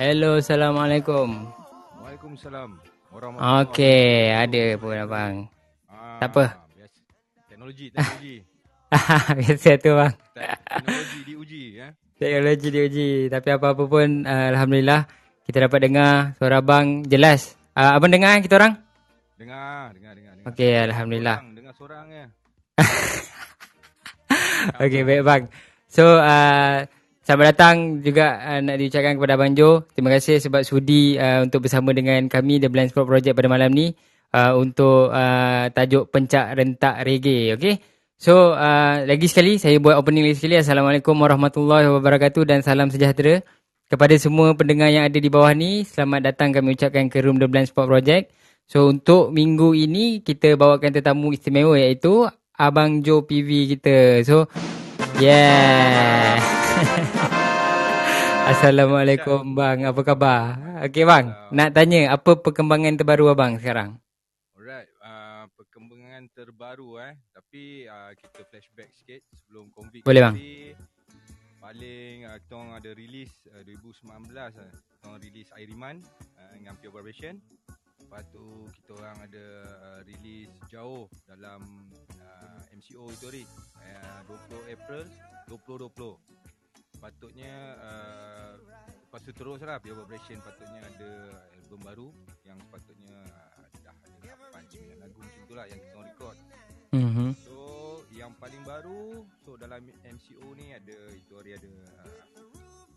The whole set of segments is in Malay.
Hello, Assalamualaikum. Waalaikumsalam. Okey, ada pun abang. Ah, Tak apa. Biasa. Teknologi, teknologi. Biasa tu bang. teknologi diuji ya. Teknologi diuji. Tapi apa-apa pun, uh, Alhamdulillah, kita dapat dengar suara abang jelas. Uh, abang dengar kan kita orang? Dengar, dengar, dengar. dengar. Okey, Alhamdulillah. Sorang, dengar sorang ya. Okey, baik bang. So, uh, selamat datang juga uh, nak diucapkan kepada Abang Jo. Terima kasih sebab sudi uh, untuk bersama dengan kami The Blind Spot Project pada malam ni uh, untuk uh, tajuk Pencak Rentak Reggae. Okey. So, uh, lagi sekali saya buat opening lagi sekali. Assalamualaikum warahmatullahi wabarakatuh dan salam sejahtera kepada semua pendengar yang ada di bawah ni. Selamat datang kami ucapkan ke Room The Blind Spot Project. So, untuk minggu ini kita bawakan tetamu istimewa iaitu Abang Jo PV kita. So, Yeah. Assalamualaikum bang, apa khabar? Okey bang, nak tanya apa perkembangan terbaru abang sekarang? Alright, uh, perkembangan terbaru eh. Tapi uh, kita flashback sikit sebelum COVID. Boleh, bang. Paling uh, kita orang ada release uh, 2019 uh, kita orang release Airiman uh, dengan Pure Vibration. Lepas tu kita orang ada uh, release jauh dalam uh, MCO itu hari uh, 20 April 2020. Patutnya uh, lepas tu terus lah Pure Vibration patutnya ada album baru yang sepatutnya uh, dah ada 8 9 lagu macam tu lah yang kita record. Mhm. So yang paling baru so dalam MCO ni ada itu hari ada uh,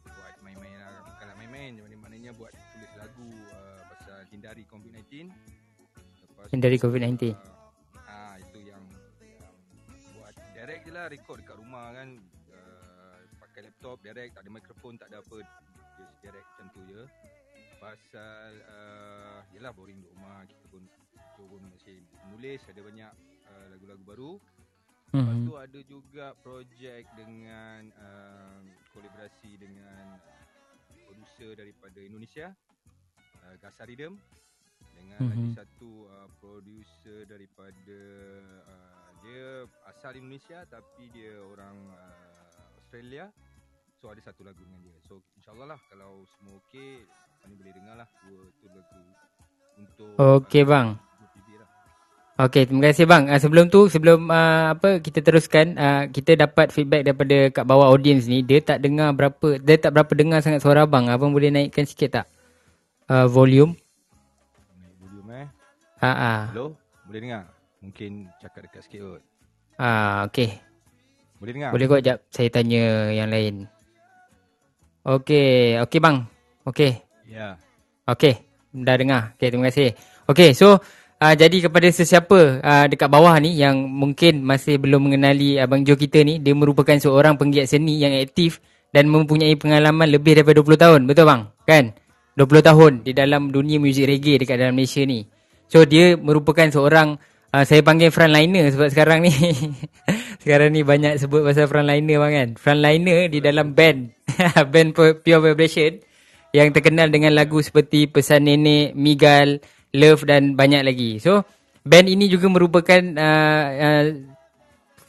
buat main-main lah bukanlah main-main mana maknanya buat tulis lagu uh, pasal hindari COVID-19 Lepas Hindari COVID-19. uh, ah itu yang, yang buat direct je lah record dekat rumah kan uh, pakai laptop direct tak ada mikrofon tak ada apa. Just direct macam tu je. Pasal uh, yelah boring duduk rumah kita pun kita pun masih menulis ada banyak uh, lagu-lagu baru. Lepas Mhm. tu ada juga projek dengan uh, kolaborasi dengan producer daripada Indonesia uh, Gasa Rhythm. Dengan Mhm. lagi satu uh, producer daripada uh, dia asal Indonesia tapi dia orang uh, Australia so ada satu lagu dengan dia so insyaallah lah kalau semua okey ni boleh dengar lah dua tu lagu untuk Okey, uh, bang. lah. Okey, terima kasih bang. Uh, sebelum tu, sebelum uh, apa kita teruskan, uh, kita dapat feedback daripada kat bawah audience ni, dia tak dengar berapa, dia tak berapa dengar sangat suara abang. Abang boleh naikkan sikit tak? Uh, volume. Naik volume eh Ha ah. Hello boleh dengar mungkin cakap dekat sikit kot Ah, okey. boleh dengar Boleh kot jap saya tanya yang lain. Okey, okey bang. Okey. ya Okey, dah dengar. Okey, terima kasih. Okey, so uh, jadi kepada sesiapa uh, dekat bawah ni yang mungkin masih belum mengenali Abang Jo kita ni, dia merupakan seorang penggiat seni yang aktif dan mempunyai pengalaman lebih daripada 20 tahun. Betul bang? Kan? 20 tahun di dalam dunia muzik reggae dekat dalam Malaysia ni. So dia merupakan seorang uh, saya panggil frontliner sebab sekarang ni sekarang ni banyak sebut pasal frontliner bang kan. Frontliner di dalam band band Pure Vibration yang terkenal dengan lagu seperti Pesan Nenek, Migal, Love dan banyak lagi. So, band ini juga merupakan uh, uh,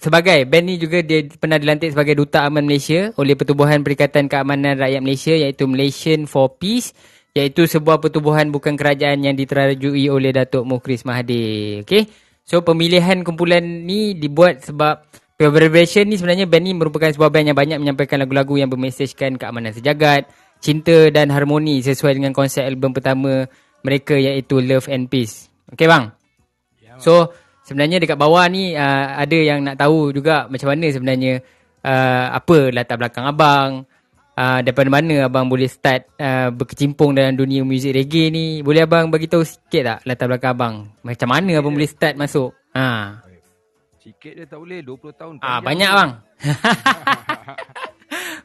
sebagai band ni juga dia pernah dilantik sebagai Duta Aman Malaysia oleh Pertubuhan Perikatan Keamanan Rakyat Malaysia iaitu Malaysian for Peace iaitu sebuah pertubuhan bukan kerajaan yang diterajui oleh Datuk Mukhris Mahathir. Okay? So pemilihan kumpulan ni dibuat sebab Pure Vibration ni sebenarnya band ni merupakan sebuah band yang banyak menyampaikan lagu-lagu yang bermesejkan keamanan sejagat, cinta dan harmoni sesuai dengan konsep album pertama mereka iaitu Love and Peace. Okay bang? ya So sebenarnya dekat bawah ni uh, ada yang nak tahu juga macam mana sebenarnya uh, apa latar belakang abang, uh, daripada mana abang boleh start uh, berkecimpung dalam dunia muzik reggae ni. Boleh abang bagi tahu sikit tak latar belakang abang? Macam mana abang boleh start masuk? Ha. sikit dia tak boleh 20 tahun Ah banyak bang.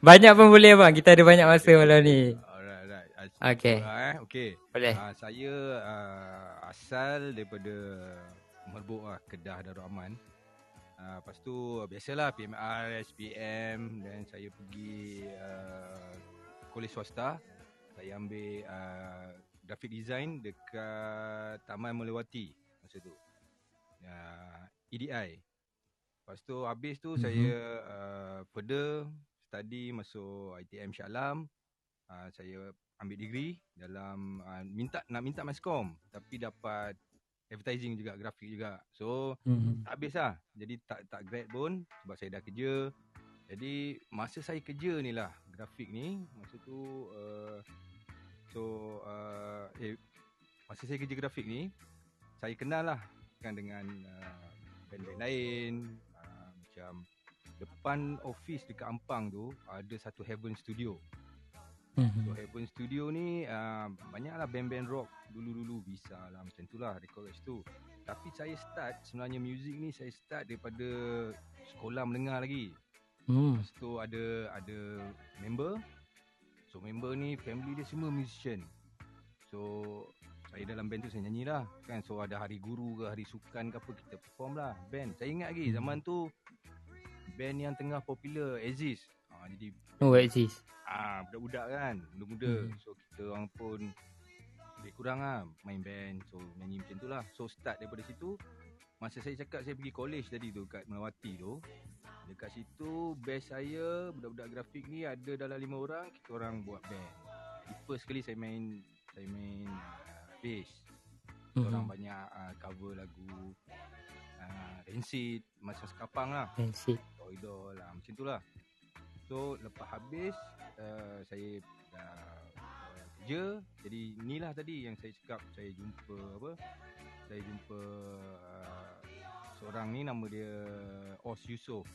banyak pun boleh bang. Kita ada banyak masa malam ni. alright alright Ah, Okey. eh okey Boleh. Ah, saya uh, asal daripada Merbuk lah Kedah Darul Aman Uh, lepas tu biasalah PMR, SPM dan saya pergi uh, kolej swasta. Saya ambil uh, graphic design dekat Taman Melewati masa tu. Uh, EDI. Lepas tu habis tu Mhm. mm-hmm. saya uh, further study masuk ITM Shah Alam. Uh, saya ambil degree dalam uh, minta nak minta mascom tapi dapat advertising juga grafik juga. So Mhm. tak habis lah. Jadi tak tak grad pun sebab saya dah kerja. Jadi masa saya kerja ni lah grafik ni masa tu uh, so uh, eh masa saya kerja grafik ni saya kenal lah kan dengan uh, band-band lain uh, macam depan office dekat Ampang tu ada satu Heaven Studio. So Heaven Studio ni uh, banyaklah band-band rock dulu-dulu Visa lah macam tu lah Records tu. Tapi saya start sebenarnya music ni saya start daripada sekolah menengah lagi. Hmm. Lepas tu ada ada member. So member ni family dia semua musician. So saya dalam band tu saya nyanyi lah kan. So ada hari guru ke hari sukan ke apa kita perform lah band. Saya ingat lagi zaman tu band yang tengah popular Aziz. Ha, jadi Oh, exist. Ah, budak-budak kan, muda-muda. Hmm. So kita orang pun lebih kurang lah main band. So nyanyi macam tu lah. So start daripada situ. Masa saya cakap saya pergi college tadi tu kat Melawati tu. Dekat situ best saya budak-budak grafik ni ada dalam lima orang. Kita orang buat band. First kali saya main saya main uh, bass. Kita orang Mhm. banyak uh, cover lagu uh, Rancid, macam sekapang lah. Fancy. Idol lah macam tu lah So lepas habis uh, Saya dah uh, kerja Jadi ni lah tadi yang saya cakap Saya jumpa apa Saya jumpa uh, Seorang ni nama dia Os Yusof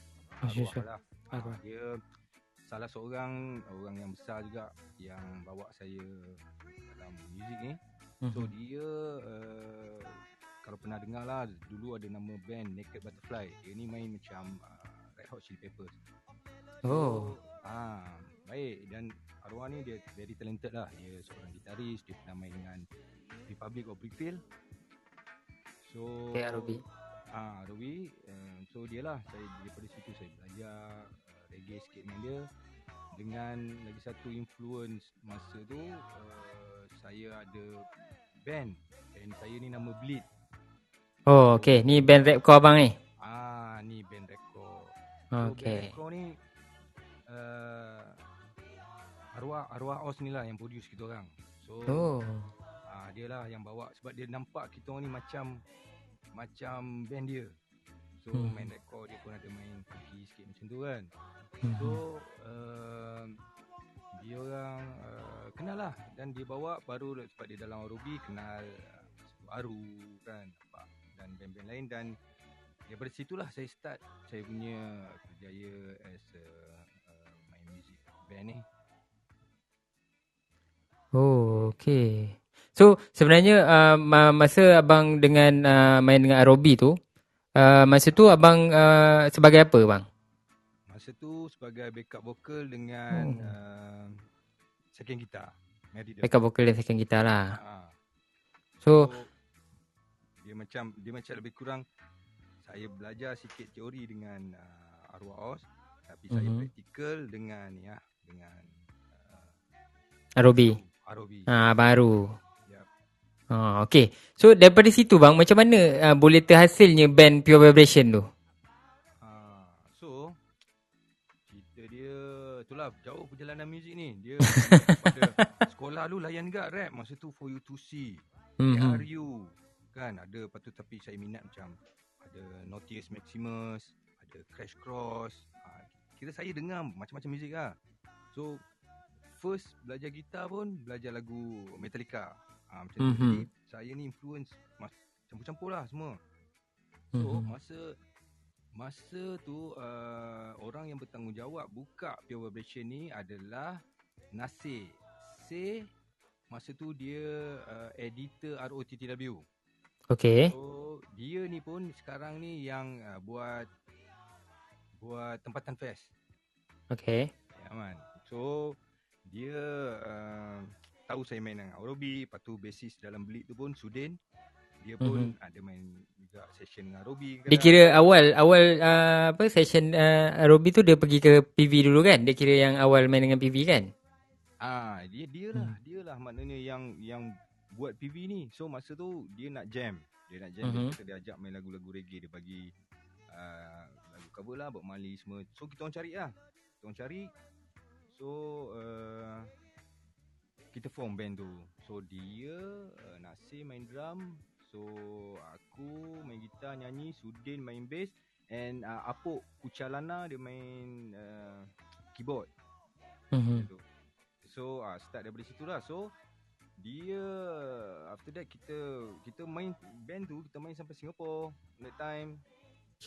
Os Yusof. Lah. Ah, Dia salah seorang Orang yang besar juga Yang bawa saya Dalam muzik ni So Mhm. dia uh, kalau pernah dengar lah dulu ada nama band Naked Butterfly. Dia ni main macam uh, Red Hot Chili Peppers. Oh. Ah, baik dan arwah ni dia very talented lah. Dia seorang gitaris, dia pernah main dengan Republic of Brickfield. So Okay. Ah, Arobi. Uh, so dia lah saya daripada situ saya belajar uh, reggae sikit dengan dia. Dengan lagi satu influence masa tu uh, saya ada band. Band saya ni nama Bleed. Oh, okay. Ni band rap kau abang ni? Ah, ni band record. So band Okay. record ni uh, arwah arwah Os ni lah yang produce kita orang. So Oh. ah dia lah yang bawa sebab dia nampak kita orang ni macam macam band dia. So Hmm. main record dia pun ada main funky sikit macam tu kan. Mhm. So uh, dia orang uh, kenal lah dan dia bawa baru sebab dia dalam Ruby kenal uh, baru kan nampak dan band-band lain dan daripada situlah saya start saya punya kerjaya as a uh, band ni. Oh, okay. So, sebenarnya uh, ma- masa abang dengan uh, main dengan Arobi tu, uh, masa tu abang uh, sebagai apa bang? Masa tu sebagai backup vocal dengan Oh. uh, second guitar. Mary Backup vocal dan second guitar lah. Ha. So, dia macam dia macam lebih kurang saya belajar sikit teori dengan uh, arwah Os tapi saya Mhm. praktikal dengan ya dengan Arobi. Arobi. Ah, baru. Yap. Ah, okay. So, daripada situ bang, macam mana uh, boleh terhasilnya band Pure Vibration tu? Ha, so cerita dia itulah jauh perjalanan muzik ni. Dia pada sekolah dulu layan juga rap masa tu for you to see. Mhm. KRU kan ada lepas tu tapi saya minat macam ada Notius Maximus, ada Crash Cross. Ha, kira saya dengar macam-macam muzik lah. So first belajar gitar pun belajar lagu Metallica. Ha, macam tu. Mhm. Jadi saya ni influence mas- campur-campur lah semua. So Mhm. masa masa tu uh, orang yang bertanggungjawab buka Pure Vibration ni adalah Nasir. Nasir masa tu dia uh, editor ROTTW. Okay. So dia ni pun sekarang ni yang uh, buat buat tempatan fest. Okay. Ya man. So dia uh, tahu saya main dengan Robi, lepas tu basis dalam Bleed tu pun Sudin. Dia pun Mhm. ada main juga session dengan Robi. Dia kira awal awal uh, apa session uh, Arobi tu dia pergi ke PV dulu kan? Dia kira yang awal main dengan PV kan? Ah, dia dia lah, Hmm. dia lah maknanya yang yang buat PV ni. So masa tu dia nak jam. Dia nak jam Mhm. dia kata dia ajak main lagu-lagu reggae dia bagi uh, lagu cover lah Bob Marley semua. So kita orang cari lah. Kita orang cari. So uh, kita form band tu. So dia uh, Nasir main drum, so aku main gitar nyanyi, Sudin main bass and uh, Apok Kucalana dia main uh, keyboard. Mhm. Tu. So uh, start daripada situ lah. So dia after that kita kita main band tu kita main sampai Singapore that time.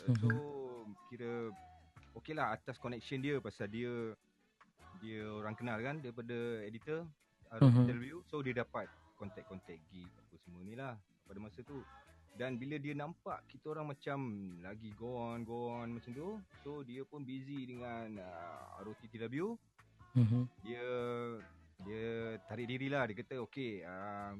Uh, so kira okay lah atas connection dia pasal dia dia orang kenal kan daripada editor uh, Mhm. interview so dia dapat contact-contact gig apa semua ni lah pada masa tu dan bila dia nampak kita orang macam lagi go on go on macam tu so dia pun busy dengan uh, ROTTW Mhm. dia dia tarik diri lah dia kata okey uh,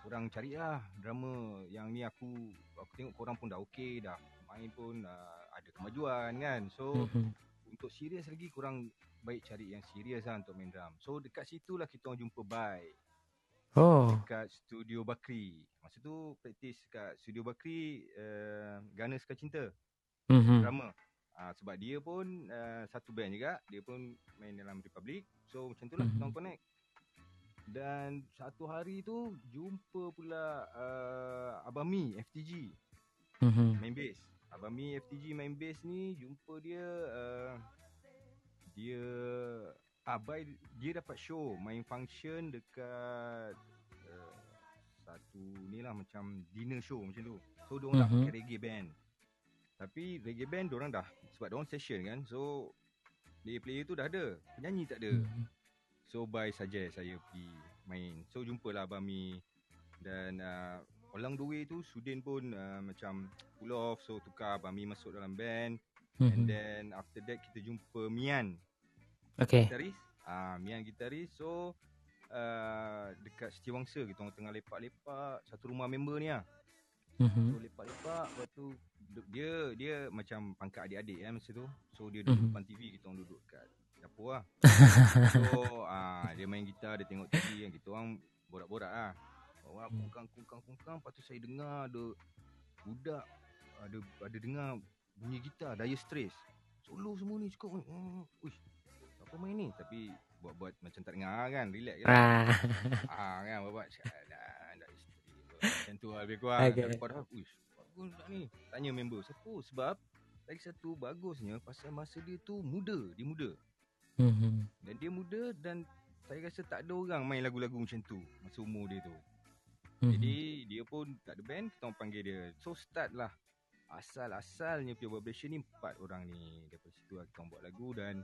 korang cari lah drama yang ni aku aku tengok korang pun dah okey dah main pun uh, ada kemajuan kan so Mhm. untuk serius lagi korang baik cari yang serius lah untuk main drum so dekat situ lah kita orang jumpa Bai Oh. dekat studio Bakri masa tu praktis dekat studio Bakri uh, Gunner Suka Cinta Mhm. drama. Ah sebab dia pun uh, satu band juga, dia pun main dalam Republic. So macam tu lah Mhm. kita orang connect. Dan satu hari tu jumpa pula uh, Abami FTG Mhm. main bass. Abami FTG main bass ni jumpa dia uh, dia Abai dia dapat show main function dekat uh, satu ni lah macam dinner show macam tu. So dia orang nak Mhm. pakai reggae band. Tapi reggae band dia orang dah sebab dia orang session kan. So player-player tu dah ada, penyanyi tak ada. Mhm. So by suggest saya pergi main. So jumpalah Abami dan uh, along the way tu Sudin pun uh, macam pull off so tukar Abami masuk dalam band and Mhm. then after that kita jumpa Mian Okay. gitaris. Ah uh, Mian gitaris. So uh, dekat Setiawangsa kita orang tengah lepak-lepak satu rumah member ni lah. Mhm. So lepak-lepak lepas tu dia dia macam pangkat adik-adik kan masa tu. So dia duduk Mhm. depan TV kita orang duduk kat dapur lah. so ah dia main gitar dia tengok TV kan kita orang borak-borak lah. Bawa Hmm. kungkang kungkang kungkang lepas tu saya dengar ada budak ada ada dengar bunyi gitar Dire Straits. Solo semua ni cakap oh, uish apa main ni tapi buat-buat macam tak dengar kan relax kan. Ah. Ah kan cakap dah dah isteri macam tu lah lebih kurang. Okay. Dah uish bagus tak ni. Tanya member siapa sebab lagi satu bagusnya pasal masa dia tu muda, dia muda. Mhm. Dan dia muda dan saya rasa tak ada orang main lagu-lagu macam tu masa umur dia tu. Mhm. Jadi dia pun tak ada band, kita orang panggil dia. So start lah asal-asalnya Pure Vibration ni empat orang ni. Daripada situ lah kita buat lagu dan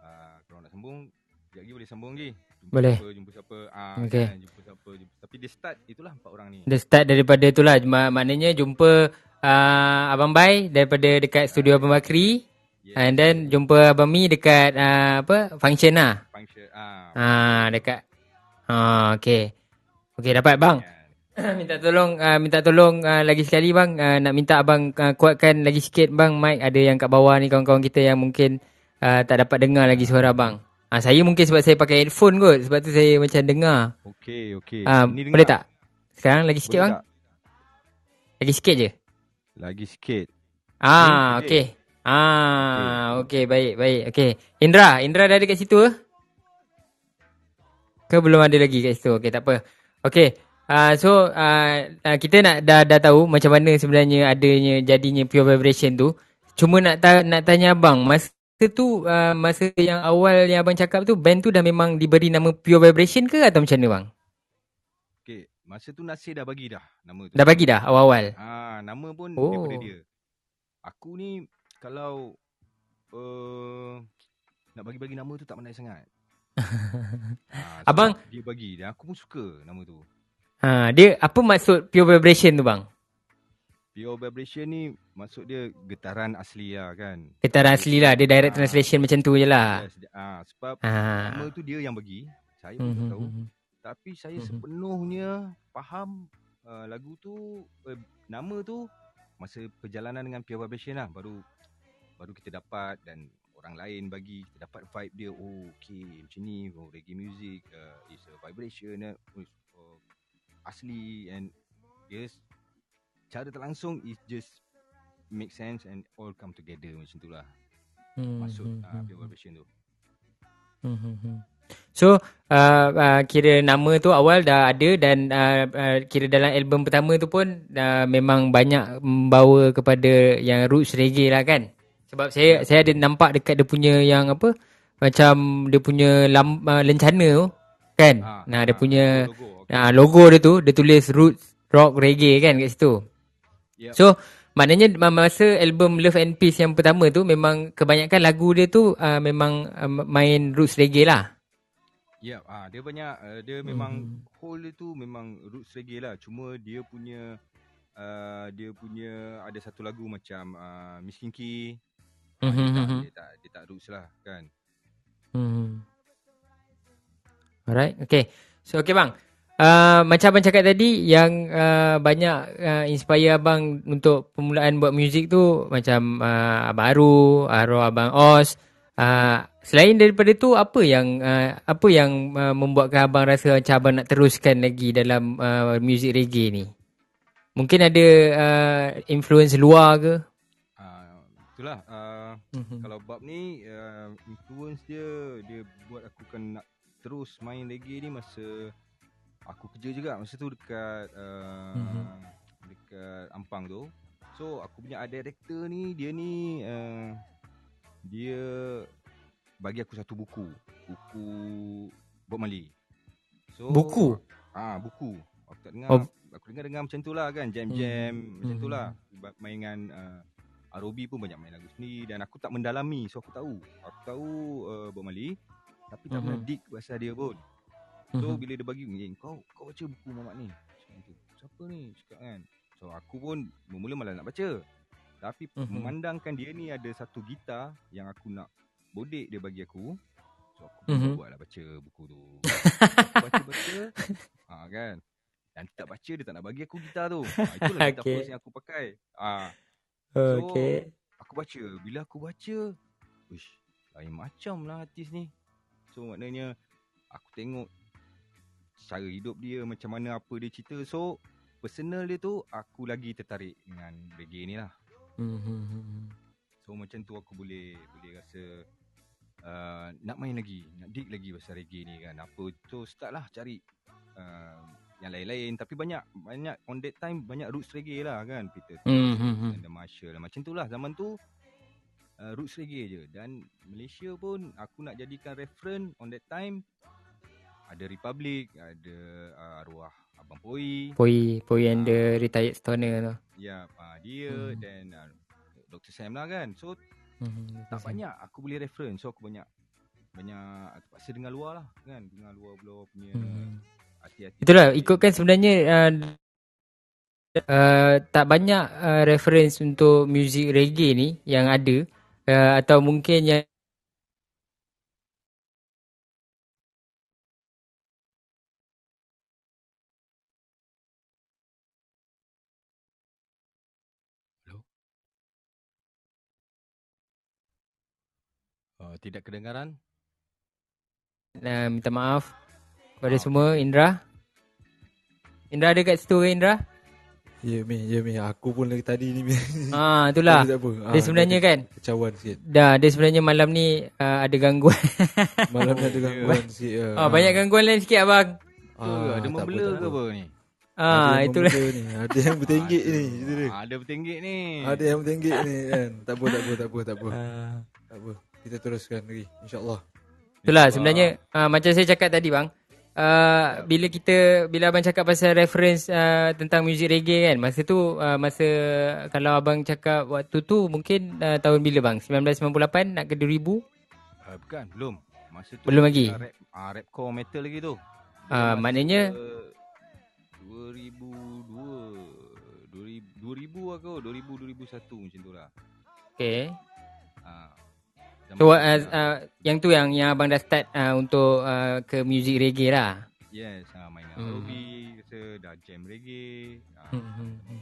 uh, kalau nak sambung, sekejap lagi boleh sambung lagi. Jumpa Boleh. Siapa, jumpa siapa. Ah, Okay. kan, jumpa siapa. Jumpa. Tapi dia start itulah empat orang ni. Dia start daripada tu lah Mak- Maknanya jumpa uh, Abang Bai Daripada dekat studio Abang Bakri Yes. And then jumpa Abang Mi dekat uh, apa function lah Function. Ah, Ah dekat Ah okey. Okey dapat bang. kan. minta tolong uh, minta tolong uh, lagi sekali bang uh, nak minta abang uh, kuatkan lagi sikit bang mic ada yang kat bawah ni kawan-kawan kita yang mungkin uh, tak dapat dengar lagi suara abang. Ah saya mungkin sebab saya pakai headphone kot sebab tu saya macam dengar. Okey, okey. Ni boleh dengar? tak? Sekarang lagi sikit Boleh bang. tak? Lagi sikit je. Lagi sikit. Ah okey. Ah okey baik baik okey. Indra, Indra dah ada kat situ ke? Ke belum ada lagi kat situ? Okey tak apa. Okey. Uh, so uh, uh, kita nak dah dah tahu macam mana sebenarnya adanya jadinya pure vibration tu. Cuma nak ta- nak tanya abang masa tu uh, masa yang awal yang abang cakap tu band tu dah memang diberi nama pure vibration ke atau macam mana bang? Okey, masa tu Nasir dah bagi dah nama tu. Dah bagi dah awal-awal. Ah, nama pun Oh. daripada dia. Aku ni kalau uh, nak bagi-bagi nama tu tak pandai sangat. ah, sebab Abang- dia bagi dan aku pun suka nama tu. Ha dia apa maksud pure vibration tu bang? Pure vibration ni maksud dia getaran asli lah kan. Getaran asli lah Dia direct Ah. translation macam tu je lah Yes, ah, sebab Ah. nama tu dia yang bagi. Saya pun tak Mhm, tahu. mhm. Tapi saya Mhm. sepenuhnya faham uh, lagu tu uh, nama tu masa perjalanan dengan Pure Vibration lah baru baru kita dapat dan orang lain bagi kita dapat vibe dia oh okay macam ni oh, reggae music uh, is a vibration uh, asli and yes cara terlangsung is just make sense and all come together macam tu lah Hmm, masuk hmm, uh, hmm, Pure Vibration tu hmm, hmm, hmm. So uh, uh, kira nama tu awal dah ada dan uh, uh, kira dalam album pertama tu pun uh, memang banyak membawa kepada yang roots reggae lah kan. Sebab saya saya ada nampak dekat dia punya yang apa macam dia punya lam, uh, lencana tu kan. Ha, nah ha, dia punya logo, okay. nah, logo dia tu dia tulis roots rock reggae kan kat situ. Yep. So maknanya masa album Love and Peace yang pertama tu memang kebanyakan lagu dia tu uh, memang uh, main roots reggae lah. Ya, ah dia banyak uh, dia memang whole dia tu memang roots reggae lah. Cuma dia punya uh, dia punya ada satu lagu macam uh, Miss Kinky. Ah, dia, tak, Mhm. dia tak dia tak roots lah kan. Hmm. Alright, okay. So okay bang. Uh, macam abang cakap tadi yang uh, banyak uh, inspire abang untuk permulaan buat muzik tu macam uh, abang Aru, arwah abang Os. Uh, selain daripada tu apa yang uh, apa yang uh, membuatkan abang rasa macam abang nak teruskan lagi dalam uh, muzik reggae ni? Mungkin ada uh, influence luar ke? Ah itulah uh, Mhm. kalau bab ni uh, influence dia dia buat aku kan nak terus main reggae ni masa aku kerja juga masa tu dekat uh, Mhm. dekat Ampang tu. So aku punya art director ni dia ni uh, dia bagi aku satu buku, buku Bob Marley. So Buku? Ah buku. Aku tak dengar Oh. aku dengar dengar macam tu lah kan jam-jam Hmm. macam tu Hmm. lah. Ba- Main dengan uh, ROB pun banyak main lagu sendiri dan aku tak mendalami so aku tahu. Aku tahu uh, Bob Marley tapi tak pernah Mhm. dig pasal dia pun. So Mhm. bila dia bagi eh, kau kau baca buku Muhammad ni. Tu. Siapa ni? Cakap kan. So aku pun mula-mula malah nak baca. Tapi Mhm. memandangkan dia ni ada satu gitar yang aku nak bodek dia bagi aku. So aku pun Mhm. buatlah baca buku tu. Baca-baca. ha kan. Dan tak baca dia tak nak bagi aku gitar tu. Ha, itulah gitar Okay. first yang aku pakai. Ah, So, Okay. aku baca. Bila aku baca, wish, lain macam lah artis ni. So maknanya aku tengok cara hidup dia, macam mana apa dia cerita. So personal dia tu aku lagi tertarik dengan reggae ni lah. Mhm. So macam tu aku boleh boleh rasa uh, nak main lagi, nak dig lagi pasal reggae ni kan. Apa so start lah cari uh, yang lain-lain tapi banyak banyak on that time banyak roots reggae lah kan Peter Mhm. dan Marshall lah. Macam tu lah zaman tu uh, roots reggae je dan Malaysia pun aku nak jadikan reference on that time ada Republic, ada uh, arwah Abang Poi, Poi Poi and the retired stoner tu. ya uh, dia Hmm. dan uh, Dr. Sam lah kan. So Mhm. tak banyak aku boleh reference so aku banyak banyak terpaksa dengar luar lah kan dengar luar-luar punya Mhm. hati-hati Itulah ikutkan sebenarnya uh, uh, tak banyak uh, reference untuk muzik reggae ni yang ada uh, atau mungkin yang tidak kedengaran uh, minta maaf kepada Ah, semua Indra. Indra ada kat situ ke Indra? Ya Mi, ya Mi. Aku pun lagi tadi ni Mi. Ah itulah. Tak apa. Dia sebenarnya kan Kecauan sikit. dah dia sebenarnya malam ni uh, ada gangguan. Malam ni ada gangguan sikit. ya. ah banyak gangguan lain sikit abang. ah, ada membela ke apa. apa ni Ah Ada itulah. ni. Ada yang bertenggek ni. Itu dia. ah, ada bertenggek ni Ada yang bertenggek ni kan. Tak apa, tak apa, tak apa, tak apa. Ah. Tak apa. Kita teruskan lagi. InsyaAllah. Itulah sebenarnya uh, macam saya cakap tadi bang. Uh, bila kita bila abang cakap pasal reference uh, tentang muzik reggae kan masa tu uh, masa kalau abang cakap waktu tu mungkin uh, tahun bila bang 1998 nak ke 2000 uh, bukan belum masa tu Belum lagi? uh, rap ah, rapcore metal lagi tu Ah, Masa, maknanya- uh, 2002 2000 2000 lah kau 2000 2001 macam tu lah okay ah so uh, uh, yang tu yang yang abang dah start uh, untuk uh, ke muzik reggae lah. Yes ah, main dengan Hmm. ROB kata dah jam reggae ah, Hmm, hmm, hmm.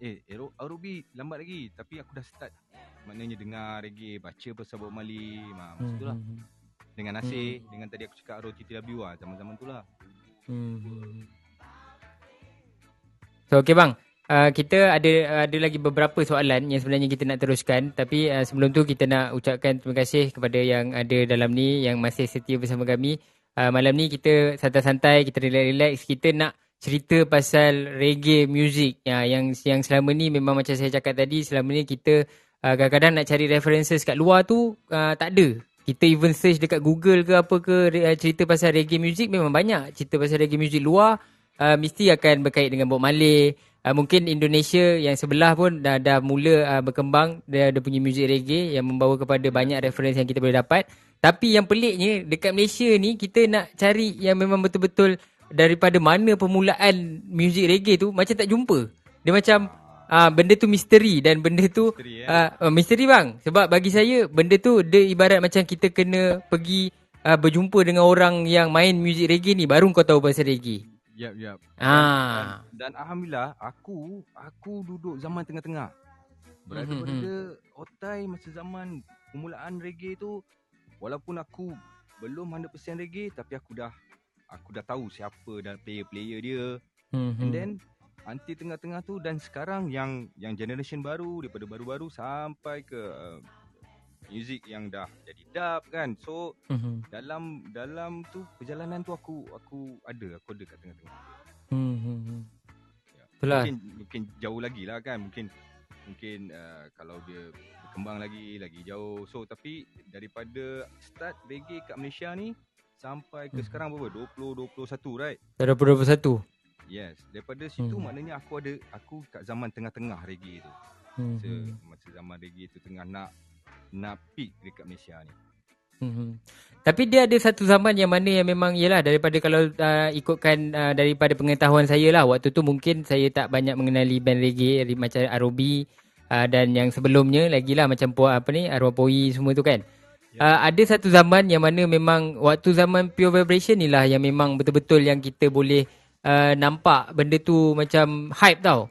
Eh, ROB lambat lagi Tapi aku dah start Maknanya dengar reggae Baca pasal Bob Marley ha, Macam tu lah Hmm, hmm, Dengan Nasir Dengan tadi aku cakap ROTTW lah Zaman-zaman tu lah. Hmm, hmm. So okay bang Uh, kita ada ada lagi beberapa soalan yang sebenarnya kita nak teruskan. Tapi uh, sebelum tu kita nak ucapkan terima kasih kepada yang ada dalam ni yang masih setia bersama kami. Uh, malam ni kita santai-santai, kita relax-relax, kita nak cerita pasal reggae music. Ya, yang yang selama ni memang macam saya cakap tadi selama ni kita uh, kadang-kadang nak cari references kat luar tu uh, tak ada. Kita even search dekat Google ke apa ke uh, cerita pasal reggae music memang banyak. Cerita pasal reggae music luar uh, mesti akan berkait dengan Bob Marley uh, mungkin Indonesia yang sebelah pun dah dah mula uh, berkembang dia ada punya music reggae yang membawa kepada banyak reference yang kita boleh dapat tapi yang peliknya dekat Malaysia ni kita nak cari yang memang betul-betul daripada mana permulaan muzik reggae tu macam tak jumpa. Dia macam uh, benda tu misteri dan benda tu Misteri, uh, uh, misteri bang. Sebab bagi saya benda tu dia ibarat macam kita kena pergi uh, berjumpa dengan orang yang main muzik reggae ni baru kau tahu pasal reggae. Yap, yap. Ah. Dan alhamdulillah aku aku duduk zaman tengah-tengah. Berada Mhm, pada otai masa zaman permulaan reggae tu walaupun aku belum 100% reggae tapi aku dah aku dah tahu siapa dan player-player dia. Hmm. And then anti tengah-tengah tu dan sekarang yang yang generation baru daripada baru-baru sampai ke uh, music yang dah jadi dub kan. So Hmm. dalam dalam tu perjalanan tu aku aku ada aku ada kat tengah-tengah. Hmm. Ya. Itulah. Mungkin mungkin jauh lagi lah kan. Mungkin mungkin uh, kalau dia berkembang lagi lagi jauh. So tapi daripada start reggae kat Malaysia ni sampai ke Hmm. sekarang berapa? 20 21 right? Dah 21. Yes. Daripada situ Hmm. maknanya aku ada aku kat zaman tengah-tengah reggae tu. Hmm. Masa, masa zaman reggae tu tengah nak nak peak dekat Malaysia ni. Hmm. Tapi dia ada satu zaman yang mana yang memang ialah daripada kalau uh, ikutkan uh, daripada pengetahuan saya lah waktu tu mungkin saya tak banyak mengenali band reggae ri- macam ROB uh, dan yang sebelumnya lagi lah macam po, apa ni arwah poi semua tu kan. Ya. Uh, ada satu zaman yang mana memang waktu zaman pure vibration ni lah yang memang betul-betul yang kita boleh uh, nampak benda tu macam hype tau.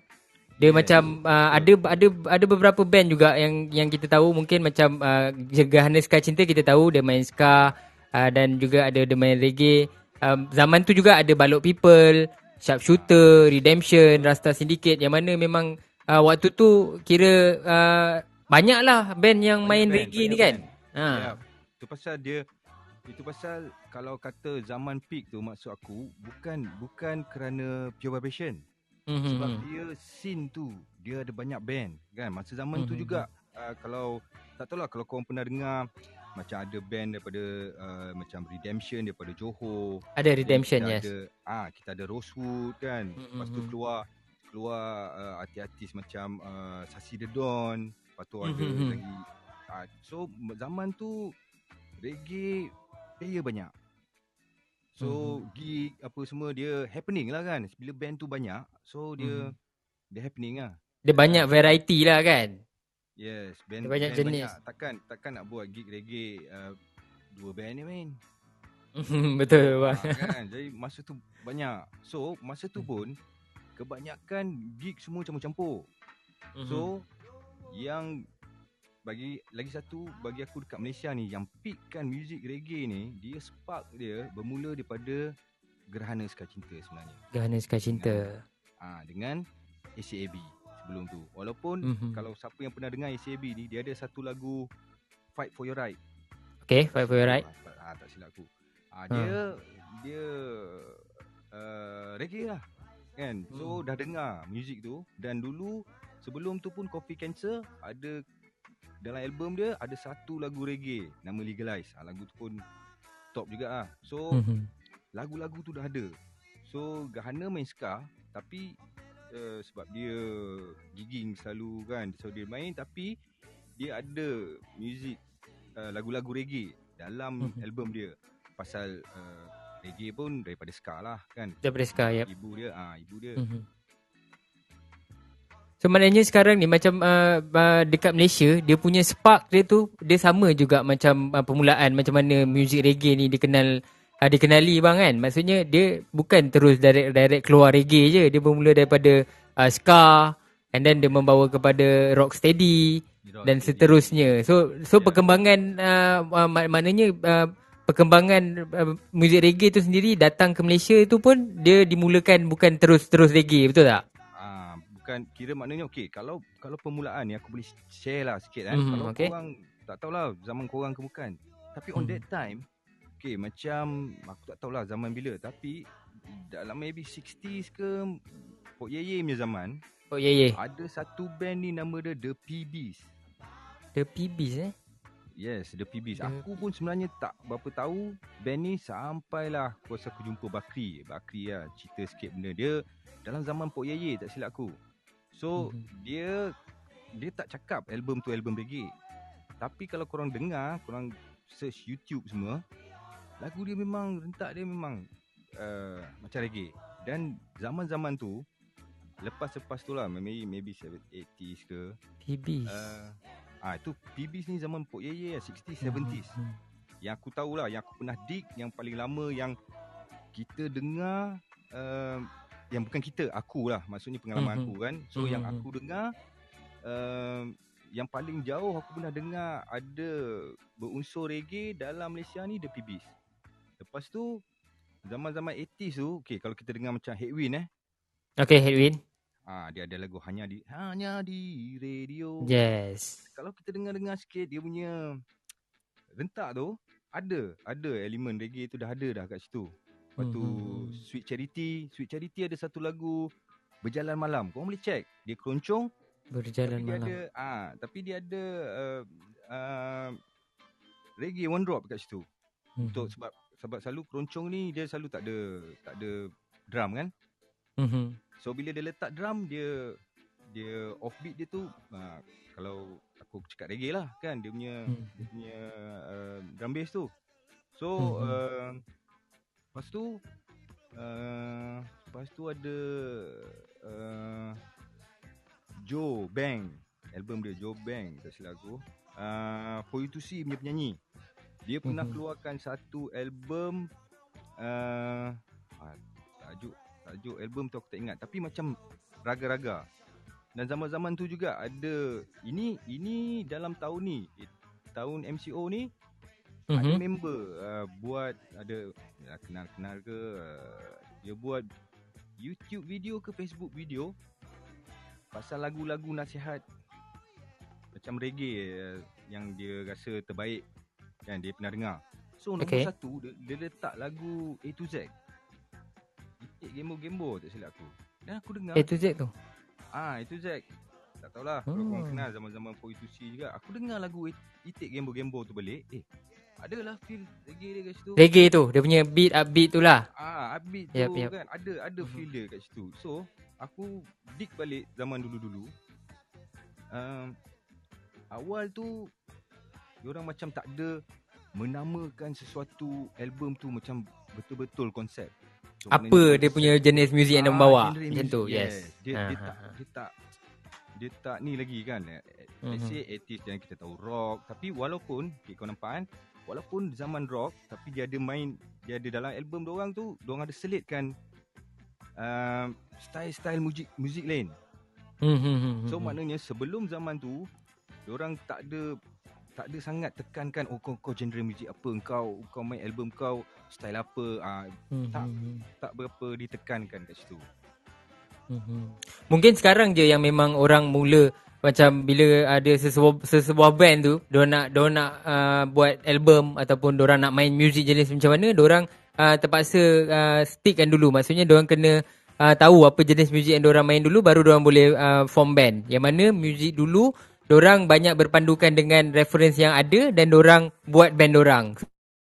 Dia Yes, macam uh, ada ada ada beberapa band juga yang yang kita tahu mungkin macam uh, Gerhana Ska Cinta kita tahu dia main ska uh, dan juga ada dia main reggae. Um, zaman tu juga ada Balok People, Sharpshooter, Redemption, Rasta Syndicate yang mana memang uh, waktu tu kira uh, banyak lah band yang Banyak main band, reggae ni kan. band. Ha. Ya. Itu pasal dia itu pasal kalau kata zaman peak tu maksud aku bukan bukan kerana pure vibration. Mhm. Sebab dia scene tu dia ada banyak band kan. Masa zaman tu Mhm. juga uh, kalau tak tahu lah kalau korang pernah dengar macam ada band daripada uh, macam Redemption daripada Johor. Ada Redemption kita yes. Ada, ah kita ada Rosewood kan. Lepas tu Mhm. keluar keluar uh, artis-artis macam uh, Sasi The Dawn. Lepas tu ada Mhm. lagi uh, so zaman tu reggae player banyak. So Mhm. gig apa semua dia happening lah kan. Bila band tu banyak, so dia Mhm. dia happening lah. Dia banyak variety lah kan. Yes, band Dia banyak band jenis. Banyak. Takkan takkan nak buat gig reggae uh, dua band ni main. Betul bang. Ah, kan? Jadi masa tu banyak. So masa tu pun kebanyakan gig semua campur-campur. Mhm. So yang bagi lagi satu bagi aku dekat Malaysia ni yang peakkan muzik reggae ni dia spark dia bermula daripada Gerhana Ska Cinta sebenarnya. Gerhana Ska Cinta. Ah dengan ACAB sebelum tu. Walaupun Mhm. kalau siapa yang pernah dengar ACAB ni dia ada satu lagu Fight for Your Right. Okay, fight for your right. Ah, tak silap aku. Ah, dia dia uh, reggae lah. Kan? So Hmm. dah dengar muzik tu dan dulu sebelum tu pun Coffee Cancer ada dalam album dia ada satu lagu reggae nama Legalize. Ah, lagu tu pun top juga ah. So Mhm. lagu-lagu tu dah ada. So Gahana main ska tapi uh, sebab dia gigging selalu kan. So dia main tapi dia ada muzik uh, lagu-lagu reggae dalam Mhm. album dia. Pasal uh, reggae pun daripada ska lah kan. Daripada Ska, yep. Ibu dia ah ibu dia. Mhm. So maknanya sekarang ni macam uh, uh, dekat Malaysia dia punya spark dia tu dia sama juga macam uh, permulaan macam mana muzik reggae ni dikenal uh, dikenali bang kan. Maksudnya dia bukan terus direct direct keluar reggae je. Dia bermula daripada uh, ska and then dia membawa kepada rocksteady Rock dan reggae. seterusnya. So so Ya. perkembangan uh, uh, mak- maknanya uh, perkembangan uh, muzik reggae tu sendiri datang ke Malaysia tu pun dia dimulakan bukan terus-terus reggae betul tak? Bukan kira maknanya okey kalau kalau permulaan ni aku boleh share lah sikit kan. Mhm, kalau okey. korang tak tahulah zaman korang ke bukan. Tapi on Mhm. that time Okay macam Aku tak tahulah zaman bila Tapi Dalam maybe 60s ke Pok Yeye punya zaman ya. Yeah. Ada satu band ni Nama dia The PBs The PBs eh. Yes The PBs The- Aku pun sebenarnya tak berapa tahu Band ni sampailah Kuasa aku jumpa Bakri Bakri lah Cerita sikit benda Dia Dalam zaman Pok Yeye Tak silap aku So Mhm. Dia Dia tak cakap Album tu album reggae Tapi kalau korang dengar Korang search YouTube semua Lagu dia memang Rentak dia memang uh, Macam reggae Dan zaman-zaman tu Lepas-lepas tu lah Maybe, maybe 80s ke PBs. uh, Ah itu PBs ni zaman Pok Yeye lah 60s 70s. Hmm. Yang aku tahulah yang aku pernah dig yang paling lama yang kita dengar uh, yang bukan kita aku lah maksudnya pengalaman Mhm. aku kan. So yang Mhm. aku dengar uh, yang paling jauh aku pernah dengar ada berunsur reggae dalam Malaysia ni The PBs. Lepas tu zaman-zaman 80s tu okay kalau kita dengar macam Headwind eh Okay, Headwind. ah dia ada lagu hanya di hanya di radio. Yes. kalau kita dengar-dengar sikit dia punya rentak tu ada ada elemen reggae tu dah ada dah kat situ. Lepas tu Mhm. Sweet Charity, Sweet Charity ada satu lagu Berjalan Malam. Kau boleh check. Dia keroncong Berjalan tapi dia malam. ada ah tapi dia ada uh, uh, reggae one drop kat situ. Mhm. Untuk sebab sebab selalu keroncong ni dia selalu tak ada tak ada drum kan. Mhm. So bila dia letak drum dia dia offbeat dia tu uh, kalau aku cakap reggae lah kan dia punya Hmm. dia punya uh, drum bass tu. So Hmm, hmm. uh, lepas tu uh, lepas tu ada uh, Joe Bang album dia Joe Bang tak silap aku. Uh, For You To See punya penyanyi. Dia pernah Mhm. keluarkan satu album uh, ah, tajuk tajuk album tu aku tak ingat tapi macam raga-raga. Dan zaman-zaman tu juga ada ini ini dalam tahun ni eh, tahun MCO ni ada Mhm. member uh, buat ada ya, kenal-kenal ke uh, dia buat YouTube video ke Facebook video pasal lagu-lagu nasihat macam reggae uh, yang dia rasa terbaik kan dia pernah dengar. So nombor Okay. satu dia, dia letak lagu A to Z. Itik gembo-gembo tak silap aku. Dan aku dengar A to Z tu. Ah itu Zack. Tak tahulah kalau korang Hmm. kenal zaman-zaman 4 juga. Aku dengar lagu It- Itik Gembo Gembo tu balik. Eh, adalah feel reggae dia kat situ. Reggae tu. Dia punya beat upbeat tu lah. Ah, upbeat tu Yap, yap. kan. Ada ada feel dia kat situ. So, aku dig balik zaman dulu-dulu. Um, awal tu orang macam tak ada menamakan sesuatu album tu macam betul-betul konsep. So, Apa dia punya jenis muzik yang dia Ah, membawa. Macam tu. Yes. Dia, Ah, dia, ah, tak, ah. dia tak dia tak ni lagi kan. Eh, Let's Mhm. say 80s yang kita tahu rock tapi walaupun okay, kau nampak kan walaupun zaman rock tapi dia ada main dia ada dalam album dia orang tu dia orang ada selitkan uh, style-style muzik muzik lain. Hmm, hmm, hmm, So maknanya sebelum zaman tu dia orang tak ada tak ada sangat tekankan oh kau, kau genre muzik apa kau kau main album kau style apa Hmm, tak. tak berapa ditekankan kat situ. Mungkin sekarang je yang memang orang mula macam bila ada sesebuah, sesebuah band tu dia nak dia nak uh, buat album ataupun dia nak main music jenis macam mana dia orang uh, terpaksa uh, stickkan dulu. Maksudnya dia orang kena uh, tahu apa jenis muzik yang dia orang main dulu baru dia orang boleh uh, form band. Yang mana muzik dulu dia orang banyak berpandukan dengan reference yang ada dan dia orang buat band dia orang.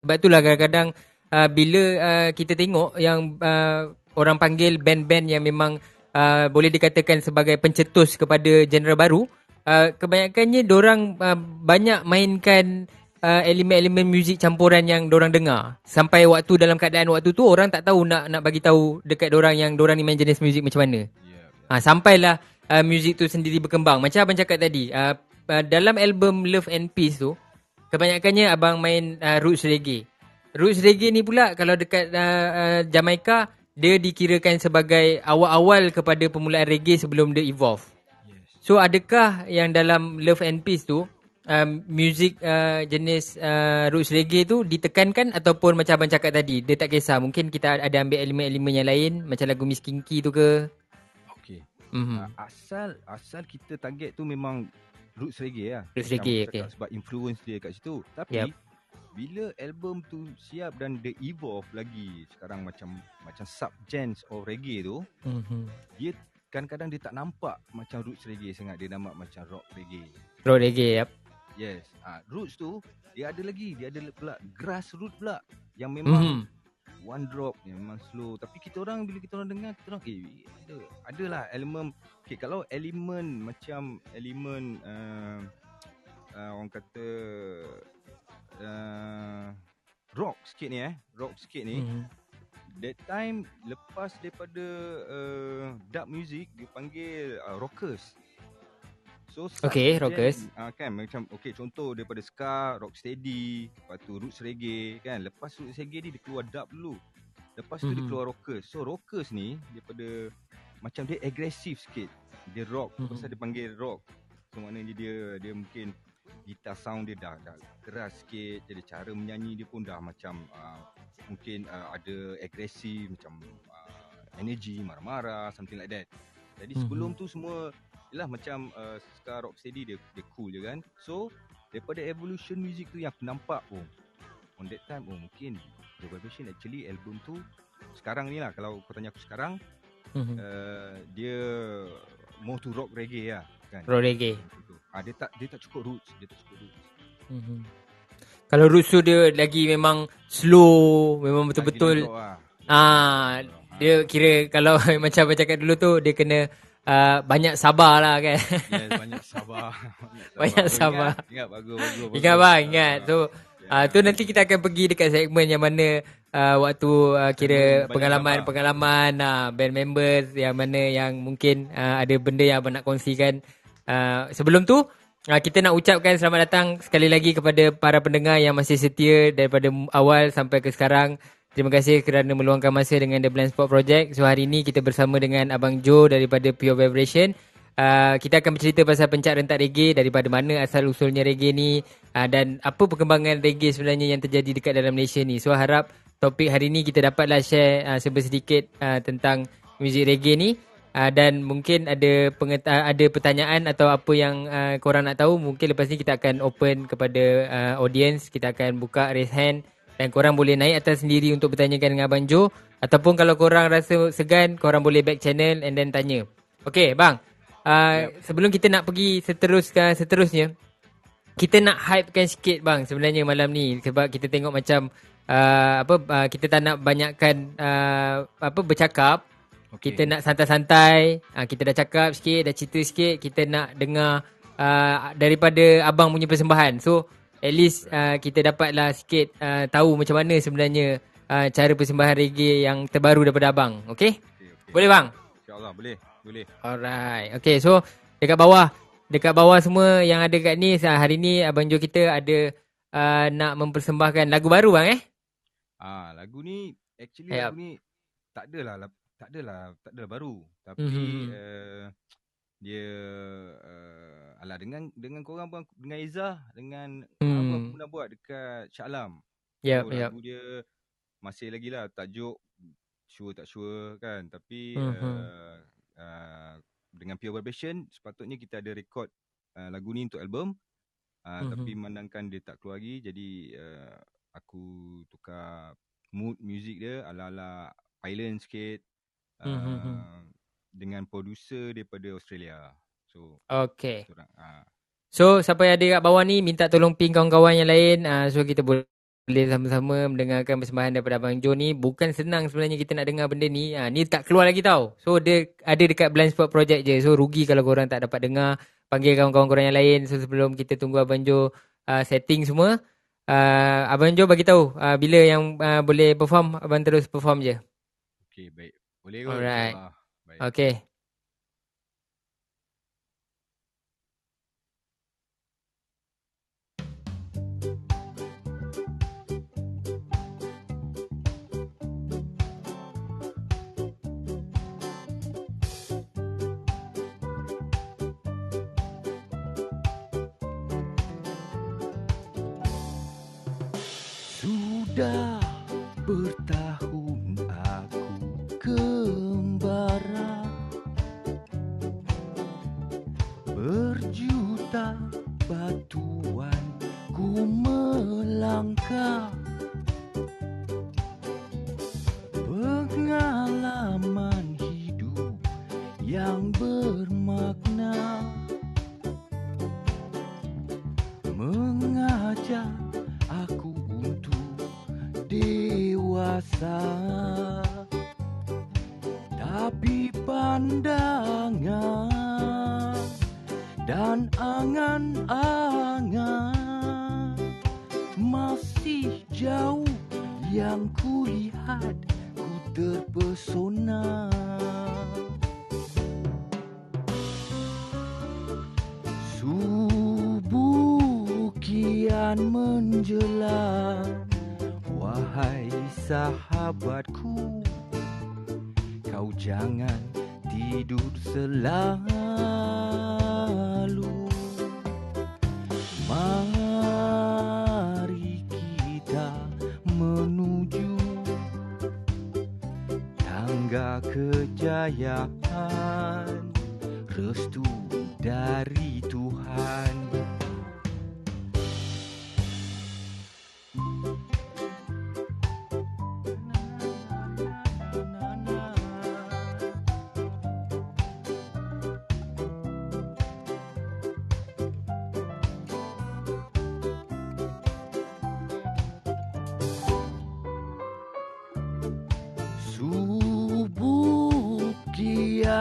Sebab itulah kadang-kadang uh, bila uh, kita tengok yang uh, orang panggil band-band yang memang uh, boleh dikatakan sebagai pencetus kepada genre baru, uh, kebanyakannya orang uh, banyak mainkan uh, elemen-elemen muzik campuran yang orang dengar. Sampai waktu dalam keadaan waktu tu orang tak tahu nak nak bagi tahu dekat orang yang orang ni main jenis muzik macam mana. Yeah. Ha, sampailah uh, muzik tu sendiri berkembang. Macam abang cakap tadi, uh, uh, dalam album Love and Peace tu, kebanyakannya abang main uh, roots reggae. Roots reggae ni pula kalau dekat uh, uh, Jamaica, dia dikirakan sebagai awal-awal kepada permulaan reggae sebelum dia evolve. Yes. So adakah yang dalam Love and Peace tu, um, music uh, jenis uh, roots reggae tu ditekankan ataupun macam abang cakap tadi, dia tak kisah. Mungkin kita ada ambil elemen-elemen yang lain, macam lagu Miss Kinky tu ke? Okay. Mhm. Uh, asal asal kita target tu memang roots reggae lah. Roots reggae, okay. Sebab influence dia kat situ. Tapi Yup. Bila album tu siap dan dia evolve lagi sekarang macam macam sub genres of reggae tu Mhm. dia kadang-kadang dia tak nampak macam roots reggae sangat dia nampak macam rock reggae Road reggae, yep. yes ah roots tu dia ada lagi dia ada pula grassroots pula yang memang Mhm. one drop yang memang slow tapi kita orang bila kita orang dengar kita orang eh ada adalah elemen okay, kalau elemen macam elemen uh, uh, orang kata uh, rock sikit ni eh rock sikit ni Mhm. that time lepas daripada uh, dub music dia panggil uh, rockers So Okay, rockers. ah, kan macam okay contoh daripada ska, rock steady, lepas tu roots reggae kan. Lepas roots reggae ni dia keluar dub dulu. Lepas tu dia Mhm. keluar rockers. So rockers ni daripada macam dia agresif sikit. Dia rock Mhm. pasal dia panggil rock. So maknanya dia dia mungkin gitar sound dia dah, dah keras sikit. Jadi cara menyanyi dia pun dah macam uh, mungkin uh, ada agresif macam uh, energy marah-marah something like that. Jadi Mhm. sebelum tu semua Yelah macam uh, ska rock steady dia, dia cool je kan So daripada evolution music tu yang aku nampak oh On that time oh mungkin The Vibration actually album tu Sekarang ni lah kalau kau tanya aku sekarang Mhm. uh, Dia more to rock reggae lah kan Road reggae. Ah dia tak dia tak cukup roots, dia tak cukup roots. Mhm. Kalau roots tu dia lagi memang slow, memang betul-betul rock lah. ah dia kira kalau macam macam cakap dulu tu dia kena uh, banyak sabar lah kan. Yes, banyak sabar. Banyak sabar. Ingat, ingat bagus bagus. bagus. Ingat bang, ingat. So Ah, uh, tu nanti kita akan pergi dekat segmen yang mana uh, waktu uh, kira pengalaman-pengalaman uh, band members yang mana yang mungkin uh, ada benda yang abang nak kongsikan. Uh, sebelum tu uh, kita nak ucapkan selamat datang sekali lagi kepada para pendengar yang masih setia daripada awal sampai ke sekarang. Terima kasih kerana meluangkan masa dengan The Blind Spot Project. So hari ini kita bersama dengan Abang Joe daripada Pure Vibration. Uh, kita akan bercerita pasal pencak rentak reggae daripada mana asal usulnya reggae ni uh, dan apa perkembangan reggae sebenarnya yang terjadi dekat dalam Malaysia ni. So harap topik hari ni kita dapatlah share uh, sebersedikit uh, tentang muzik reggae ni uh, dan mungkin ada pengeta- ada pertanyaan atau apa yang uh, korang nak tahu mungkin lepas ni kita akan open kepada uh, audience. Kita akan buka raise hand dan korang boleh naik atas sendiri untuk bertanyakan dengan Abang Jo. Ataupun kalau korang rasa segan korang boleh back channel and then tanya. Okay bang. Uh, sebelum kita nak pergi seteruskan seterusnya kita nak hypekan sikit bang sebenarnya malam ni. Sebab kita tengok macam uh, apa uh, kita tak nak banyakkan uh, apa bercakap Okay. kita nak santai-santai uh, kita dah cakap sikit dah cerita sikit kita nak dengar uh, daripada abang punya persembahan so at least uh, kita dapatlah sikit uh, tahu macam mana sebenarnya uh, cara persembahan reggae yang terbaru daripada abang okey Okay, okay. boleh bang InsyaAllah boleh. Boleh. Alright. Okay, so dekat bawah, dekat bawah semua yang ada kat ni hari ni abang Jo kita ada uh, nak mempersembahkan lagu baru bang eh? Ah, lagu ni actually Yep. lagu ni tak adalah tak adalah tak adalah baru tapi Mhm. uh, dia uh, alah dengan dengan korang pun dengan Izzah dengan Hmm. apa aku pernah buat dekat Shah Alam. Yep, So, yep. lagu dia masih lagi lah tajuk sure tak sure kan tapi Mhm. uh, uh, dengan Pure Vibration sepatutnya kita ada rekod uh, lagu ni untuk album uh, Mhm. tapi memandangkan dia tak keluar lagi jadi uh, aku tukar mood music dia ala-ala island sikit uh, Mhm. dengan producer daripada Australia so Okay. orang uh, So, siapa yang ada kat bawah ni minta tolong ping kawan-kawan yang lain uh, so kita boleh boleh sama-sama mendengarkan persembahan daripada Abang Jo ni. Bukan senang sebenarnya kita nak dengar benda ni. Ha, ni tak keluar lagi tau. So, dia ada dekat Blind Spot Project je. So, rugi kalau korang tak dapat dengar. Panggil kawan-kawan korang yang lain. So, sebelum kita tunggu Abang Jo uh, setting semua. Uh, Abang Jo bagi tahu uh, bila yang uh, boleh perform. Abang terus perform je. okay baik boleh kot Alright. Baik Okay.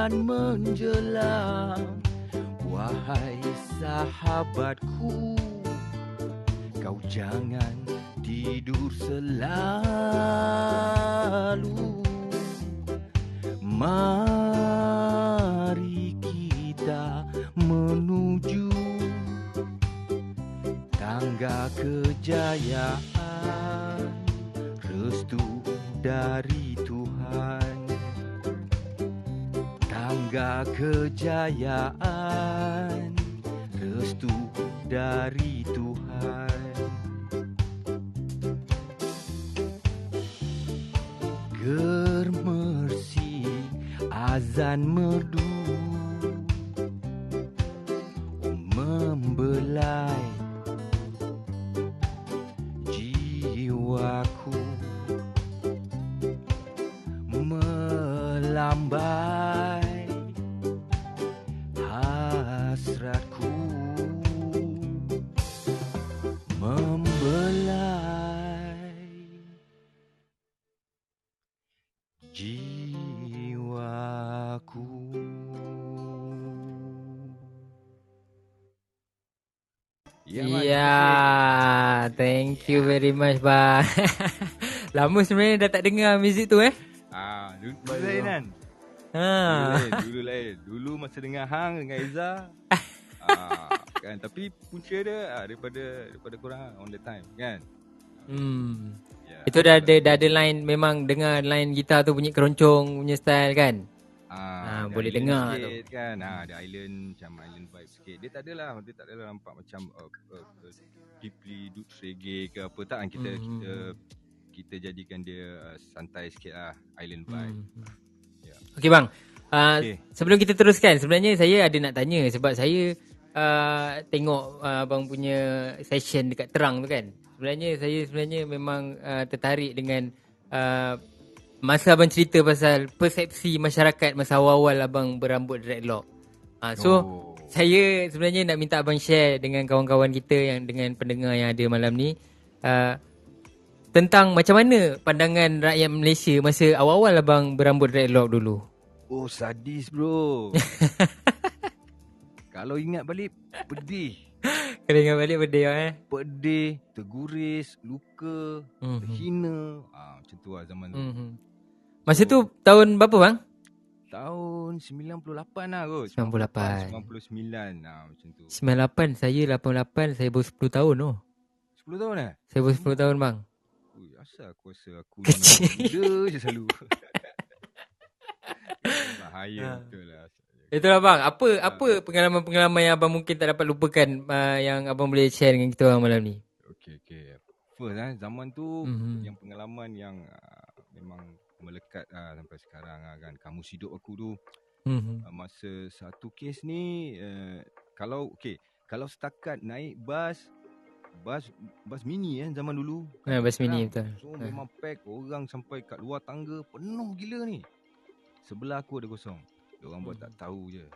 Kian menjelang. Wahai sahabatku Kau jangan tidur selalu. Mari kita menuju Tangga kejayaan Restu dari Tangga kejayaan Restu dari Tuhan. Germersi azan merdu you very much bang. Lama sebenarnya dah tak dengar muzik tu eh. Ah, dulu, dulu lain kan? Dulu Ha. lain, dulu lain. Dulu masa dengar Hang dengan Eza. ah, kan tapi punca dia ah, daripada daripada korang ah, on the time kan. Hmm. Ya. Itu dah ada dah ada line memang dengar line gitar tu bunyi keroncong punya style kan. Ah, ada boleh island dengar sikit, kan. Ah, ada island macam island vibe sikit. Dia tak adalah, dia tak adalah nampak macam uh, uh, uh, deeply roots reggae ke apa tak kan kita Mhm. kita kita jadikan dia uh, santai sikit lah island vibe. Hmm. Ya. Okey bang. Uh, Okey. Sebelum kita teruskan, sebenarnya saya ada nak tanya sebab saya uh, tengok uh, abang punya session dekat Terang tu kan. Sebenarnya saya sebenarnya memang uh, tertarik dengan uh, masa abang cerita pasal persepsi masyarakat masa awal-awal abang berambut dreadlock. Uh, so Oh. saya sebenarnya nak minta abang share dengan kawan-kawan kita yang dengan pendengar yang ada malam ni uh, tentang macam mana pandangan rakyat Malaysia masa awal-awal abang berambut dreadlock dulu. Oh sadis bro Kalau ingat balik Pedih Kena ingat balik benda eh. Pedih Terguris Luka Mhm. Terhina ah, Macam tu lah zaman tu Mhm. Masa tu tahun berapa bang? Tahun 98 lah kot 98. 99 ah, Macam tu 98, saya 88, saya baru 10 tahun tu. 10 tahun eh Saya baru 10 tahun bang. Ui, Asal aku rasa aku Kecil. Muda je selalu Bahaya Ha. betul lah Itulah bang, apa apa pengalaman-pengalaman yang abang mungkin tak dapat lupakan uh, yang abang boleh share dengan kita orang malam ni? Okay okay First eh Zaman tu Mhm. Yang pengalaman yang uh, Memang melekat uh, Sampai sekarang uh, kan Kamus hidup aku tu Mhm. uh, Masa satu kes ni uh, Kalau Okay Kalau setakat naik bas Bas Bas mini eh Zaman dulu Ha, bas mini betul. So Ha. memang pack Orang sampai kat luar tangga Penuh gila ni Sebelah aku ada kosong Diorang buat tak tahu je.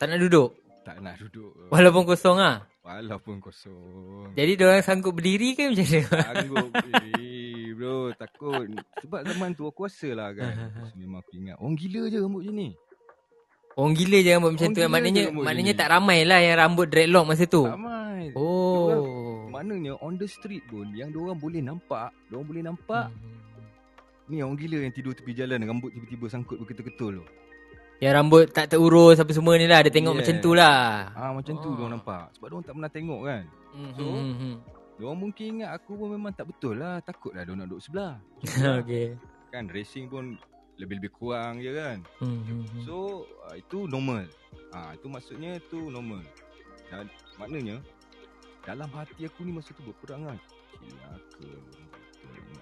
Tak nak duduk. Tak nak duduk. Walaupun kosong ah. Walaupun kosong. Jadi dia orang sanggup berdiri ke macam mana? Sanggup. eh, bro, takut. Sebab zaman tu aku rasa lah kan. So, memang aku ingat. Orang gila je rambut macam ni. Orang gila je rambut macam Orang tu. Maknanya maknanya tak ramai lah yang rambut dreadlock masa tu. Ramai. Oh. Maknanya on the street pun yang diorang boleh nampak, diorang boleh nampak Hmm. ni orang gila yang tidur tepi jalan rambut tiba-tiba sangkut berketul-ketul tu. Yang rambut tak terurus apa semua ni lah. Dia tengok Yeah. macam tu lah. Ah macam tu Oh. diorang nampak. Sebab diorang tak pernah tengok kan. So, Hmm, hmm, Diorang mungkin ingat aku pun memang tak betul lah. Takut lah diorang nak duduk sebelah. okay. kan racing pun lebih-lebih kurang je kan. Hmm, hmm, hmm. So uh, itu normal. Ah itu maksudnya tu normal. Dan maknanya dalam hati aku ni masa tu berperangan. Gila ke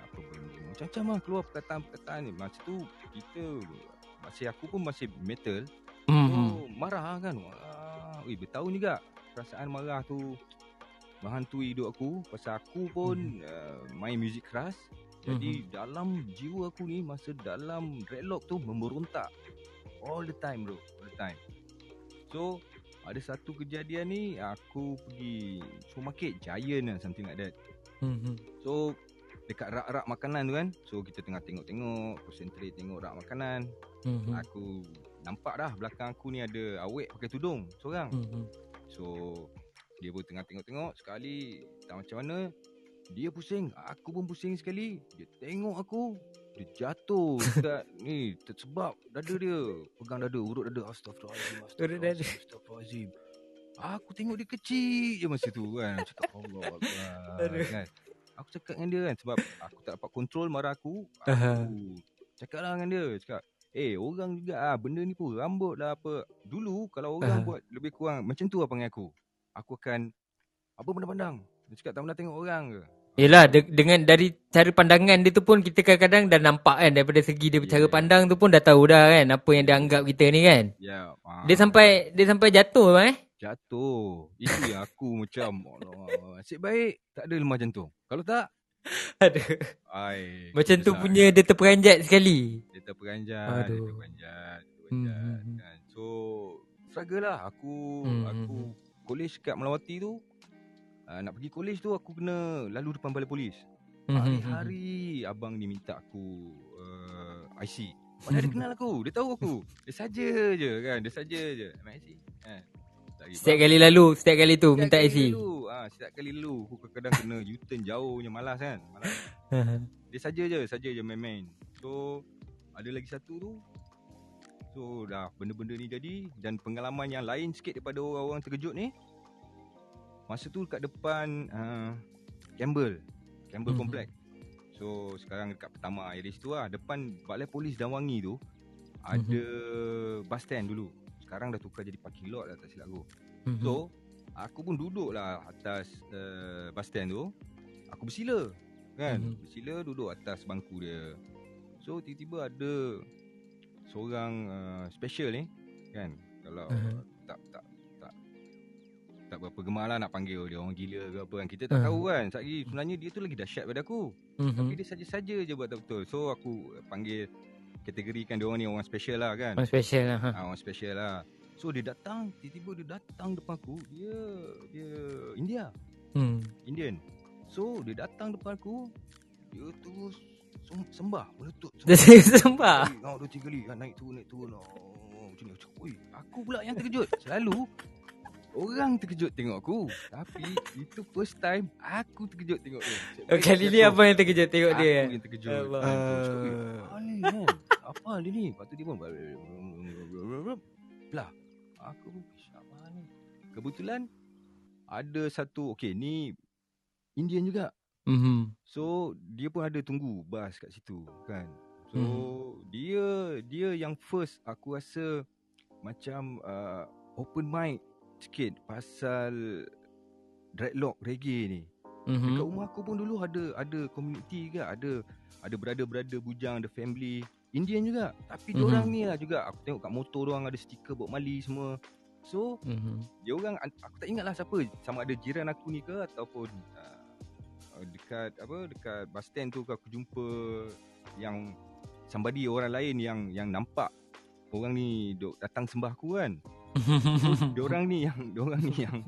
apa benda. Macam-macam lah keluar perkataan-perkataan ni. Masa tu kita masih aku pun masih metal. Hmm, So hmm. marah kan. Wah, weh bertahun juga perasaan marah tu menghantui hidup aku pasal aku pun uh, main muzik keras. Jadi dalam jiwa aku ni masa dalam dreadlock tu memberontak. All the time bro, all the time. So ada satu kejadian ni aku pergi supermarket Giant lah something like that. Hmm, hmm. So dekat rak-rak makanan tu kan. So kita tengah tengok-tengok, concentrate tengok rak makanan. Hmm, hmm. Aku nampak dah belakang aku ni ada awek pakai tudung seorang. Hmm, hmm. So dia pun tengah tengok-tengok sekali tak macam mana dia pusing, aku pun pusing sekali. Dia tengok aku, dia jatuh dekat ni tersebab dada dia. Pegang dada, urut dada. Astagfirullahalazim. Dada. Astagfirullahalazim. Astagfirullahalazim. Aku tengok dia kecil je masa tu kan. Cakap Allah Akbar kan. Aku cakap dengan dia kan sebab aku tak dapat kontrol marah aku. Aku cakap lah dengan dia. Cakap, eh orang juga ah benda ni pun rambut lah apa. Dulu kalau orang Aha. buat lebih kurang macam tu lah panggil aku. Aku akan apa pandang-pandang. Dia cakap tak pernah tengok orang ke. Yelah de- dengan dari cara pandangan dia tu pun kita kadang-kadang dah nampak kan daripada segi dia Yeah. cara pandang tu pun dah tahu dah kan apa yang dia anggap kita ni kan. Ya. ah, Dia sampai dia sampai jatuh bang eh. jatuh. Itu yang aku macam Allah. Asyik baik tak ada lemah jantung. Kalau tak Aduh. ai Macam tu besar. punya dia terperanjat sekali. dia terperanjat, dia Aduh. terperanjat, Hmm, terperanjat hmm, kan. So struggle lah aku Hmm, aku hmm, college kat Melawati tu uh, nak pergi college tu aku kena lalu depan balai polis. Hmm, hmm, hmm. Hari-hari abang ni minta aku uh, IC. Padahal dia kenal aku, dia tahu aku. Dia saja je kan, dia saja je. Ambil IC. Kan. Setiap kali lalu, setiap kali tu Setiap minta kali IC. Lalu, ah, setiap kali lalu aku kadang-kadang kena U-turn jauhnya malas kan. Malas. Dia saja je, saja je main-main. So ada lagi satu tu. So dah benda-benda ni jadi dan pengalaman yang lain sikit daripada orang-orang terkejut ni. Masa tu kat depan uh, Campbell, Campbell Mhm. Complex. So sekarang dekat pertama area situ lah depan Balai Polis Danwangi tu ada bus stand dulu. Sekarang dah tukar jadi parking lot lah tak silap aku. Hmm, So aku pun duduk lah atas uh, bus stand tu. Aku bersila kan. Mhm. Bersila duduk atas bangku dia. So tiba-tiba ada seorang uh, special ni kan. Kalau Mhm. tak tak tak tak berapa gemar lah nak panggil dia orang gila ke apa kan. Kita tak Mhm. tahu kan. Lagi sebenarnya dia tu lagi dahsyat pada aku. Hmm, Tapi dia saja-saja je buat tak betul. So aku panggil kategorikan dia orang ni orang special lah kan. Orang special lah. Ha. Ah, orang special lah. So dia datang, tiba-tiba dia datang depan aku, dia dia India, Hmm. Indian. So dia datang depan aku, dia terus sembah, meletup. Dia sembah. Kau dua tiga kali, ah, naik turun, naik turun. Oh, macam ni. Aku cakap, "Oi, aku pula yang terkejut. Selalu orang terkejut tengok aku. Tapi itu first time aku terkejut tengok dia. Cik, Oh, kali ni apa yang terkejut tengok dia? Aku yang terkejut. Allah. Kan, aku cakap, "Oi, Uh, apa ni dia ni? Lepas tu dia pun Belah Aku ni Kebetulan Ada satu Okay ni Indian juga Hmm. So Dia pun ada tunggu Bas kat situ Kan So Hmm. Dia Dia yang first Aku rasa Macam uh, Open mind Sikit Pasal Dreadlock reggae ni Dekat Hmm. rumah aku pun dulu ada ada community ke ada ada brother-brother bujang ada family Indian juga tapi Mhm. mm orang ni lah juga aku tengok kat motor orang ada stiker Bob Marley semua so Hmm. dia orang aku tak ingat lah siapa sama ada jiran aku ni ke ataupun uh, dekat apa dekat bus stand tu aku jumpa yang somebody orang lain yang yang nampak orang ni duk datang sembah aku kan. Diorang ni yang diorang ni yang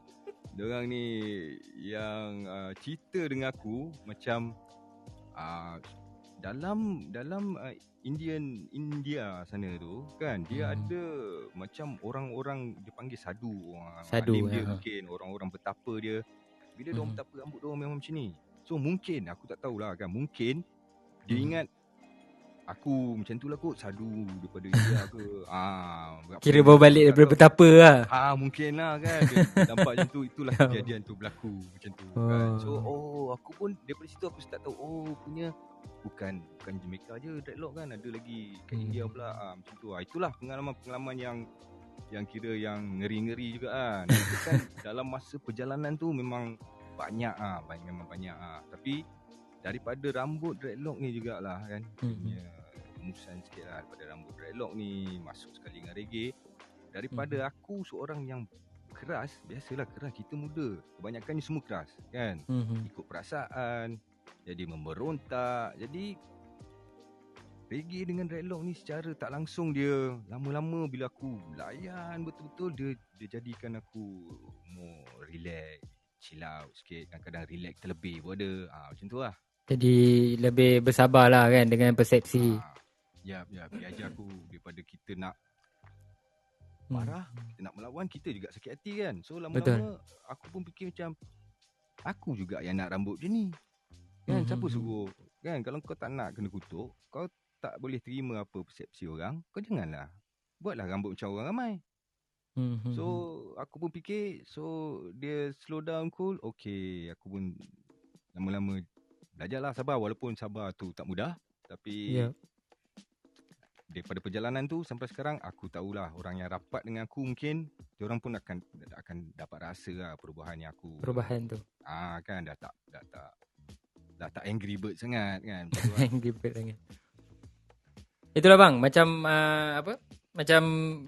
diorang ni yang uh, cerita dengan aku macam uh, dalam dalam uh, Indian India sana tu kan dia Hmm. ada macam orang-orang dia panggil sadu orang Sadu, alim dia ya. mungkin orang-orang betapa dia bila dia Hmm. betapa rambut dia memang macam ni so mungkin aku tak tahulah kan mungkin dia Hmm. ingat aku macam tu lah kot sadu daripada India ke ah Kira bawa balik tak daripada betapa lah. Ah mungkin lah kan dia nampak macam tu itulah kejadian tu berlaku macam tu kan. So Oh. oh aku pun daripada situ aku start tahu oh punya bukan bukan Jamaica je dreadlock kan ada lagi kat Hmm. India pula ah, macam tu. Ah, itulah pengalaman-pengalaman yang yang kira yang ngeri-ngeri juga kan. Kan dalam masa perjalanan tu memang banyak ah banyak memang banyak ah. Tapi daripada rambut dreadlock ni jugalah kan. Hmm. punya rumusan sikit lah daripada rambut dreadlock ni masuk sekali dengan reggae. Daripada Hmm. aku seorang yang keras biasalah keras kita muda. Kebanyakan ni semua keras kan? Mhm. ikut perasaan jadi memberontak. Jadi reggae dengan dreadlock ni secara tak langsung dia lama-lama bila aku layan betul-betul dia dia jadikan aku more relax chill out sikit kadang-kadang relax terlebih pun ada ha, macam tu lah Jadi lebih bersabar lah kan dengan persepsi. ha, ya ya dia ajar aku daripada kita nak Hmm. marah kita nak melawan kita juga sakit hati kan so Betul. lama-lama aku pun fikir macam aku juga yang nak rambut je ni kan Mhm. siapa suruh kan kalau kau tak nak kena kutuk kau tak boleh terima apa persepsi orang kau janganlah buatlah rambut macam orang ramai Mhm. so aku pun fikir so dia slow down cool okay aku pun lama-lama belajarlah sabar walaupun sabar tu tak mudah tapi Ya. daripada perjalanan tu sampai sekarang aku tahulah orang yang rapat dengan aku mungkin orang pun akan akan dapat rasa lah perubahan yang aku perubahan tu. ah kan dah tak dah tak dah tak angry bird sangat kan lah. Angry bird sangat. Itulah bang, macam uh, apa? Macam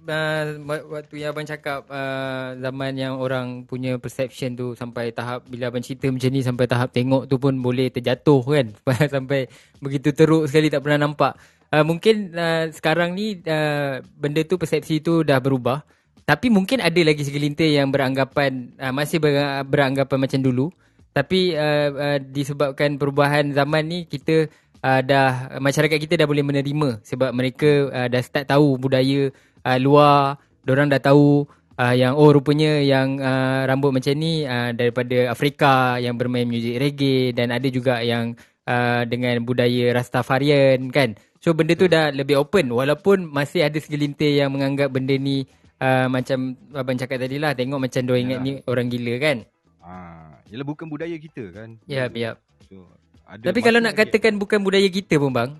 uh, wa- waktu yang abang cakap uh, zaman yang orang punya perception tu sampai tahap bila abang cerita macam ni sampai tahap tengok tu pun boleh terjatuh kan sampai begitu teruk sekali tak pernah nampak. Uh, mungkin uh, sekarang ni uh, benda tu persepsi tu dah berubah. Tapi mungkin ada lagi segelintir yang beranggapan uh, masih ber, beranggapan macam dulu. Tapi uh, uh, disebabkan perubahan zaman ni kita uh, dah masyarakat kita dah boleh menerima sebab mereka uh, dah start tahu budaya uh, luar, orang dah tahu uh, yang oh rupanya yang uh, rambut macam ni uh, daripada Afrika yang bermain muzik reggae dan ada juga yang uh, dengan budaya Rastafarian kan. So benda tu dah lebih open walaupun masih ada segelintir yang menganggap benda ni uh, macam abang cakap tadi lah tengok macam dia ingat Yalah. ni orang gila kan. ah yalah bukan budaya kita kan Ya, yep, yep. so, ada Tapi kalau nak katakan bukan budaya kita pun bang.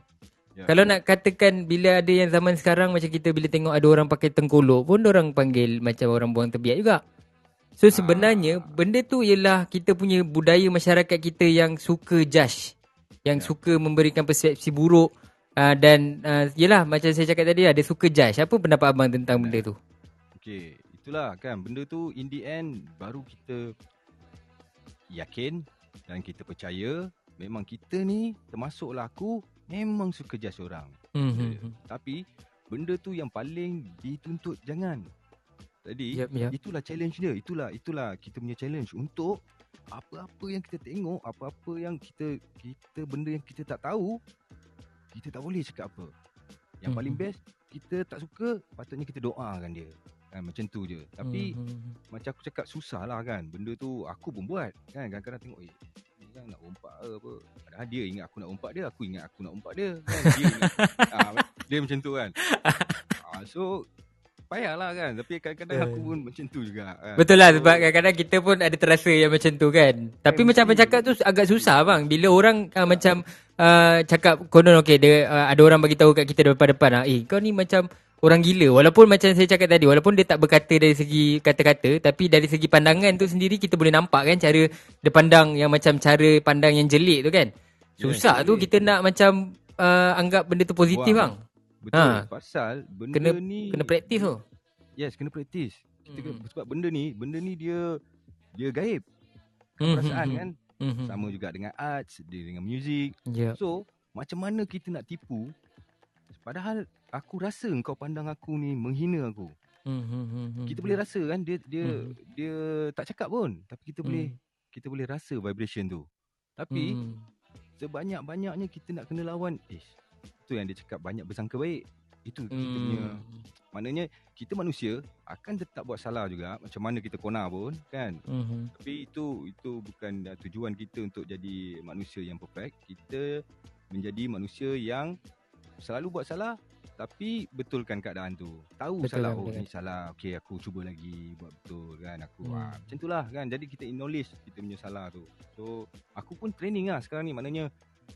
Ya. Kalau nak katakan bila ada yang zaman sekarang macam kita bila tengok ada orang pakai tengkolok pun orang panggil macam orang buang tebiat juga. So sebenarnya benda tu ialah kita punya budaya masyarakat kita yang suka judge. Yang Ya. suka memberikan persepsi buruk uh, dan uh, yelah macam saya cakap tadi ada suka judge. Apa pendapat abang tentang benda tu? Okey, itulah kan benda tu in the end baru kita yakin dan kita percaya memang kita ni termasuklah aku memang suka judge orang. Hmm. Tapi benda tu yang paling dituntut jangan. Jadi Yep, yep. itulah challenge dia. Itulah itulah kita punya challenge untuk apa-apa yang kita tengok, apa-apa yang kita kita benda yang kita tak tahu, kita tak boleh cakap apa. Yang paling Mhm. best kita tak suka, patutnya kita doakan dia. Kan macam tu je. Tapi Hmm. macam aku cakap susah lah kan. Benda tu aku pun buat. Kan kadang-kadang tengok eh kan nak umpat ke apa. Padahal dia ingat aku nak umpat dia, aku ingat aku nak umpat dia. Kan dia ingat, ah, dia macam tu kan. Ah, so payahlah kan. Tapi kadang-kadang aku pun macam tu juga. Kan. Betul lah sebab kadang-kadang kita pun ada terasa yang macam tu kan. Tapi Eh, macam abang cakap tu agak susah bang. Bila orang uh, macam uh, cakap konon okey dia uh, ada orang bagi tahu kat kita depan-depan ah, eh kau ni macam orang gila. Walaupun macam saya cakap tadi, walaupun dia tak berkata dari segi kata-kata, tapi dari segi pandangan tu sendiri kita boleh nampak kan cara dia pandang yang macam cara pandang yang jelik tu kan. Susah tu jelik. kita nak macam uh, anggap benda tu positif Buang. bang. Betul. Ha. Pasal benda Kena ni kena praktis tu. Yes, kena praktis. Kita Mhm. mm. sebab benda ni, benda ni dia dia gaib. Mhm, Perasaan mhm. kan. Mhm. Sama juga dengan arts, dia dengan muzik. Ya. So, macam mana kita nak tipu padahal aku rasa kau pandang aku ni menghina aku. Hmm, hmm, hmm, hmm. Kita boleh rasa kan dia dia Hmm. dia tak cakap pun tapi kita Hmm. boleh kita boleh rasa vibration tu. Tapi Hmm. sebanyak-banyaknya kita nak kena lawan ish. Tu yang dia cakap banyak bersangka baik. Itu kita punya maknanya kita manusia akan tetap buat salah juga macam mana kita kona pun kan. Hmm. Tapi itu itu bukan uh, tujuan kita untuk jadi manusia yang perfect. Kita menjadi manusia yang selalu buat salah tapi betulkan keadaan tu. Tahu Betul, salah oh ni salah. Okey aku cuba lagi buat betul kan aku. Hmm. Hmm. Ah, macam itulah kan. Jadi kita acknowledge kita punya salah tu. So aku pun training lah sekarang ni maknanya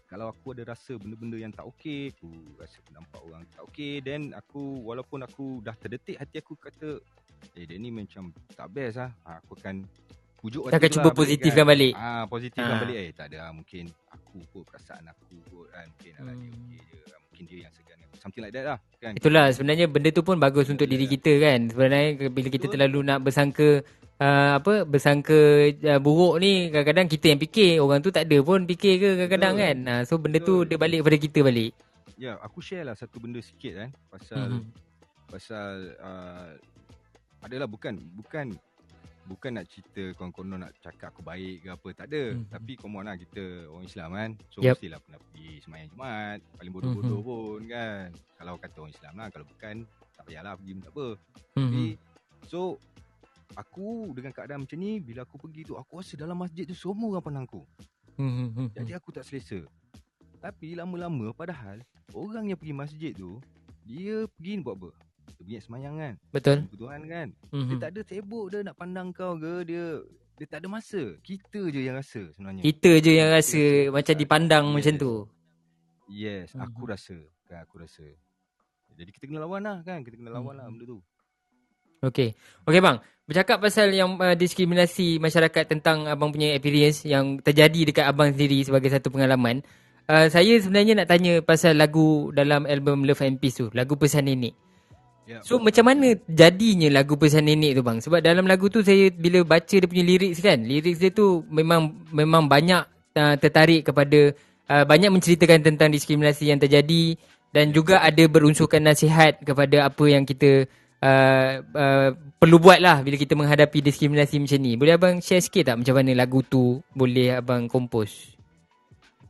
kalau aku ada rasa benda-benda yang tak okey, aku rasa aku nampak orang tak okey, then aku walaupun aku dah terdetik hati aku kata eh dia ni macam tak best lah. Ah, aku akan pujuk Kita akan cuba lah balik positifkan balik. Ah positifkan Ah. balik eh tak ada lah, mungkin aku kot perasaan aku kot kan mungkin hmm. dia Hmm. okey je Mungkin yang aku. something like that lah kan Itulah sebenarnya benda tu pun bagus untuk diri kita kan. Sebenarnya bila kita Betul. terlalu nak bersangka uh, apa bersangka uh, buruk ni kadang-kadang kita yang fikir orang tu tak ada pun fikir ke kadang-kadang Betul. kan. Uh, so benda tu Betul. dia balik kepada kita balik. ya aku share lah satu benda sikit kan pasal Mhm. pasal uh, adalah bukan bukan bukan nak cerita konon-konon nak cakap aku baik ke apa tak ada Mhm. tapi common lah kita orang Islam kan so Yep. mestilah pernah pergi semayang Jumaat paling bodoh-bodoh Mhm. pun kan kalau kata orang Islam lah kalau bukan tak payahlah pergi pun tak apa Mhm. Tapi so aku dengan keadaan macam ni bila aku pergi tu aku rasa dalam masjid tu semua orang pandang aku. Mhm. Jadi aku tak selesa. Tapi lama-lama padahal orang yang pergi masjid tu dia pergi buat apa? Dia pergi nak semayang kan. Betul. Kebutuhan kan. Dia Mhm. tak ada sibuk dia nak pandang kau ke dia dia tak ada masa. Kita je yang rasa sebenarnya. Kita je yang rasa macam dipandang Yes. macam tu. Yes, aku Mhm. rasa. Kan aku rasa. Jadi kita kena lawan lah kan. Kita kena lawan lah Mhm. benda tu. Okey. Okey bang, bercakap pasal yang uh, diskriminasi masyarakat tentang abang punya experience yang terjadi dekat abang sendiri sebagai satu pengalaman. Uh, saya sebenarnya nak tanya pasal lagu dalam album Love and Peace tu, lagu Pesan Nenek. Ya. So macam mana jadinya lagu Pesan Nenek tu bang? Sebab dalam lagu tu saya bila baca dia punya lirik kan, lirik dia tu memang memang banyak uh, tertarik kepada uh, banyak menceritakan tentang diskriminasi yang terjadi dan juga ada berunsurkan nasihat kepada apa yang kita uh, uh, perlu buat lah bila kita menghadapi diskriminasi macam ni. Boleh abang share sikit tak macam mana lagu tu boleh abang kompos?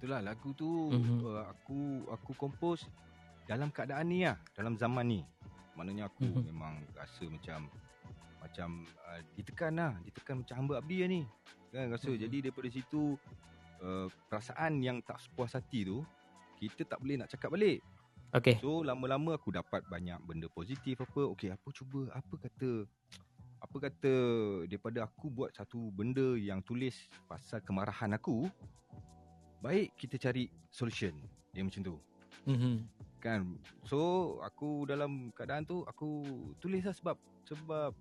Itulah lagu tu Mhm. mm-hmm. uh, aku aku kompos dalam keadaan ni lah, dalam zaman ni. Maknanya aku Mhm. mm-hmm. memang rasa macam macam uh, ditekan lah, ditekan macam hamba abdi lah ni. Kan rasa Mhm. mm-hmm. jadi daripada situ uh, perasaan yang tak sepuas hati tu kita tak boleh nak cakap balik. Okay. So lama-lama aku dapat banyak benda positif apa. Okey, apa cuba apa kata apa kata daripada aku buat satu benda yang tulis pasal kemarahan aku, baik kita cari solution. Dia macam tu. Mm-hmm. Kan? So aku dalam keadaan tu aku tulis lah sebab sebab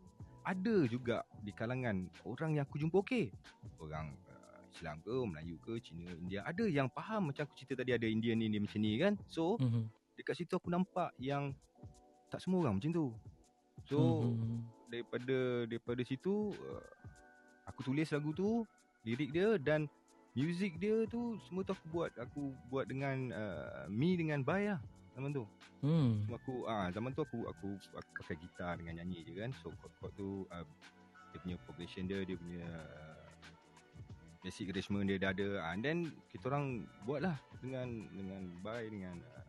ada juga di kalangan orang yang aku jumpa okey. Orang uh, Islam ke, Melayu ke, Cina, India. Ada yang faham macam aku cerita tadi ada Indian ni dia macam ni kan. So Mm-hmm. dekat situ aku nampak yang tak semua orang macam tu. So mm-hmm. daripada daripada situ uh, aku tulis lagu tu, lirik dia dan music dia tu semua tu aku buat aku buat dengan uh, me dengan Bai lah zaman tu. Hmm. Semua aku ah zaman tu aku aku aku pakai gitar dengan nyanyi je kan. So chord-chord tu uh, dia punya progression dia dia punya uh, basic arrangement dia dah ada ah, and then kita orang buat lah dengan dengan Bai dengan uh,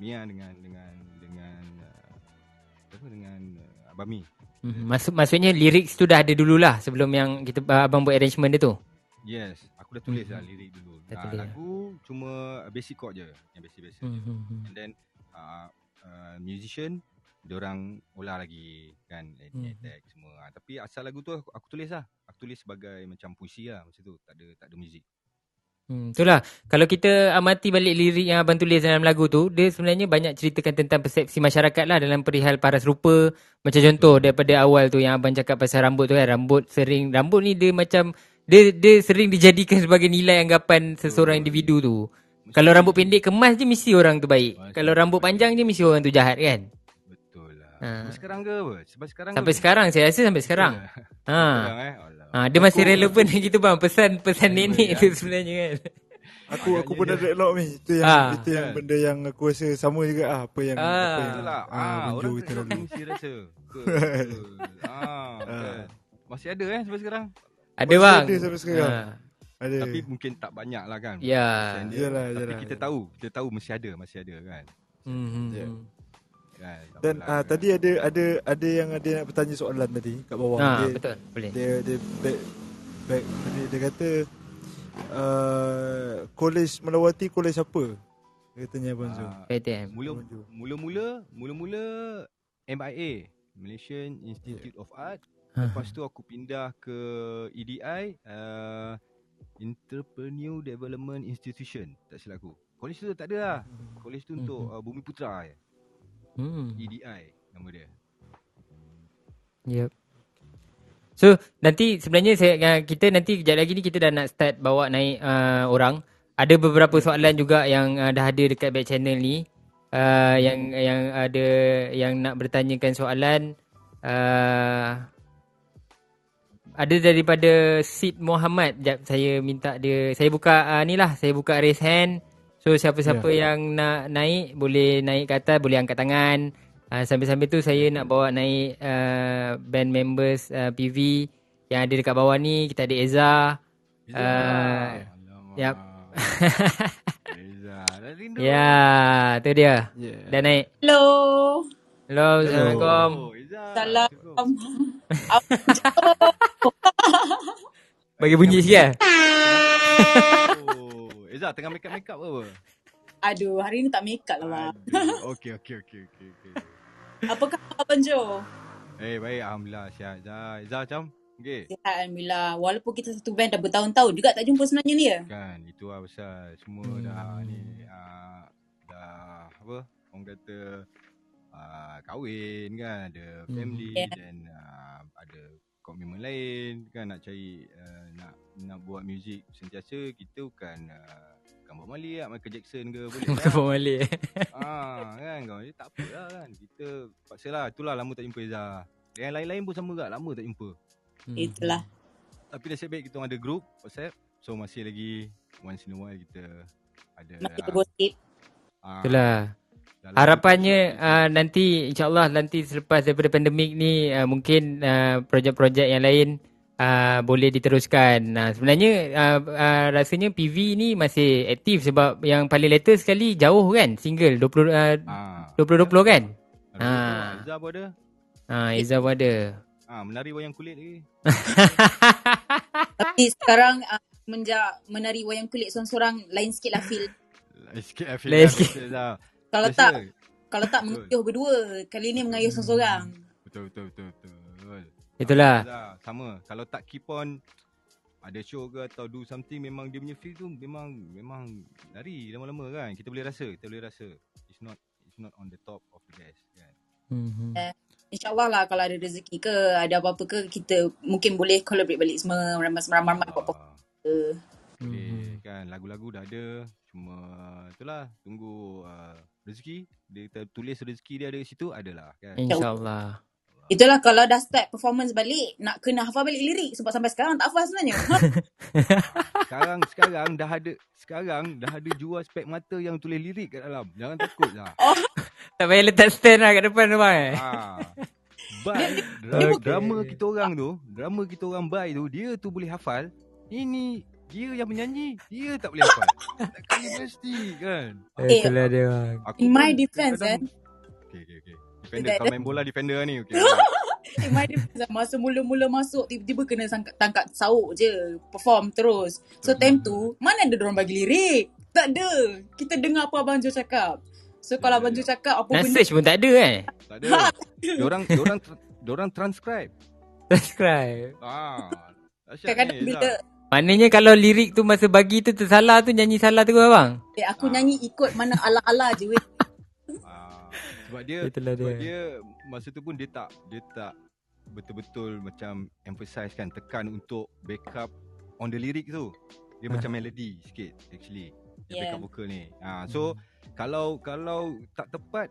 Mia dengan dengan dengan uh, apa dengan uh, Abami. Hmm, Maksud, maksudnya lyrics tu dah ada dululah sebelum yang kita uh, abang buat arrangement dia tu. Yes, aku dah tulis Mhm. lah lirik dulu. Dah tulis. lagu cuma basic chord je, yang basic-basic je. Hmm. And then uh, uh, musician orang olah lagi kan Mhm. attack semua. Ah, tapi asal lagu tu aku, aku tulis lah. Aku tulis sebagai macam puisi lah macam tu. Tak ada tak ada muzik. Hmm, itulah. Kalau kita amati balik lirik yang abang tulis dalam lagu tu, dia sebenarnya banyak ceritakan tentang persepsi masyarakat lah dalam perihal paras rupa. Macam contoh daripada awal tu yang abang cakap pasal rambut tu kan. Rambut sering, rambut ni dia macam, dia dia sering dijadikan sebagai nilai anggapan seseorang individu tu. Mesti- Kalau rambut pendek kemas je mesti orang tu baik. Mesti Kalau rambut panjang je mesti orang tu jahat kan. Betul lah. Ha. Sampai sekarang ke apa? Sampai sekarang Sampai ke? sekarang saya rasa sampai sekarang. Betul Ha. lah, eh? Ha, dia masih Aku- relevan gitu bang pesan pesan Relevan, nenek ya. tu sebenarnya kan. Aku aku pun ada lock ni. Itu yang Ah. itu yang Kan? benda yang aku rasa sama juga ah apa yang Ah. apa yang lah. ah, Ah, Bonjo orang kita lalu. mesti rasa. Ah, betul. Masih ada eh sampai sekarang. Ada bang. ada sampai sekarang. Ah, Ada. Tapi mungkin tak banyak lah kan. Ya. Dia. Yalah, Tapi yalah, kita yalah. tahu, kita tahu masih ada, masih ada kan. Mhm. Ya. Kan. Dan ah kan. tadi ada ada ada yang ada nak bertanya soalan tadi kat bawah. Ah, dia, betul. Boleh. dia dia back back dia, dia kata uh, college melawati college apa? Dia tanya Abang Zul. Ah, PTM. mula mula-mula mula-mula MIA Malaysian Institute of Art Ha. Lepas tu aku pindah ke EDI uh, Entrepreneur Development Institution tak silap aku college tu tak ada lah college tu untuk uh, Bumi Putra je Hmm. EDI nama dia Yep. So nanti sebenarnya saya uh, kita nanti kejap lagi ni kita dah nak start bawa naik uh, orang. Ada beberapa soalan juga yang uh, dah ada dekat back channel ni. Uh, yang yang ada yang nak bertanyakan soalan uh, ada daripada Sid Muhammad. Jap saya minta dia saya buka uh, ni lah, saya buka raise hand. So siapa-siapa yeah. yang nak naik boleh naik ke atas, boleh angkat tangan. Uh, sambil-sambil tu saya nak bawa naik uh, band members uh, PV yang ada dekat bawah ni. Kita ada Eza. Uh, Alamak. rindu Ya, tu dia. Yeah. Dah naik. Hello. Hello, Assalamualaikum. Oh, Salam. Bagi bunyi sikit lah. Oh, Eza tengah make up make up apa? Aduh, hari ni tak make up lah, Bang. Okey okey okey okey. okey. Apa khabar Abang Jo? Eh baik alhamdulillah sihat Eza. Eza macam okey. Sihat Alhamdulillah. Walaupun kita satu band dah bertahun-tahun juga tak jumpa sebenarnya ni ya. Kan itu lah pasal semua hmm. dah ni uh, dah apa orang kata uh, kahwin kan ada Hmm. family Yeah. dan uh, ada komitmen lain kan nak cari uh, nak nak buat muzik sentiasa kita bukan uh, bukan Bob Marley lah Michael Jackson ke boleh Bukan lah. Bob Marley. ah kan kau Jadi tak apa lah kan kita paksa lah itulah lama tak jumpa Eza yang lain-lain pun sama juga lama tak jumpa Hmm. Itulah. tapi nasib baik kita ada group WhatsApp So masih lagi once in a while kita ada Masih ah, bergosip. ah, Itulah. Harapannya uh, nanti insyaAllah nanti selepas daripada pandemik ni uh, mungkin uh, projek-projek yang lain uh, boleh diteruskan. Uh, sebenarnya uh, uh, rasanya PV ni masih aktif sebab yang paling latest sekali jauh kan single 20 uh, ah, 2020 kan? ada Ah. Eza pun ada Ha Izzah pun ada. ah, menari wayang kulit lagi Tapi sekarang uh, menjak menari wayang kulit seorang-seorang lain sikit lah feel. Lain sikit lah Lain Fizah, sikit. Fizah. Kalau Biasa. tak, kalau tak mengayuh berdua. Kali ni mengayuh seorang-seorang. Betul betul betul betul Itulah. Sama kalau tak keep on ada show ke atau do something memang dia punya feel tu memang memang lari lama-lama kan kita boleh rasa kita boleh rasa it's not it's not on the top of the best kan Hmm. InsyaAllah lah kalau ada rezeki ke, ada apa-apa ke, kita mungkin boleh collaborate balik semua. Ramai-ramai buat apa Ah. ke. Boleh kan lagu-lagu dah ada cuma itulah tunggu uh, rezeki dia kita tulis rezeki dia ada di situ adalah kan InsyaAllah. Itulah kalau dah start performance balik, nak kena hafal balik lirik. Sebab sampai sekarang tak hafal sebenarnya. sekarang sekarang dah ada sekarang dah ada jual spek mata yang tulis lirik kat dalam jangan takut lah Tak payah letak stand lah kat depan tu bang. ha buy drama, Okay. drama kita orang tu drama kita orang buy tu dia tu boleh hafal ini dia yang menyanyi dia tak boleh hafal takkan dia mesti kan Eh, Itulah dia bang. aku In my defense, kadang- eh. okay okay okay defender Tidak kau main bola defender ni okay Eh, my defense, masa mula-mula masuk, tiba-tiba kena sangka, tangkap sauk je. Perform terus. So, time tu, mana ada orang bagi lirik? Tak ada. Kita dengar apa Abang Jo cakap. So, kalau Abang Jo cakap apa Nak benda, pun tak ada eh. tak ada diorang diorang diorang transcribe Subscribe. ah kadang-kadang ni, bila. Maknanya kalau lirik tu masa bagi tu tersalah tu nyanyi salah tu abang. eh, aku nyanyi ikut mana ala-ala je. Weh. Ah, sebab dia Itulah sebab dia. dia masa tu pun dia tak dia tak betul-betul macam emphasize kan tekan untuk backup on the lyric tu. Dia Ah. macam melody sikit actually. Dia Yeah. backup vocal ni. Ah so kalau kalau tak tepat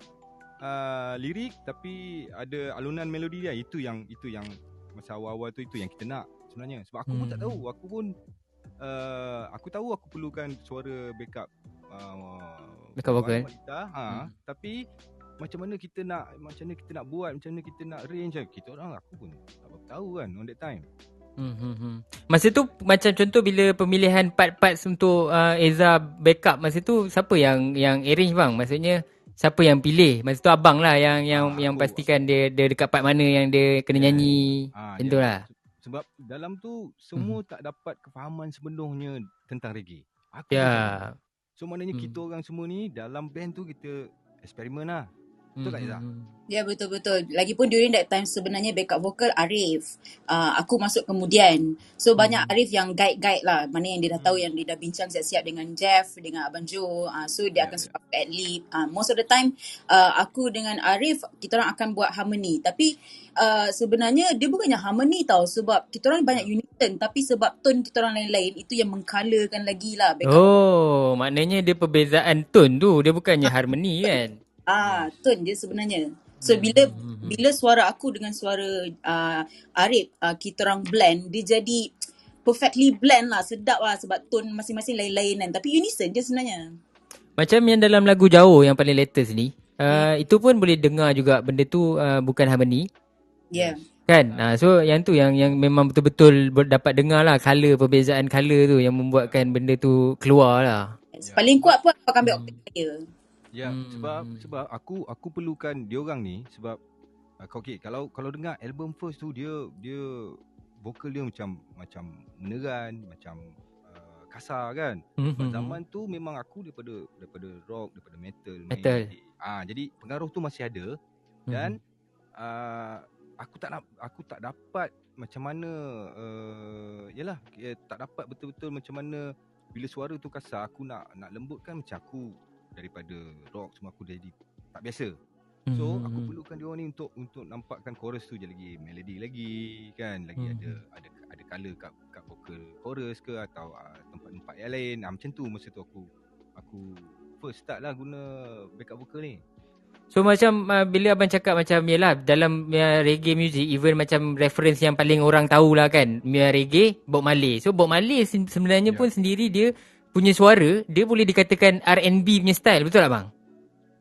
uh, lirik tapi ada alunan melodi dia itu yang itu yang masa awal-awal tu itu yang kita nak sebenarnya. Sebab aku pun tak Hmm. tahu. Aku pun uh, aku tahu aku perlukan suara backup uh, Backup vocal. wanita, ha, Hmm. tapi macam mana kita nak macam mana kita nak buat macam mana kita nak range kan kita orang aku pun tak apa tahu kan on that time Hmm, hmm, hmm. Masa tu macam contoh bila pemilihan part-parts untuk uh, Eza backup masa tu siapa yang yang arrange bang? Maksudnya siapa yang pilih? Masa tu abang lah yang yang Ah, yang aku. pastikan dia dia dekat part mana yang dia kena Yeah. nyanyi. ha, Macam tu lah. Sebab dalam tu semua tak dapat kefahaman sepenuhnya tentang reggae aku Ya. tu. so maknanya Hmm. kita orang semua ni dalam band tu kita eksperimen lah Betul tak, Izzah? Hmm, hmm, Ya betul-betul. Lagipun during that time sebenarnya backup vocal Arif. Uh, aku masuk kemudian. So banyak Hmm. Arif yang guide-guide lah. Mana yang dia dah tahu yang dia dah bincang siap-siap dengan Jeff, dengan Abang Joe. Uh, so dia Ya, akan ya. suka ad lib. Uh, most of the time uh, aku dengan Arif kita orang akan buat harmony. Tapi uh, sebenarnya dia bukannya harmony tau. Sebab kita orang banyak unison. Tapi sebab tone kita orang lain-lain itu yang mengcolorkan lagi lah backup Oh, maknanya dia perbezaan tone tu. Dia bukannya harmoni kan? Ah, tone je sebenarnya. So bila Hmm. bila suara aku dengan suara uh, Arif uh, kita orang blend, dia jadi perfectly blend lah, sedap lah sebab tone masing-masing lain-lain kan. Tapi unison je sebenarnya. Macam yang dalam lagu Jauh yang paling latest ni. Uh, itu pun boleh dengar juga benda tu uh, bukan harmoni. Yeah. Kan? Uh, so yang tu yang yang memang betul-betul dapat dengar lah color, perbezaan color tu yang membuatkan benda tu keluar lah. Yes. Paling kuat pun aku akan ambil octave saya. Ya, Hmm. sebab sebab aku aku perlukan dia orang ni sebab uh, okey kalau kalau dengar album first tu dia dia vokal dia macam macam meneran, macam uh, kasar kan. Hmm, hmm, zaman tu memang aku daripada daripada rock, daripada metal. Metal. Ah jadi pengaruh tu masih ada hmm. dan uh, aku tak nak aku tak dapat macam mana uh, yalah eh, tak dapat betul-betul macam mana bila suara tu kasar aku nak nak lembutkan macam aku daripada rock semua aku jadi tak biasa. So Hmm, aku hmm. perlukan dia orang ni untuk untuk nampakkan chorus tu je lagi melody lagi kan lagi Hmm. ada ada ada color kat kat vocal chorus ke atau uh, tempat-tempat yang lain. Ah macam tu masa tu aku aku first start lah guna backup vocal ni. So macam uh, bila abang cakap macam yalah dalam uh, reggae music even macam reference yang paling orang tahulah kan uh, reggae Bob Marley. So Bob Marley sebenarnya Ya. pun sendiri dia punya suara dia boleh dikatakan R&B punya style betul tak bang?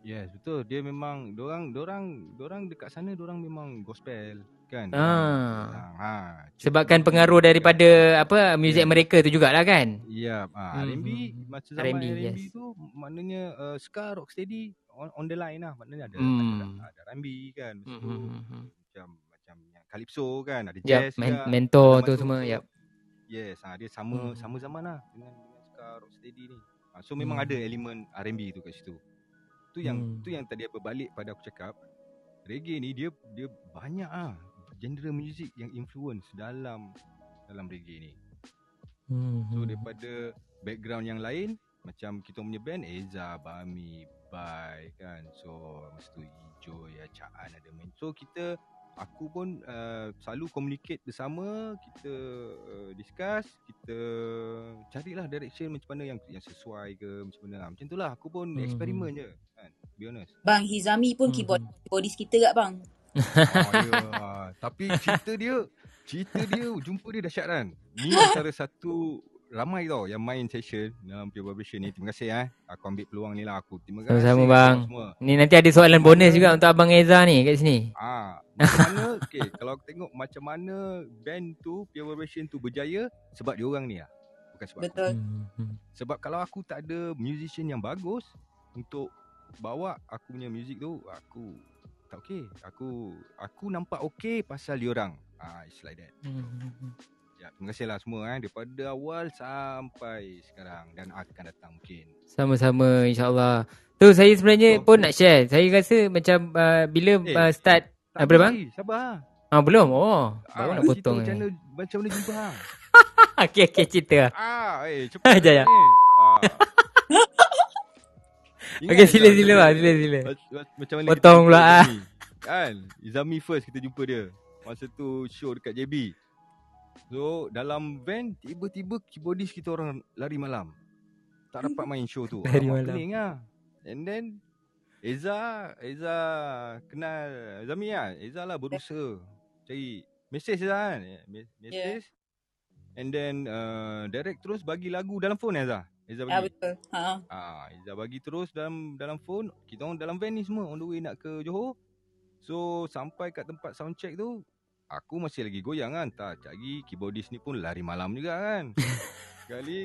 Yes, betul. Dia memang dorang dorang dorang dekat sana dorang memang gospel kan. Ah. Dorang, ha. Sebabkan pengaruh daripada apa music Ya. mereka tu jugalah kan? Ya, ah Hmm, R&B hmm, hmm. masa zaman R&B, R&B, yes. tu maknanya uh, ska rocksteady on, on the line lah. Maknanya ada Hmm. ada, ada R&B kan. Masa Hmm, tu hmm, macam macam yang calypso kan, ada Yep, jazz men- juga. mentor tu semua, yep. Yes, ah dia sama Hmm. sama zaman lah dengan, ska rocksteady ni. Ah, so memang Hmm. ada elemen R&B tu kat situ. Tu yang Hmm. tu yang tadi berbalik pada aku cakap. Reggae ni dia dia banyak ah genre music yang influence dalam dalam reggae ni. Hmm, So daripada background yang lain macam kita punya band Eza, Bami, Bai kan. So masa tu Ijo, ya Caan ada main. So kita aku pun uh, selalu communicate bersama, kita uh, discuss, kita carilah direction macam mana yang yang sesuai ke macam mana. Macam itulah aku pun Hmm, eksperimen je kan. To be honest. Bang Hizami pun Hmm, keyboard keyboardist kita kat bang. Oh, ya. Tapi cerita dia Cerita dia Jumpa dia dahsyat kan Ni antara satu Ramai tau Yang main session Dalam Pure Vibration ni Terima kasih eh Aku ambil peluang ni lah aku Terima kasih Sama-sama, bang. semua. Ni nanti ada soalan Mana- bonus juga untuk abang Eza ni kat sini. Ah, Macam mana okay, Kalau aku tengok Macam mana Band tu Pure Vibration tu berjaya Sebab dia orang ni lah Bukan sebab aku. Betul. Hmm, hmm. Sebab kalau aku tak ada Musician yang bagus Untuk Bawa aku punya music tu Aku Tak okay Aku Aku nampak okay Pasal dia orang Ah, It's like that hmm, hmm. Ya, terima kasih lah semua eh daripada awal sampai sekarang dan akan datang mungkin. Sama-sama insyaAllah. Tu saya sebenarnya Oh. pun nak share. Saya rasa macam uh, bila Eh, uh, start Apa, bang? lagi, Sabar. Ah belum. Oh, baru nak cerita potong. Macam mana macam mana jumpa hang? okey okey cerita. ah, eh cepat. Ah. Ingat Okey sila sila bang, sila sila. mac- mac- Macam mana Potong kita pula, ah. Kan? Izami first kita jumpa dia. Masa tu show dekat JB. So dalam van tiba-tiba keyboardist kita orang lari malam. Tak dapat main show tu. Lari Alamak, malam. Pening lah. And then Eza, Eza kenal Zami lah. Eza lah berusaha cari mesej lah kan. Eh, me- Mesej. And then uh, Derek terus bagi lagu dalam phone Eza. Eza Ah bagi. betul. Ha. Ah, Eza bagi terus dalam dalam phone. Kita orang dalam van ni semua on the way nak ke Johor. So sampai kat tempat sound check tu aku masih lagi goyang kan. Tak cari keyboardist ni pun lari malam juga kan. Sekali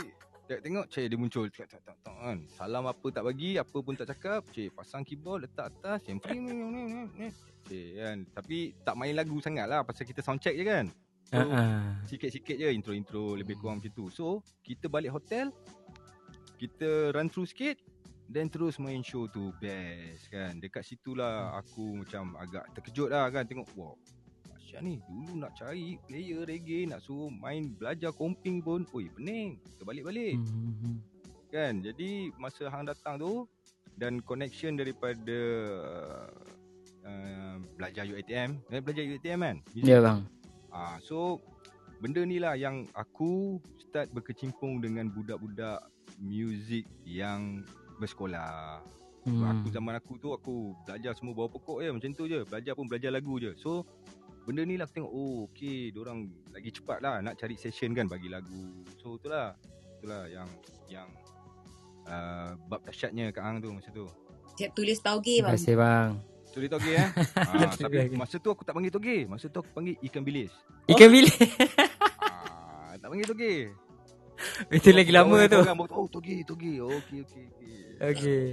Derek tengok cik dia muncul tak tak tak tak kan. Salam apa tak bagi, apa pun tak cakap. Cik pasang keyboard letak atas, yang free ni. Cik kan. Tapi tak main lagu sangat lah pasal kita sound check je kan. So, Uh-uh. Sikit-sikit je intro-intro lebih kurang macam tu. So, kita balik hotel, kita run through sikit, then terus main show tu best kan. Dekat situlah aku macam agak terkejut lah kan tengok wow. Asyik ni dulu nak cari player reggae nak suruh main belajar komping pun oi pening. Kita balik-balik Hmm. kan. Jadi masa hang datang tu dan connection daripada uh, belajar UiTM, eh, belajar UiTM kan? Ya bang. Ah, so benda ni lah yang aku start berkecimpung dengan budak-budak muzik yang bersekolah. Hmm. Aku zaman aku tu aku belajar semua bawah pokok je macam tu je. Belajar pun belajar lagu je. So benda ni lah aku tengok oh okey orang lagi cepat lah nak cari session kan bagi lagu. So itulah itulah yang yang uh, bab dahsyatnya kat hang tu masa tu. Siap tulis tauge Terima bang. kasih bang. Tu dia toge eh. Terima tapi masa tu aku tak panggil toge. Masa tu aku panggil ikan bilis. Ikan bilik. ah, tak panggil toge. Itu lagi lama tu. Orang baru, oh toge toge. Okey okey okey. Okey.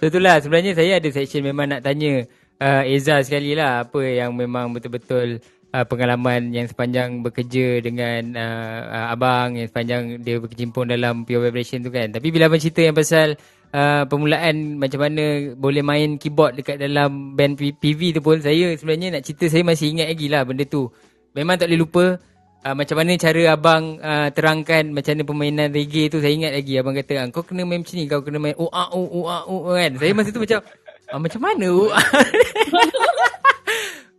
So itulah sebenarnya saya ada section memang nak tanya uh, Eza sekali lah apa yang memang betul-betul uh, pengalaman yang sepanjang bekerja dengan uh, uh, abang yang sepanjang dia berkecimpung dalam Pure Vibration tu kan. Tapi bila abang cerita yang pasal uh, permulaan macam mana boleh main keyboard dekat dalam band PV tu pun saya sebenarnya nak cerita saya masih ingat lagi lah benda tu. Memang tak boleh lupa Uh, macam mana cara abang uh, terangkan macam mana permainan reggae tu saya ingat lagi abang kata ah, kau kena main macam ni kau kena main oh ah oh oh ah oh kan saya masa tu macam ah, macam mana ah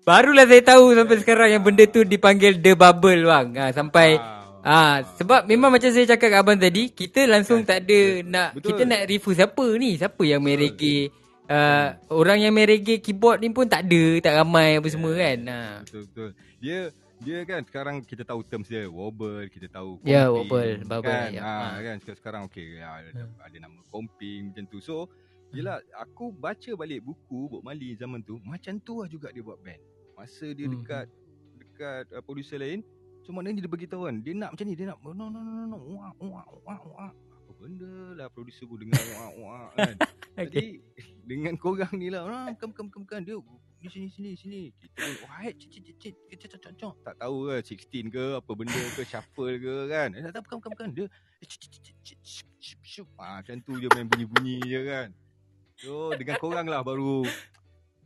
Barulah saya tahu sampai sekarang yang benda tu dipanggil the bubble bang. Ha, sampai Wow. ah sebab memang macam saya cakap kat abang tadi, kita langsung tak ada nak Betul. kita nak review siapa ni? Siapa yang main reggae? Uh, orang yang main reggae keyboard ni pun tak ada, tak ramai apa semua kan. Ha. Betul betul. Dia dia kan sekarang kita tahu terms dia wobble, kita tahu Ya, comping, wobble, bubble, kan. ya. Ha, Ha. kan sekarang, sekarang okey ya, ada, ada nama comping macam tu. So Yelah aku baca balik buku Bob Marley zaman tu Macam tu lah juga dia buat band Masa dia Hmm. dekat Dekat uh, producer lain So maknanya dia beritahu kan Dia nak macam ni Dia nak no no no no no Wah wah wah wah Apa benda lah producer pun dengar wah wah kan Jadi dengan korang ni lah ah, Bukan bukan bukan bukan Dia di sini sini sini Kita pun wah cik cik cik cik cok cok Tak tahu ke 16 ke Apa benda ke Shuffle ke kan Eh tak tak, bukan bukan bukan Dia eh, cik cik cik cik cik. Ah, Macam tu je main bunyi-bunyi je kan So dengan korang lah baru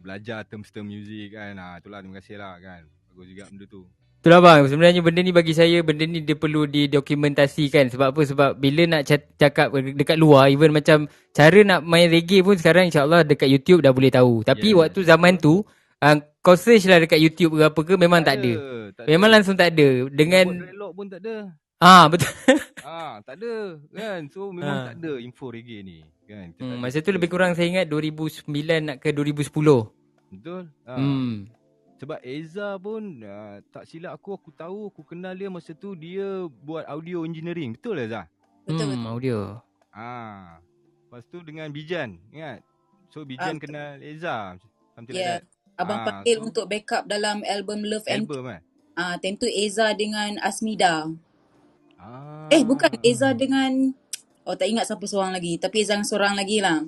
Belajar term-term music kan ah, Itulah terima kasih lah kan Bagus juga benda tu Itulah bang, sebenarnya benda ni bagi saya, benda ni dia perlu didokumentasikan. Sebab apa? Sebab bila nak cakap dekat luar, even macam cara nak main reggae pun sekarang insyaAllah dekat YouTube dah boleh tahu. Tapi Yeah. waktu zaman tu, uh, kau search lah dekat YouTube ke apa ke, memang tak, ada. tak Memang langsung tak ada. Dengan Dreadlock pun tak ada ah betul. Ah, tak ada kan. So memang Ah. tak ada info reggae ni kan. Kita Hmm, masa tu lebih kurang saya ingat 2009 nak ke 2010. Betul. Ah. Hmm. Sebab Eza pun uh, tak silap aku aku tahu aku kenal dia masa tu dia buat audio engineering. Betul Eza? Betul, hmm, audio. Ah. Lepas tu dengan Bijan, ingat? So Bijan Ah, kenal Eza. Something Yeah. like Abang Ah, panggil so- untuk backup dalam album Love that. and Album kan? ah time tu Eza dengan Asmida. Ah. Eh bukan Eza dengan oh tak ingat siapa seorang lagi tapi Eza dengan seorang lagi lah.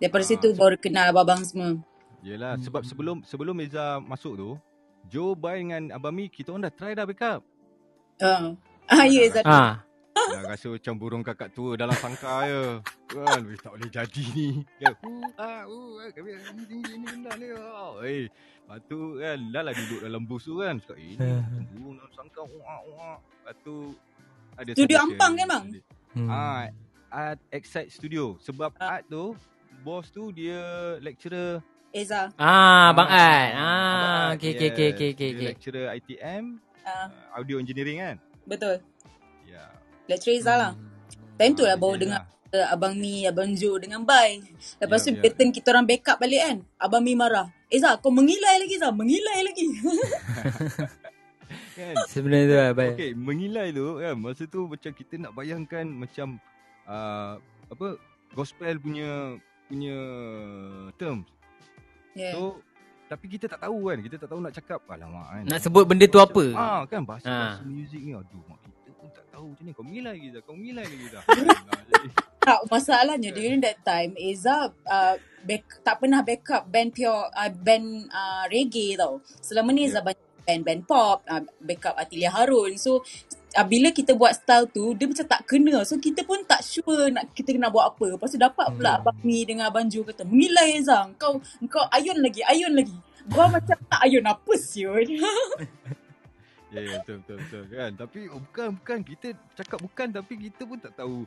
Daripada Ah, situ baru kenal abang semua. Yelah, sebab Hmm. sebelum sebelum Eza masuk tu, Joe Bai dengan Abang Mi, kita orang dah try dah backup. Ah, ah ya Eza. Ah. Dah rasa macam burung kakak tua dalam sangka je. Kan, weh, tak boleh jadi ni. Kan, uh, ah, uh, ah, kami ni tinggi ni benda ni. Oh. Eh, lepas tu kan, dah lah duduk dalam bus tu kan. Cakap, eh, ni macam burung dalam sangka. Uh, uh. Lepas tu, ada Studio. Ampang kan, bang? Hmm. Ah, Art Excite Studio. Sebab Ah. Art tu, bos tu dia lecturer Eza. Ah, Bang Ad. Abang Ah, Art, okey okey okey okey okey. Dia okey. lecturer ITM, Ah, uh, audio engineering kan. betul. Ya. Lecturer Eza lah. Time tu lah Ah, baru dia dengar uh, Abang Mi, Abang Jo dengan Bai. Lepas tu Yup, bila yup. turn kita orang backup balik kan. Abang Mi marah. Eza kau mengilai lagi Eza. Mengilai lagi. kan Sebenarnya tu lah baik. Okay, mengilai tu kan masa tu macam kita nak bayangkan macam uh, apa gospel punya punya terms. Yeah. So tapi kita tak tahu kan, kita tak tahu nak cakap alamak kan. Nak sebut benda tu apa? Ah kan bahasa Ah. bahasa muzik ni aduh mak kita pun tak tahu macam ni. Kau mengilai lagi dah, kau mengilai lagi dah. Ah, Tak, masalahnya during that time Eza uh, back, tak pernah backup band pure uh, band uh, reggae tau. Selama ni Eza banyak band-band pop, uh, backup Atilia Harun. So uh, bila kita buat style tu dia macam tak kena. So kita pun tak sure nak kita nak buat apa. Lepas tu dapat pula Hmm. Abang Mi dengan Abang Jo kata, "Mengilai Eza, kau kau ayun lagi, ayun lagi." Gua macam tak ayun apa siul. ya ya betul betul betul kan. Tapi oh, bukan bukan kita cakap bukan tapi kita pun tak tahu.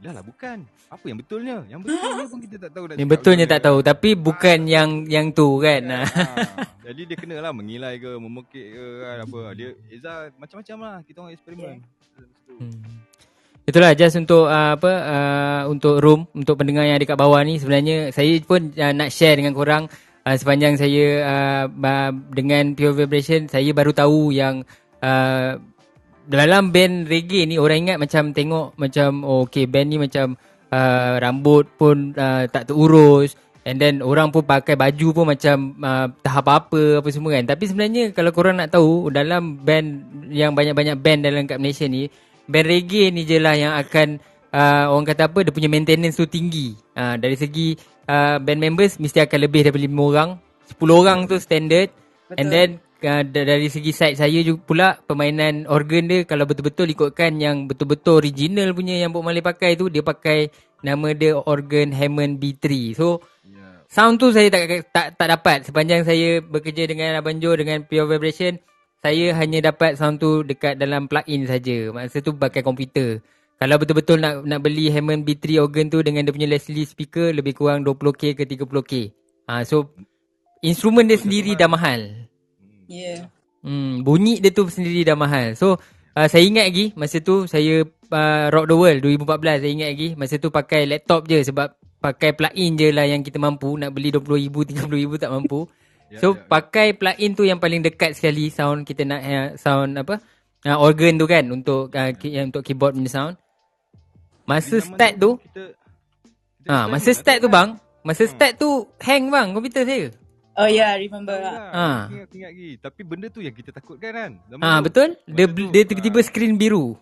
Dah lah bukan. Apa yang betulnya? Yang betulnya pun kita tak tahu nak Yang cakap betulnya tak tahu tapi bukan yang yang tu kan. Ah. ha. Jadi dia kena lah mengilai ke, memekik ke kan apa. Dia Eza macam-macam lah kita orang eksperimen. Hmm. Itulah just untuk uh, apa uh, untuk room untuk pendengar yang ada kat bawah ni sebenarnya saya pun uh, nak share dengan korang uh, sepanjang saya uh, uh, dengan Pure Vibration saya baru tahu yang uh, dalam band reggae ni orang ingat macam tengok macam oh, okay band ni macam uh, rambut pun uh, tak terurus. And then orang pun pakai baju pun macam uh, tak apa-apa apa semua kan. Tapi sebenarnya kalau korang nak tahu dalam band yang banyak-banyak band dalam kat Malaysia ni band reggae ni je lah yang akan uh, orang kata apa dia punya maintenance tu tinggi. Uh, dari segi uh, band members mesti akan lebih daripada 5 orang. 10 orang tu standard. And Betul. then uh, da- dari segi side saya juga pula permainan organ dia kalau betul-betul ikutkan yang betul-betul original punya yang Bob Marley pakai tu dia pakai nama dia organ Hammond B3 so Ya. sound tu saya tak tak tak dapat. Sepanjang saya bekerja dengan Abang Jo dengan Pure Vibration saya hanya dapat sound tu dekat dalam plug-in saja. Masa tu pakai komputer. Kalau betul-betul nak nak beli Hammond B3 organ tu dengan dia punya Leslie speaker lebih kurang 20k ke 30k ha, so instrumen dia sendiri dah mahal Yeah. Hmm, bunyi dia tu sendiri dah mahal. So, uh, saya ingat lagi masa tu saya uh, Rock the World 2014 saya ingat lagi masa tu pakai laptop je sebab pakai plug-in je lah yang kita mampu nak beli 20,000 30,000 tak mampu. Ya, So ya, ya. pakai plug-in tu yang paling dekat sekali sound kita nak uh, sound apa? Uh, organ tu kan untuk uh, ki- yang untuk keyboard punya sound. Masa start tu, kita, kita ah design masa start tu bang, masa start tu hang bang komputer saya. Oh yeah, remember. Lah, Ah. aku Ingat, ingat lagi. Tapi benda tu yang kita takutkan kan. Zaman Ah tu. betul? Dia tu, dia tiba-tiba ah. skrin biru.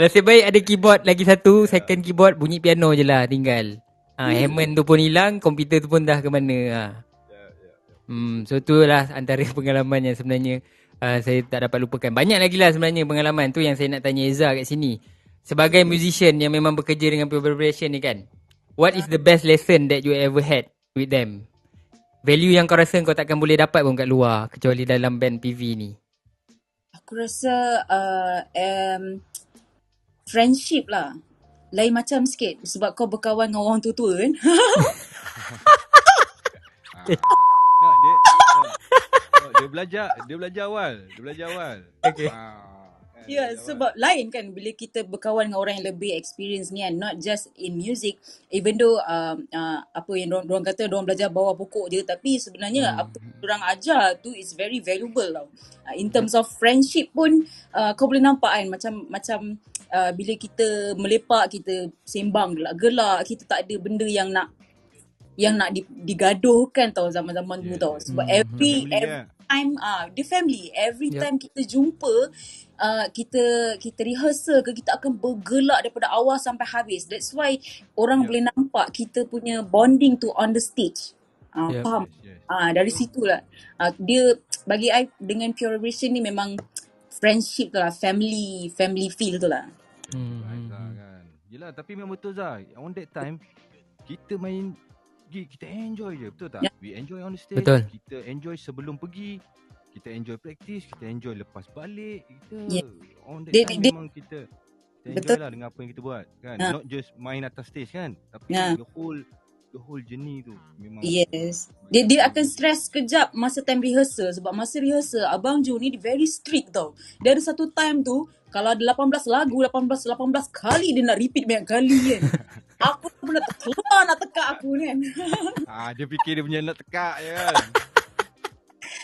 Nasib baik ada keyboard lagi satu, second keyboard bunyi piano je lah tinggal. Ah Hammond tu pun hilang, komputer tu pun dah ke mana. Ah. Ya, ya, ya. Hmm, so tu lah antara pengalaman yang sebenarnya uh, saya tak dapat lupakan. Banyak lagi lah sebenarnya pengalaman tu yang saya nak tanya Eza kat sini. Sebagai musician yang memang bekerja dengan Pure Vibration ni kan. What is the best lesson that you ever had with them? Value yang kau rasa kau takkan boleh dapat pun kat luar kecuali dalam band PV ni. Aku rasa uh, um, friendship lah. Lain macam sikit sebab kau berkawan dengan orang tua-tua kan. Nak dia dia belajar, dia belajar awal, dia belajar awal. Okay. Ah, kan, Ya, awal. sebab lain kan bila kita berkawan dengan orang yang lebih experience ni kan. Not just in music. Even though uh, uh, apa yang orang, orang kata orang belajar bawah pokok je. Tapi sebenarnya hmm. apa orang ajar tu is very valuable tau. Uh, in terms of friendship pun uh, kau boleh nampak kan macam macam uh, bila kita melepak kita sembang gelak-gelak kita tak ada benda yang nak yang nak di, digaduhkan tau zaman-zaman dulu Yeah, tau. yeah. Sebab Hmm. every every eh. Time ah the family every Yep. time kita jumpa uh, kita kita rehearsal ke kita akan bergelak daripada awal sampai habis. That's why orang Yep. boleh nampak kita punya bonding tu on the stage. Ah Yep. faham? Ah dari situlah. Ah dia bagi I dengan Pure Vibration ni memang friendship tu lah, family family feel tu lah. Hmm. Hmm, hmm. kan. Yelah tapi memang betul Zah. On that time kita main gig kita enjoy je betul tak? Ya. We enjoy on the stage. Betul. Kita enjoy sebelum pergi. Kita enjoy practice, kita enjoy lepas balik. Kita Ya. on time dia- memang kita kita enjoy Betul. lah dengan apa yang kita buat kan. Ha. Not just main atas stage kan, tapi Ya. the whole the whole journey tu memang Yes. Dia dia akan stress sekejap masa time rehearsal sebab masa rehearsal Abang Jo ni very strict tau. Dia ada satu time tu kalau ada 18 lagu 18 18 kali dia nak repeat banyak kali kan. aku pun nak keluar nak tekak aku kan. ah dia fikir dia punya nak tekak je kan.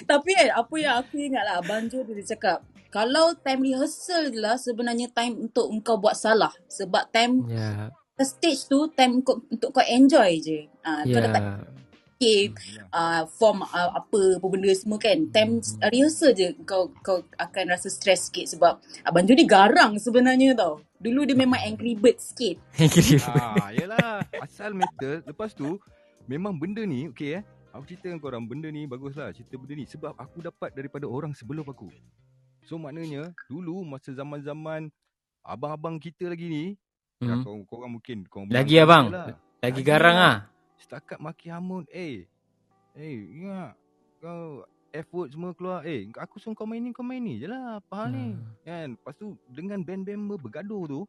Tapi kan apa yang aku ingat lah Abang Jo dia cakap kalau time rehearsal je lah sebenarnya time untuk engkau buat salah. Sebab time Ya. stage tu time untuk, untuk kau enjoy je. Ah, Kau dah tak Ya. fikir uh, form uh, apa apa benda semua kan. Time uh, rehearsal je kau kau akan rasa stress sikit sebab Abang Jo ni garang sebenarnya tau. Dulu dia memang angry bird sikit. Ah, yelah. Asal metal. Lepas tu, memang benda ni, okay eh. Aku cerita dengan korang, benda ni baguslah. Cerita benda ni. Sebab aku dapat daripada orang sebelum aku. So maknanya, dulu masa zaman-zaman abang-abang kita lagi ni, hmm. Hmm. korang, korang mungkin... Korang Lagi abang. Lah. Lagi Lagi garang lah. ah. Setakat maki hamun, eh. Eh, ingat. Kau F-word semua keluar. Eh, aku suruh kau main ni, kau main ni je lah. Apa hal ni? Hmm. Kan? Lepas tu, dengan band-band bergaduh tu,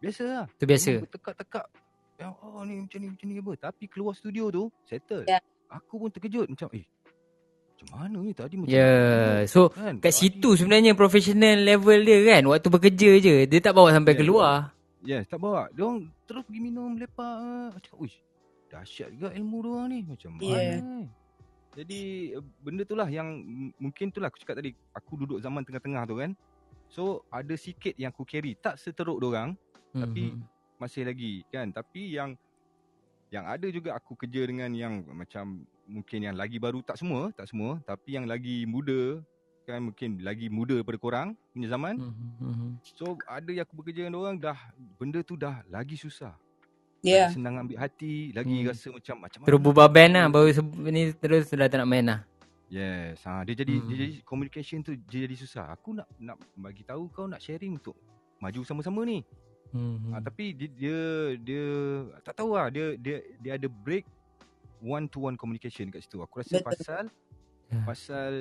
biasa lah. Tu biasa. Bertekak-tekak. Yang, oh ni macam ni, macam ni apa. Tapi keluar studio tu, settle. Ya. Aku pun terkejut. Macam, eh, macam mana ni tadi macam Ya. So Kan? kat Tadi- situ sebenarnya professional level dia kan. Waktu bekerja je. Dia tak bawa sampai Ya, keluar. Yes, tak bawa. Dia orang terus pergi minum, lepak. Aku cakap, uish, dahsyat juga ilmu dia orang ni. Macam mana Ya. ni? Jadi, benda tu lah yang mungkin tu lah aku cakap tadi. Aku duduk zaman tengah-tengah tu kan. So, ada sikit yang aku carry. Tak seteruk orang. Tapi- Mhm. masih lagi kan tapi yang yang ada juga aku kerja dengan yang macam mungkin yang lagi baru tak semua tak semua tapi yang lagi muda kan mungkin lagi muda daripada korang punya zaman Mhm, mhm. so ada yang aku bekerja dengan orang dah benda tu dah lagi susah Ya. lagi senang ambil hati lagi Hmm. rasa macam macam Terus bubar band lah. Baru se- ni terus sudah tak nak main lah. yes ha, dia jadi Hmm. dia jadi communication tu dia jadi susah aku nak nak bagi tahu kau nak sharing untuk maju sama-sama ni Mhm. Ah, tapi dia, dia dia tak tahu lah dia dia dia ada break one to one communication kat situ. Aku rasa Betul. pasal Ya. pasal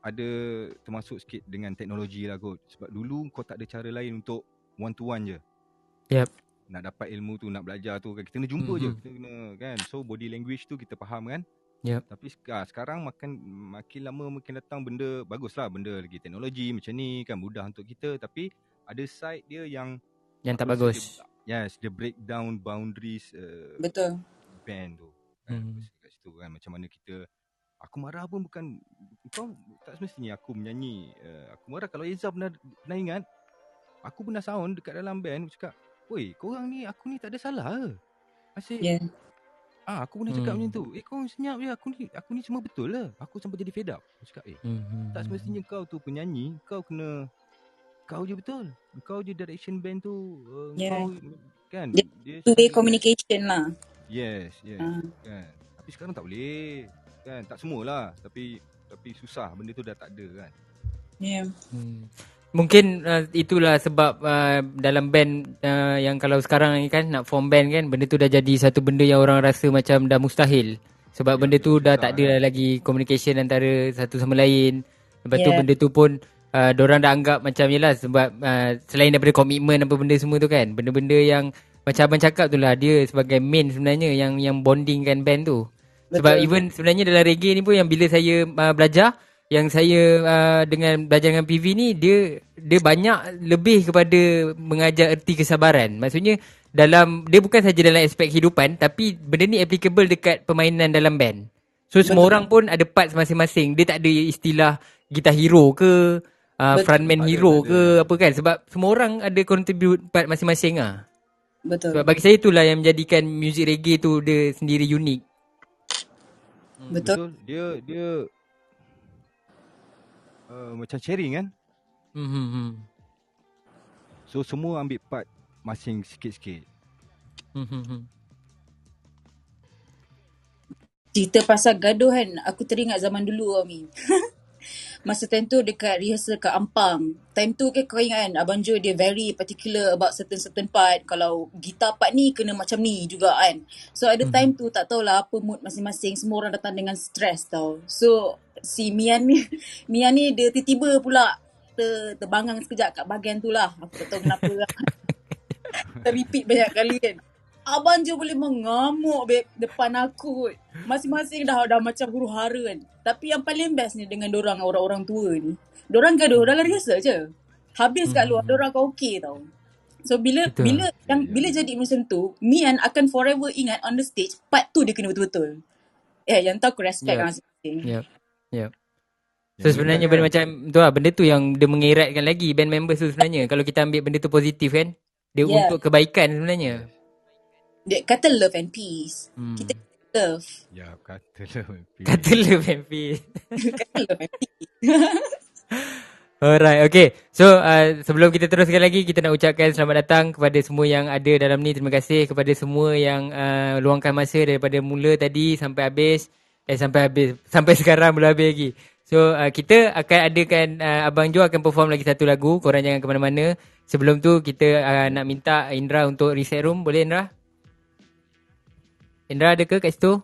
ada termasuk sikit dengan teknologi lah kot. Sebab dulu kau tak ada cara lain untuk one to one je. Yep. Nak dapat ilmu tu, nak belajar tu kan kita kena jumpa je, Mhm. kita kena kan. So body language tu kita faham kan. Yep. Tapi ah, sekarang makin makin lama makin datang benda baguslah benda lagi teknologi macam ni kan mudah untuk kita tapi ada side dia yang Yang tak bagus. Dia, yes, dia break down boundaries uh, Betul. band tu. Kan, Hmm. hmm. kat situ kan macam mana kita aku marah pun bukan kau tak semestinya aku menyanyi. Uh, aku marah kalau Eza pernah pernah ingat aku pernah sound dekat dalam band aku cakap, "Woi, korang ni aku ni tak ada salah ke?" Asyik. Ya. Ah, aku pernah cakap Hmm. macam tu. Eh, kau senyap je. Aku ni aku ni semua betul lah. Aku sampai jadi fed up. Aku cakap, "Eh, Mhm. tak semestinya kau tu penyanyi, kau kena kau je betul. Kau je direction band tu. Uh, Yeah. Kau kan Dia dia sebagai- communication lah. Yes, yes. Ah. Kan. Tapi sekarang tak boleh. Kan, tak semualah. Tapi tapi susah benda tu dah tak ada kan. Ya. Hmm. Mungkin uh, itulah sebab uh, dalam band uh, yang kalau sekarang ni kan nak form band kan benda tu dah jadi satu benda yang orang rasa macam dah mustahil. Sebab Ya, benda tu dah tak ada lagi communication antara satu sama lain. Lepas tu Yeah. benda tu pun uh, orang dah anggap macam yelah sebab uh, selain daripada komitmen apa benda semua tu kan. Benda-benda yang macam abang cakap tu lah dia sebagai main sebenarnya yang yang bondingkan band tu. Sebab Betul. even sebenarnya dalam reggae ni pun yang bila saya uh, belajar yang saya uh, dengan belajar dengan PV ni dia dia banyak lebih kepada mengajar erti kesabaran. Maksudnya dalam dia bukan saja dalam aspek kehidupan tapi benda ni applicable dekat permainan dalam band. So semua Betul. orang pun ada parts masing-masing. Dia tak ada istilah gitar hero ke uh, Betul. frontman ada, hero ada. ke apa kan sebab semua orang ada contribute part masing-masing ah. Betul. Sebab bagi saya itulah yang menjadikan muzik reggae tu dia sendiri unik. Betul. Dia dia uh, macam sharing kan. Hmm, hmm, hmm. So semua ambil part masing sikit-sikit. Hmm, hmm, hmm. Cerita pasal gaduh kan, aku teringat zaman dulu Amin. Masa time tu dekat rehearsal kat Ampang. Time tu kan kau ingat kan, Abang Jo dia very particular about certain-certain part. Kalau gitar part ni kena macam ni juga kan. So ada time tu tak tahulah apa mood masing-masing. Semua orang datang dengan stress tau. So si Mian ni, Mian ni dia tiba-tiba pula ter, terbangang sekejap kat bahagian tu lah. Aku tak tahu kenapa lah. Terrepeat banyak kali kan. Abang je boleh mengamuk babe depan aku kot. Masing-masing dah dah macam huru hara kan. Tapi yang paling best ni dengan dorang orang-orang tua ni. Dorang gaduh dalam rehearsal je. Habis kat luar dorang kau okey tau. So bila Betul. bila yang bila jadi macam tu, Mian akan forever ingat on the stage part tu dia kena betul-betul. Eh yang tahu aku respect Yeah. yeah. masing-masing. Yep. Yep. So sebenarnya benda macam tu lah Benda tu yang dia mengeratkan lagi Band members tu sebenarnya Kalau kita ambil benda tu positif kan Dia Yeah. untuk kebaikan sebenarnya Dia kata love and peace. Hmm. Kita love. Ya, katalah. Kata love and peace kata love and peace. Alright, okay. So, uh, sebelum kita teruskan lagi, kita nak ucapkan selamat datang kepada semua yang ada dalam ni. Terima kasih kepada semua yang uh, luangkan masa daripada mula tadi sampai habis. Eh, sampai habis. Sampai sekarang belum habis lagi. So, uh, kita akan adakan, uh, Abang Jo akan perform lagi satu lagu. Korang jangan ke mana-mana. Sebelum tu, kita uh, nak minta Indra untuk reset room. Boleh, Indra? Indra ada ke kat situ?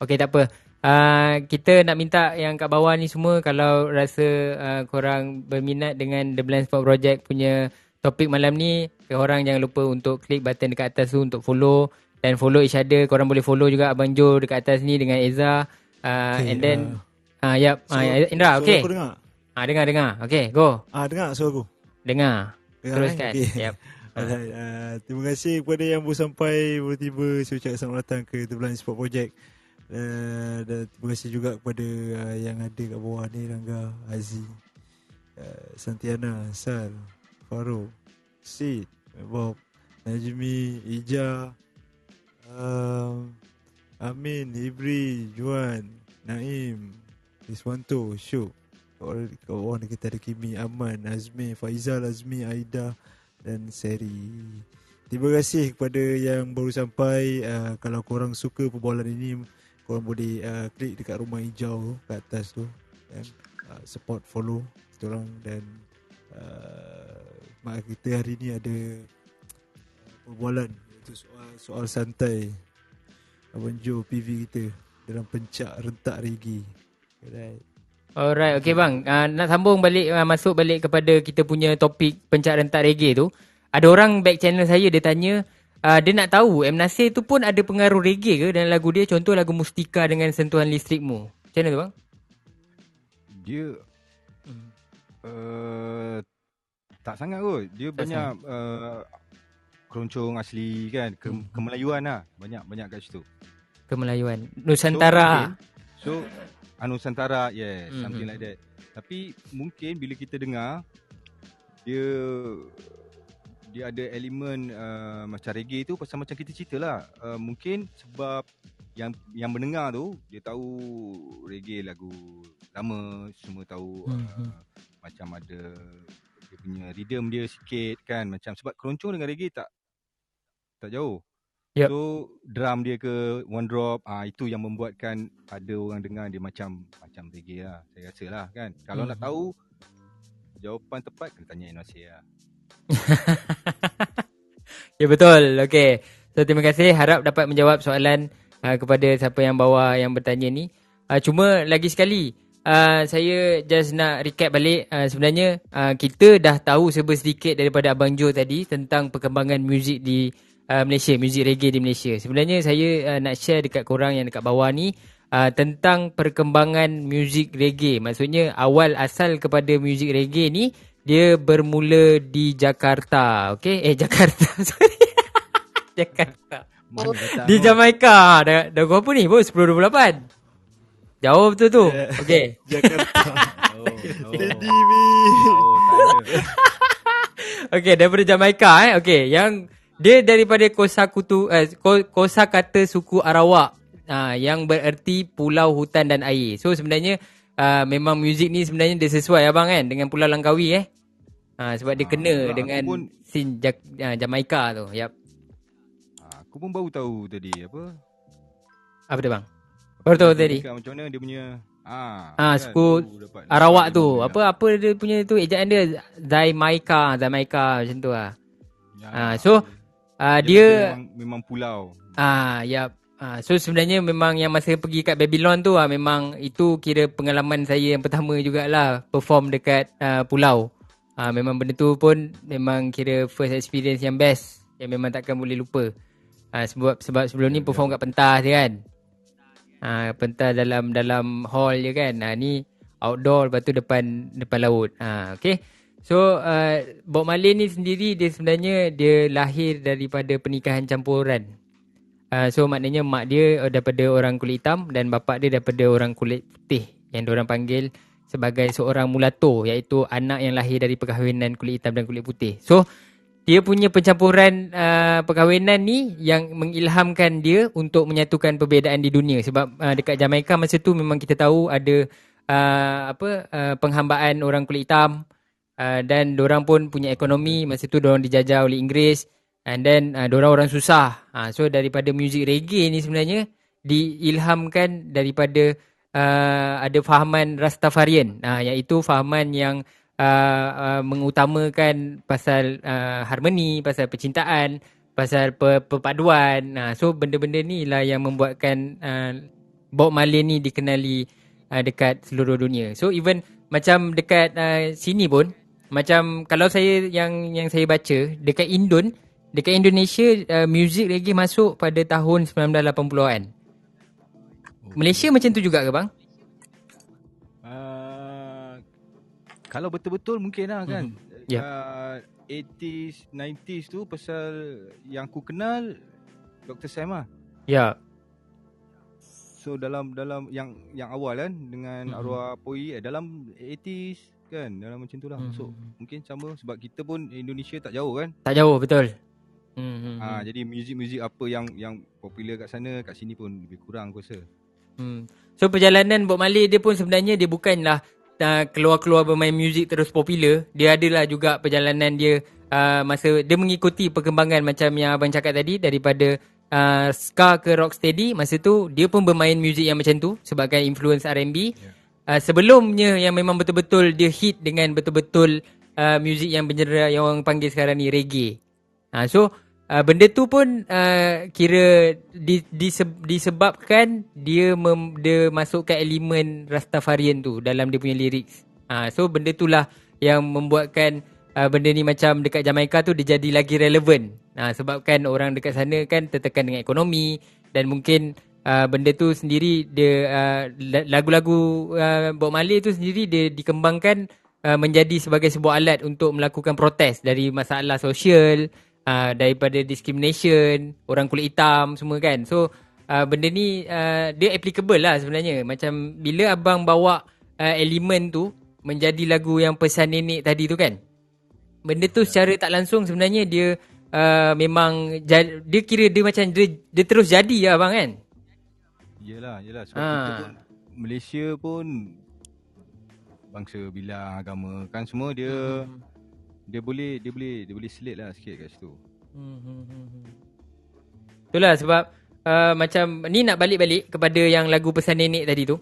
Okay, tak apa. Uh, kita nak minta yang kat bawah ni semua kalau rasa uh, korang berminat dengan The Blind Spot Project punya topik malam ni, korang jangan lupa untuk klik button dekat atas tu untuk follow dan follow each other. Korang boleh follow juga Abang Jo dekat atas ni dengan Eza. Uh, Okay, and then uh, uh, yep, uh, Indra, okay. aku dengar? Ah dengar dengar. Okay, go. Ah, dengar suara aku? Dengar. Dengar, Teruskan. eh? Okay. Yep. Alright, uh, terima kasih kepada yang baru sampai tiba-tiba saya ucap selamat datang ke The Blind Spot Project. Uh, dan terima kasih juga kepada uh, yang ada kat bawah ni Rangga, Aziz, uh, Santiana, Sal, Farouk, Sid, Bob, Najmi, Ija, um, Amin, Ibri, Juan, Naim, Iswanto, Syuk. Kat bawah ni kita ada Kimi, Aman, Azmi, Faizal, Azmi, Aida dan Seri. Terima kasih kepada yang baru sampai. Uh, kalau korang suka perbualan ini, korang boleh uh, klik dekat rumah hijau kat atas tu dan uh, support follow kita orang dan uh, kita hari ni ada uh, perbualan untuk soal soal santai Abang Jo PV kita dalam pencak rentak reggae. Alright. Alright, okay bang. Uh, nak sambung balik, uh, masuk balik kepada kita punya topik pencak rentak reggae tu. Ada orang back channel saya, dia tanya, uh, dia nak tahu M. Nasir tu pun ada pengaruh reggae ke dalam lagu dia? Contoh lagu Mustika dengan sentuhan listrikmu. Macam mana tu bang? Dia uh, tak sangat kot. Dia Tak banyak uh, keroncong asli kan, ke, Hmm. kemelayuan lah. Banyak banyak kat situ. Kemelayuan. Nusantara. So, Anusantara, yes, Mm, something mm. like that. Tapi mungkin bila kita dengar dia dia ada elemen uh, macam reggae tu pasal macam kita cerita lah. Uh, mungkin sebab yang yang mendengar tu dia tahu reggae lagu lama, semua tahu Hmm, uh, hmm. macam ada dia punya rhythm dia sikit kan macam sebab keroncong dengan reggae tak tak jauh. Yup. So drum dia ke one drop ah itu yang membuatkan ada orang dengar dia macam macam reggae lah saya rasa lah kan. Kalau Hmm. nak tahu jawapan tepat kena tanya Indonesia lah. Ya betul. Okay. So terima kasih. Harap dapat menjawab soalan uh, kepada siapa yang bawah yang bertanya ni. Uh, cuma lagi sekali. Uh, saya just nak recap balik. Uh, sebenarnya uh, kita dah tahu serba sedikit daripada Abang Jo tadi tentang perkembangan muzik di uh, Malaysia. Muzik reggae di Malaysia. Sebenarnya saya uh, nak share dekat korang yang dekat bawah ni. Uh, tentang perkembangan muzik reggae. Maksudnya awal asal kepada muzik reggae ni dia bermula di Jakarta. Okay? Eh, Jakarta. Sorry. Jakarta. Mana Di? Jamaica. Dah, dah berapa ni? Bos, 10.28. Jauh betul tu. Okay. Jakarta. Oh, oh. Teddy me. Oh, tak ada. Okay, daripada Jamaica eh. Okay, yang dia daripada kosakutu eh, ko- kosakata suku Arawak uh, yang bererti pulau hutan dan air. So sebenarnya uh, memang muzik ni sebenarnya dia sesuai abang kan dengan Pulau Langkawi eh. Uh, sebab dia kena aku dengan pun- scene ja- uh, Jamaica tu. Yap. Aku pun baru tahu tadi apa. Apa dia bang? Baru tahu tadi. Macam mana dia punya ah, Ah, suku baru dapat- Arawak dapat tu. Apa apa dia punya tu ejaan dia Zaimaika, Zaimaika macam tu lah. Ya, Ah, so uh, dia memang, memang pulau. Ah, ya. Ah, so sebenarnya memang yang masa pergi kat Babylon tu ah memang itu kira pengalaman saya yang pertama jugalah perform dekat uh, pulau. Ah memang benda tu pun memang kira first experience yang best yang memang takkan boleh lupa. Ah sebab sebab sebelum ni perform kat pentas je kan. Ah pentas dalam dalam hall je kan. Ah ni outdoor lepas tu depan depan laut. Ah okey. So uh, Bob Marley ni sendiri dia sebenarnya dia lahir daripada pernikahan campuran. Uh, so maknanya mak dia uh, daripada orang kulit hitam dan bapak dia daripada orang kulit putih. yang diorang panggil sebagai seorang mulato iaitu anak yang lahir dari perkahwinan kulit hitam dan kulit putih. So dia punya pencampuran uh, perkahwinan ni yang mengilhamkan dia untuk menyatukan perbezaan di dunia sebab uh, dekat Jamaika masa tu memang kita tahu ada uh, apa uh, penghambaan orang kulit hitam uh, dan orang pun punya ekonomi masa tu orang dijajah oleh Inggeris and then uh, orang orang susah. Uh, so daripada muzik reggae ni sebenarnya diilhamkan daripada uh, ada fahaman Rastafarian uh, iaitu fahaman yang uh, uh, mengutamakan pasal uh, harmoni, pasal percintaan, pasal per- perpaduan. Uh, so benda-benda ni lah yang membuatkan uh, Bob Marley ni dikenali uh, dekat seluruh dunia. So even macam dekat uh, sini pun macam kalau saya yang yang saya baca dekat Indon dekat Indonesia uh, music reggae masuk pada tahun 1980-an. Malaysia macam tu juga ke bang? Uh, kalau betul-betul mungkin lah kan. Ya. Uh, 80s, 90s tu pasal yang aku kenal Dr. Sam lah. Ya. So dalam dalam yang yang awal kan dengan Mhm. arwah Poi eh, dalam 80s kan dalam macam tu lah. Mhm. So mungkin sama sebab kita pun Indonesia tak jauh kan. Tak jauh betul. Hmm. hmm, Ah hmm. jadi muzik-muzik apa yang yang popular kat sana kat sini pun lebih kurang aku rasa. Hmm. So perjalanan Bob Marley dia pun sebenarnya dia bukanlah uh, keluar-keluar bermain muzik terus popular. Dia adalah juga perjalanan dia uh, masa dia mengikuti perkembangan macam yang abang cakap tadi daripada uh, ska ke rocksteady. Masa tu dia pun bermain muzik yang macam tu sebagai influence R&B. Yeah. Uh, sebelumnya yang memang betul-betul dia hit dengan betul-betul uh, muzik yang bergenre yang orang panggil sekarang ni reggae. Uh, so uh, benda tu pun uh, kira di, dise, disebabkan dia mem, dia masukkan elemen Rastafarian tu dalam dia punya lyrics. Uh, so benda tu lah yang membuatkan uh, benda ni macam dekat Jamaica tu dia jadi lagi relevan. Uh, sebabkan orang dekat sana kan tertekan dengan ekonomi dan mungkin uh, benda tu sendiri dia uh, la- lagu-lagu uh, Bob Marley tu sendiri dia dikembangkan uh, menjadi sebagai sebuah alat untuk melakukan protes dari masalah sosial uh, daripada discrimination orang kulit hitam semua kan. So uh, benda ni uh, dia applicable lah sebenarnya. Macam bila abang bawa uh, elemen tu menjadi lagu yang pesan nenek tadi tu kan? Benda tu secara tak langsung sebenarnya dia uh, memang dia kira dia macam dia, dia terus jadi lah abang kan Yelah, yelah sebab Ah. kita pun Malaysia pun bangsa bilang agama kan semua dia Hmm. dia boleh dia boleh dia boleh selit lah sikit kat situ. Hmm, hmm, hmm, hmm. Itulah sebab uh, macam ni nak balik-balik kepada yang lagu pesan nenek tadi tu.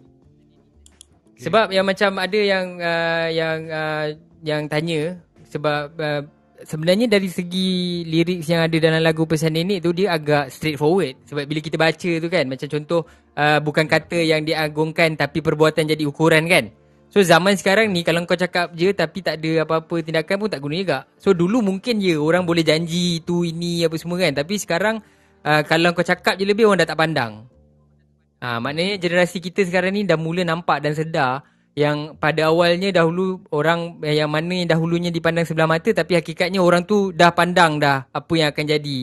Okay. Sebab yang macam ada yang uh, yang uh, yang tanya sebab uh, sebenarnya dari segi lirik yang ada dalam lagu pesan nenek tu dia agak straightforward sebab bila kita baca tu kan macam contoh uh, bukan kata yang diagungkan tapi perbuatan jadi ukuran kan. So zaman sekarang ni kalau kau cakap je tapi tak ada apa-apa tindakan pun tak guna juga. So dulu mungkin je orang boleh janji tu ini apa semua kan tapi sekarang uh, kalau kau cakap je lebih orang dah tak pandang. Ha, maknanya generasi kita sekarang ni dah mula nampak dan sedar yang pada awalnya dahulu orang eh, yang mana yang dahulunya dipandang sebelah mata tapi hakikatnya orang tu dah pandang dah apa yang akan jadi.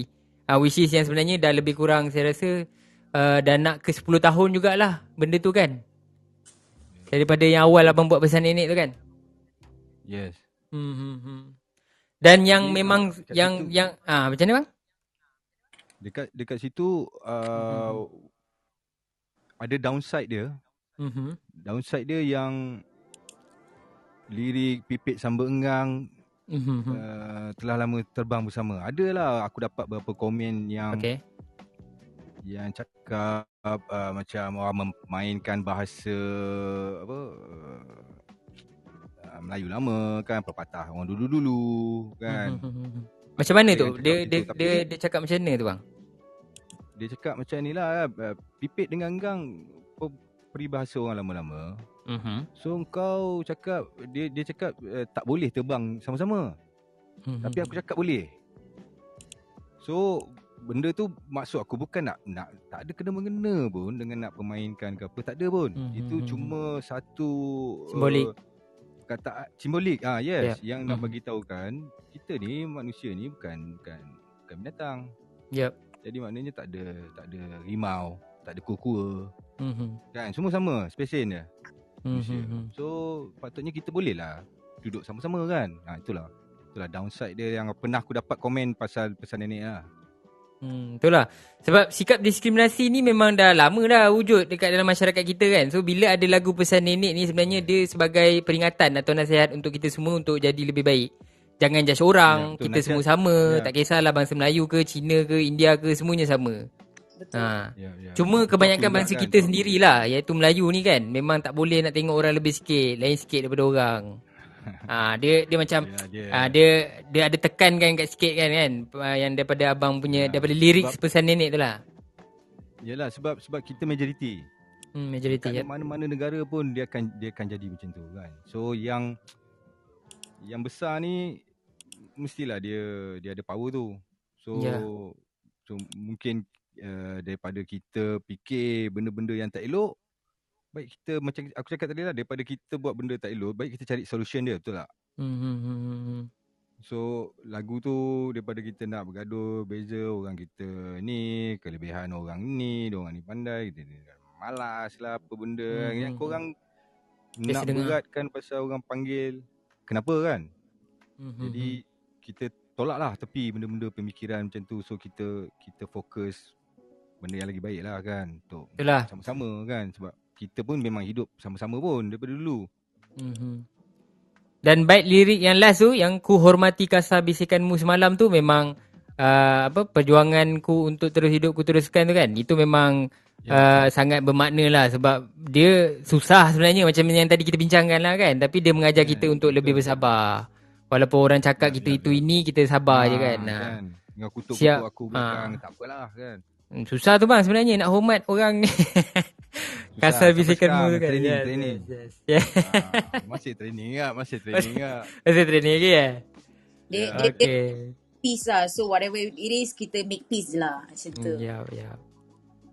Uh, which is yang sebenarnya dah lebih kurang saya rasa uh, dah nak ke 10 tahun jugalah benda tu kan. Daripada yang awal abang buat pesan nenek tu kan. Yes. Hmm, hmm, hmm. Dan yang Jadi, memang ah, yang situ- yang ah macam mana bang? Dekat dekat situ uh, ada downside dia. Mhm. Downside dia yang lirik pipit samba engang Mhm. uh, telah lama terbang bersama. Adalah aku dapat beberapa komen yang Okey. yang cakap uh, macam orang memainkan bahasa apa uh, Melayu lama kan pepatah orang dulu-dulu kan. Mhm. Macam mana Dia tu? Dia dia gitu, tapi- dia dia cakap macam mana tu bang? Dia cakap macam ni lah uh, pipit dengan gang pe- peribahasa orang lama-lama. Mhm. So kau cakap dia dia cakap uh, tak boleh terbang sama-sama. Mhm. Tapi aku cakap boleh. So benda tu maksud aku bukan nak nak tak ada kena mengena pun dengan nak permainkan ke apa tak ada pun. Mhm. Itu cuma satu Simbolik. Uh, kata simbolik ah yes Yeah. yang nak Mhm. bagi tahu kan kita ni manusia ni bukan bukan bukan binatang. Yep. Jadi maknanya tak ada tak ada rimau, tak ada kura-kura Mhm. kan semua sama spesies dia. Hmm, Malaysia. hmm, hmm. So patutnya kita boleh lah duduk sama-sama kan. Ha itulah. Itulah downside dia yang pernah aku dapat komen pasal pesan nenek lah. Hmm, itulah. Sebab sikap diskriminasi ni memang dah lama dah wujud dekat dalam masyarakat kita kan. So bila ada lagu pesan nenek ni sebenarnya dia sebagai peringatan atau nasihat untuk kita semua untuk jadi lebih baik. Jangan judge orang, Ya, kita Nasihat- semua sama. ya. Tak kisahlah bangsa Melayu ke, Cina ke, India ke, semuanya sama. Betul. Ha. Ya, ya. Cuma kebanyakan bangsa ingat kita kan. sendirilah iaitu Melayu ni kan memang tak boleh nak tengok orang lebih sikit, lain sikit daripada orang. ha, dia dia macam Ya, dia. Ah dia dia ada tekankan kat sikit kan kan ah, yang daripada abang punya Ya, daripada lirik sebab- pesan nenek tu lah. Yalah sebab sebab kita majoriti. Hmm majoriti Kat ya. mana-mana negara pun dia akan dia akan jadi macam tu kan. So yang yang besar ni mestilah dia dia ada power tu. So Ya. so mungkin uh, daripada kita fikir benda-benda yang tak elok baik kita macam aku cakap tadi lah daripada kita buat benda tak elok baik kita cari solution dia betul tak? Hmm, hmm, hmm, hmm, hmm. So lagu tu daripada kita nak bergaduh beza orang kita ni kelebihan orang ni orang ni pandai kita ni malas lah apa benda Hmm, hmm. yang korang Biasa nak dengar. beratkan pasal orang panggil kenapa kan Hmm, hmm, jadi kita tolak lah tepi benda-benda pemikiran macam tu so kita kita fokus benda yang lagi baik lah kan untuk Itulah. sama-sama kan sebab kita pun memang hidup sama-sama pun daripada dulu Hmm, hmm. Dan bait lirik yang last tu yang ku hormati kasar bisikanmu semalam tu memang uh, apa perjuanganku untuk terus hidup ku teruskan tu kan. Itu memang uh, sangat bermakna lah sebab dia susah sebenarnya macam yang tadi kita bincangkan lah kan. Tapi dia mengajar Ya, kita untuk betul. lebih bersabar. Walaupun orang cakap Ya, kita ya, itu ya. ini kita sabar je Ah, kan. Kan Dengan kutuk-kutuk Siap. aku belakang Ah. tak apalah kan Hmm, Susah tu bang sebenarnya nak hormat orang ni. Kasar tu sekarang kan. Training, Yes, training. yes, yes. Yeah. ah, Masih training lah Masih training lah Masih training lagi ya? Dia, Ya. dia, dia Okay. peace lah. So whatever it is, kita make peace lah. Macam tu. Hmm, ya, ya.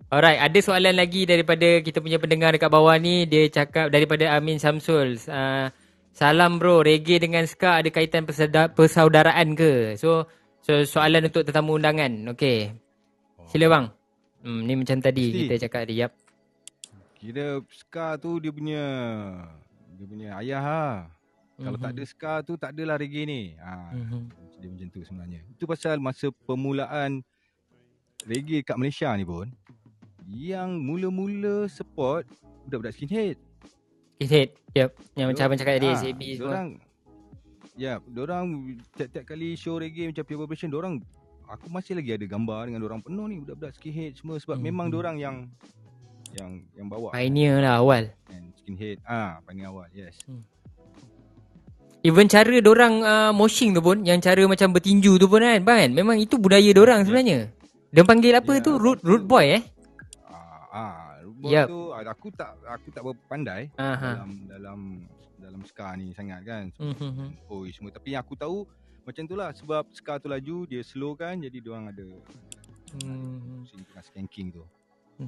Alright, ada soalan lagi daripada kita punya pendengar dekat bawah ni. Dia cakap daripada Amin Samsul. Uh, salam bro, reggae dengan ska ada kaitan persauda- persaudaraan ke? So, so soalan untuk tetamu undangan. Okay. Sila bang. Hmm, ni macam tadi Mesti. kita cakap tadi. Yap. Kira Ska tu dia punya Dia punya ayah lah Kalau tak ada Ska tu tak adalah reggae ni ha, Mhm. Dia macam tu sebenarnya Itu pasal masa permulaan Reggae kat Malaysia ni pun Yang mula-mula support Budak-budak skinhead Hit. Yep. Yang macam abang cakap tadi, Ah, SAB semua. Dorang Ya, dorang tiap-tiap kali show reggae macam Pure Vibration, dorang aku masih lagi ada gambar dengan dorang penuh ni budak-budak skinhead semua sebab Hmm, memang hmm. dorang yang yang yang bawa Pioneer lah awal. kan skinhead. Ah, paling awal. Yes. Even cara dorang uh, moshing tu pun, yang cara macam bertinju tu pun kan, bang kan? Memang itu budaya dorang sebenarnya. Dia panggil apa Ya, tu? Root root boy eh? Ah, ah Yup. yep. tu ah, aku tak aku tak berapa pandai Aha. dalam dalam dalam ska ni sangat kan. Mhm. Oh, semua tapi yang aku tahu macam tu lah sebab ska tu laju dia slow kan jadi diorang ada Hmm. sini tengah skanking tu.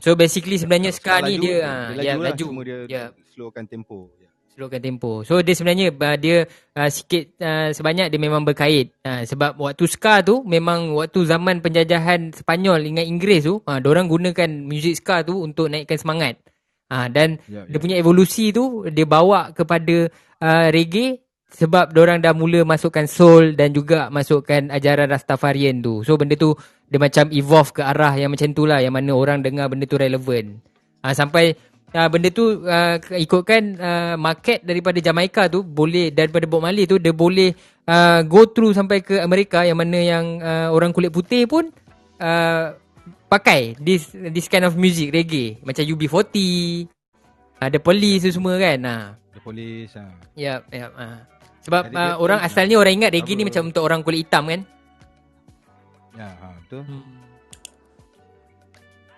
So basically sebenarnya ska ska ni laju, dia dia ah laju ya lah, laju. cuma dia Ya, slowkan tempo. Ya. slowkan tempo. So dia sebenarnya dia uh, sikit uh, sebanyak dia memang berkait. Uh, sebab waktu ska tu memang waktu zaman penjajahan Sepanyol dengan Inggeris tu, uh, orang gunakan muzik ska tu untuk naikkan semangat. Uh, dan Ya, dia punya evolusi tu dia bawa kepada uh, reggae sebab orang dah mula masukkan soul dan juga masukkan ajaran Rastafarian tu. So benda tu dia macam evolve ke arah yang macam tu lah yang mana orang dengar benda tu relevan. Uh, sampai uh, benda tu uh, ikutkan uh, market daripada Jamaica tu boleh daripada Bob Marley tu dia boleh uh, go through sampai ke Amerika yang mana yang uh, orang kulit putih pun uh, pakai this this kind of music reggae macam UB40 ada police tu semua kan ha The police ah. yap yap ha. Sebab uh, orang dia- asalnya orang ingat reggae ni macam untuk orang kulit hitam kan Ya, ha, betul.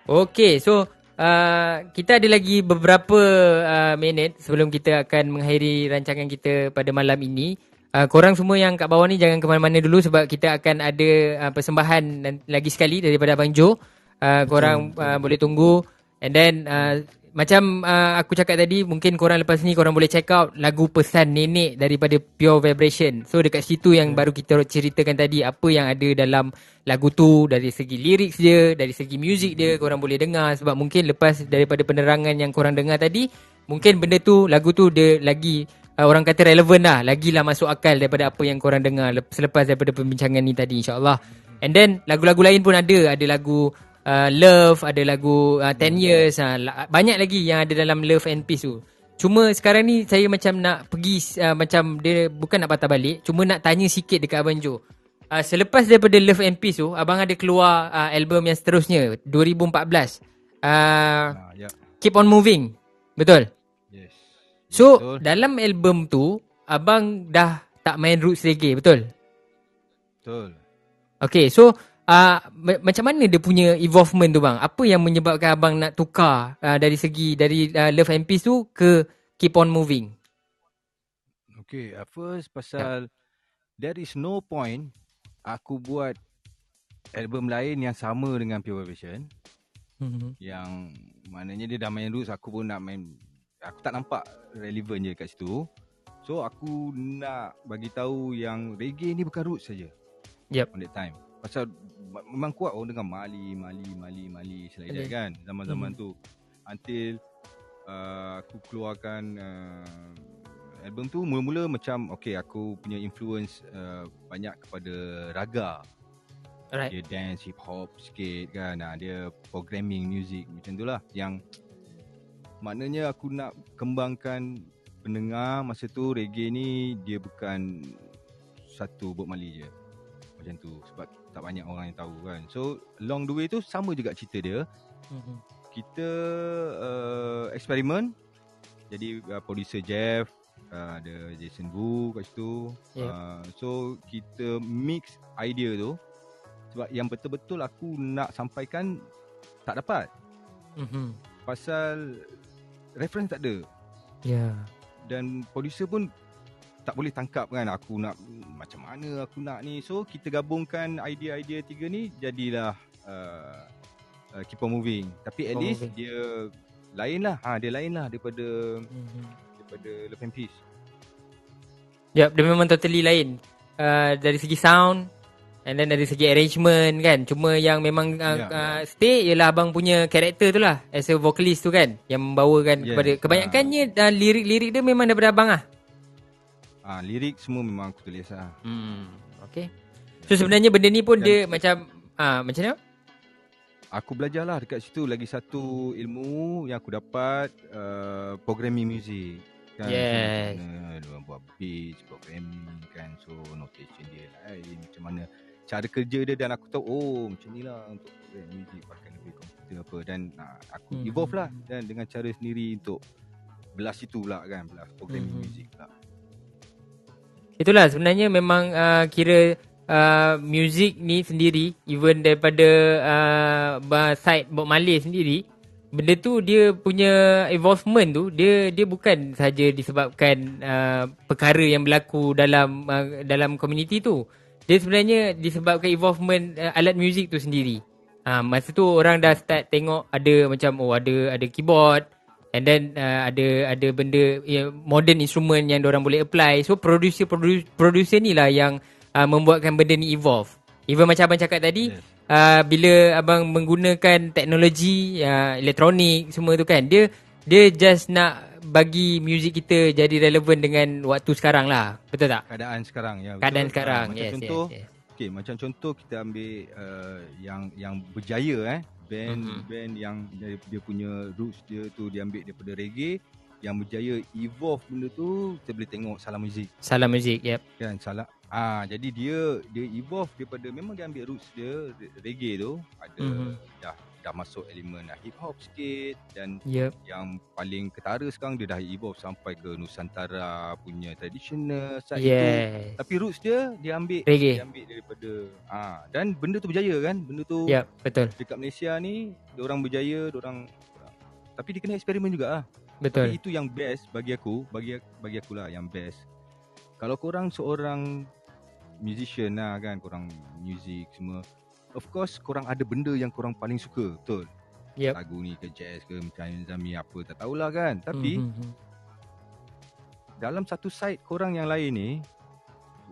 Okey, so uh, kita ada lagi beberapa uh, minit sebelum kita akan mengakhiri rancangan kita pada malam ini. Uh, korang semua yang kat bawah ni jangan ke mana-mana dulu sebab kita akan ada uh, persembahan lagi sekali daripada Abang Jo. Uh, korang uh, boleh tunggu and then uh, macam uh, aku cakap tadi mungkin korang lepas ni korang boleh check out lagu pesan nenek daripada Pure Vibration. So dekat situ yang baru kita ceritakan tadi apa yang ada dalam lagu tu dari segi lirik dia, dari segi muzik dia korang boleh dengar. Sebab mungkin lepas daripada penerangan yang korang dengar tadi mungkin benda tu lagu tu dia lagi uh, orang kata relevan lah, lagilah masuk akal daripada apa yang korang dengar lep- selepas daripada pembincangan ni tadi insya-Allah. And then lagu-lagu lain pun ada, ada lagu uh, Love, ada lagu uh, 10 Years, uh, banyak lagi yang ada dalam Love and Peace tu. Cuma sekarang ni saya macam nak pergi uh, macam dia bukan nak patah balik, cuma nak tanya sikit dekat Abang Jo. Uh, selepas daripada Love and Peace tu, abang ada keluar uh, album yang seterusnya 2014. Uh, Ah, ya. Keep on Moving. Betul? Yes. So, Betul. dalam album tu, abang dah tak main roots reggae, betul? Betul. Okay, so uh, ma- macam mana dia punya evolvement tu bang? Apa yang menyebabkan abang nak tukar uh, dari segi dari uh, Love and Peace tu ke Keep on Moving? Okay, uh, first pasal there is no point aku buat album lain yang sama dengan Pure Vibration Mm-hmm. yang maknanya dia dah main roots aku pun nak main aku tak nampak relevan je kat situ. So aku nak bagi tahu yang reggae ni bukan roots saja. Yep. On that time. Pasal memang kuat orang dengar Mali, Mali, Mali, Mali selain Okay. kan zaman-zaman Mhm. tu. Until uh, aku keluarkan uh, album tu mula-mula macam okay aku punya influence uh, banyak kepada raga. Alright. Dia dance hip hop sikit kan. Ha, dia programming music macam tu lah yang maknanya aku nak kembangkan pendengar masa tu reggae ni dia bukan satu Bob Marley je. Macam tu sebab tak banyak orang yang tahu kan. So along the way tu sama juga cerita dia. Mm-hmm. Kita uh, eksperimen jadi uh, producer Jeff uh, ada Jason Wu kat situ. Yeah. Uh, so kita mix idea tu sebab yang betul-betul aku nak sampaikan tak dapat Mm-hmm. pasal reference tak ada Yeah. dan producer pun tak boleh tangkap kan aku nak macam mana aku nak ni so kita gabungkan idea-idea tiga ni jadilah uh, uh, keep on moving tapi at Keep least Moving. dia lain lah ha, dia lain lah daripada Mm-hmm. daripada Love and Peace Yep, dia memang totally lain. Uh, dari segi sound and then dari segi arrangement kan. Cuma yang memang uh, Ya, uh, stay ialah abang punya karakter tu lah as a vocalist tu kan yang membawakan Yes, kepada kebanyakannya uh, lirik-lirik dia memang daripada abang ah. Ha, lirik semua memang aku tulis lah Hmm, okay. So sebenarnya benda ni pun Dan- dia macam ah macam mana? Aku belajar lah dekat situ lagi satu ilmu yang aku dapat uh, programming music kan Yes. dia buat beats programming kan so notation dia lain macam mana cara kerja dia dan aku tahu oh macam ni lah untuk program music pakai lebih komputer apa dan uh, aku Hmm. evolve lah dan dengan cara sendiri untuk belah situ pula kan belah programming Hmm. music pula Itulah sebenarnya memang uh, kira uh, music ni sendiri even daripada uh, side Bob Marley sendiri benda tu dia punya evolvement tu dia dia bukan saja disebabkan uh, perkara yang berlaku dalam uh, dalam komuniti tu. Dia sebenarnya disebabkan evolvement uh, alat muzik tu sendiri. Uh, masa tu orang dah start tengok ada macam oh ada ada keyboard And then uh, ada ada benda ya, modern instrument yang orang boleh apply. So producer producer, producer ni lah yang uh, membuatkan benda ni evolve. Even macam abang cakap tadi, Yes. uh, bila abang menggunakan teknologi uh, elektronik semua tu kan, dia dia just nak bagi music kita jadi relevan dengan waktu sekarang lah. Betul tak? keadaan sekarang ya betul. Keadaan Ah, sekarang. macam yes, contoh yes, yes. Okey, macam contoh kita ambil uh, yang yang berjaya eh band Mhm. band yang dia, dia punya roots dia tu diambil daripada reggae yang berjaya evolve benda tu kita boleh tengok salah muzik Salam muzik, yep. kan salah ah jadi dia dia evolve daripada memang dia ambil roots dia re- reggae tu ada Mhm. dah dah masuk elemen hip hop sikit dan Yep. yang paling ketara sekarang dia dah evolve sampai ke Nusantara punya traditional side tu Yes. tapi roots dia dia ambil Reggae. dia ambil daripada ah dan benda tu berjaya kan benda tu Yep, betul. dekat Malaysia ni dia orang berjaya dia orang tapi dia kena eksperimen juga ah tapi Betul. itu yang best bagi aku bagi bagi aku lah yang best kalau korang seorang musician lah kan korang music semua of course korang ada benda yang korang paling suka betul Yep. lagu ni ke jazz ke macam Zami apa tak tahulah kan tapi Mhm, mhm. dalam satu side korang yang lain ni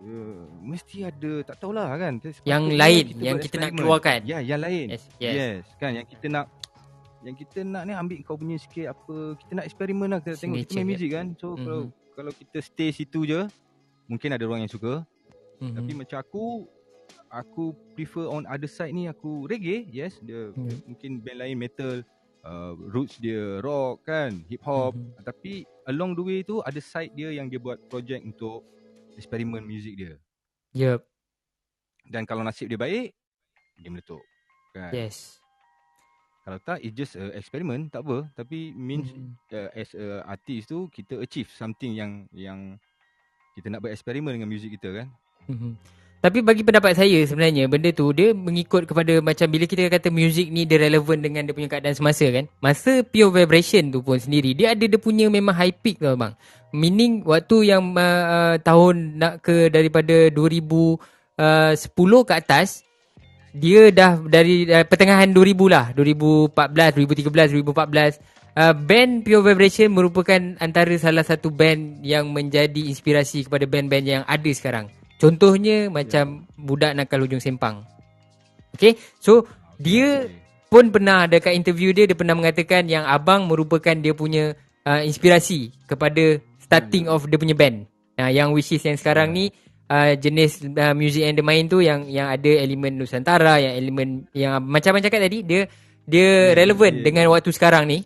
uh, mesti ada tak tahulah kan Yang lain kita yang kita nak keluarkan. ya yang lain Yes, yes. yes. kan yang kita nak yang kita nak ni ambil kau punya sikit apa kita nak eksperimen lah kita nak tengok kita main muzik kan so Mhm. kalau kalau kita stay situ je mungkin ada orang yang suka Mhm. tapi macam aku aku prefer on other side ni aku reggae yes dia Ya. mungkin band lain metal uh, roots dia rock kan hip hop Mhm. tapi along the way tu ada side dia yang dia buat project untuk eksperimen muzik dia Yup. dan kalau nasib dia baik dia meletup kan Yes. kalau tak it's just a experiment tak apa tapi means Mhm. uh, as a artist tu kita achieve something yang yang kita nak bereksperimen dengan muzik kita kan Mhm. Tapi bagi pendapat saya sebenarnya benda tu dia mengikut kepada macam bila kita kata muzik ni dia relevan dengan dia punya keadaan semasa kan. Masa Pure Vibration tu pun sendiri dia ada dia punya memang high peak tau bang. Meaning waktu yang uh, uh, tahun nak ke daripada 2010 ke atas dia dah dari uh, pertengahan 2000 lah 2014 2013 2014 uh, band Pure Vibration merupakan antara salah satu band yang menjadi inspirasi kepada band-band yang ada sekarang contohnya macam budak nakal hujung sempang okay so dia pun pernah ada kat interview dia dia pernah mengatakan yang abang merupakan dia punya uh, inspirasi kepada starting of dia punya band uh, yang which is yang sekarang ni uh, jenis uh, music yang dia main tu yang yang ada elemen nusantara yang elemen yang macam macam cakap tadi dia dia Ya, relevan ya. dengan waktu sekarang ni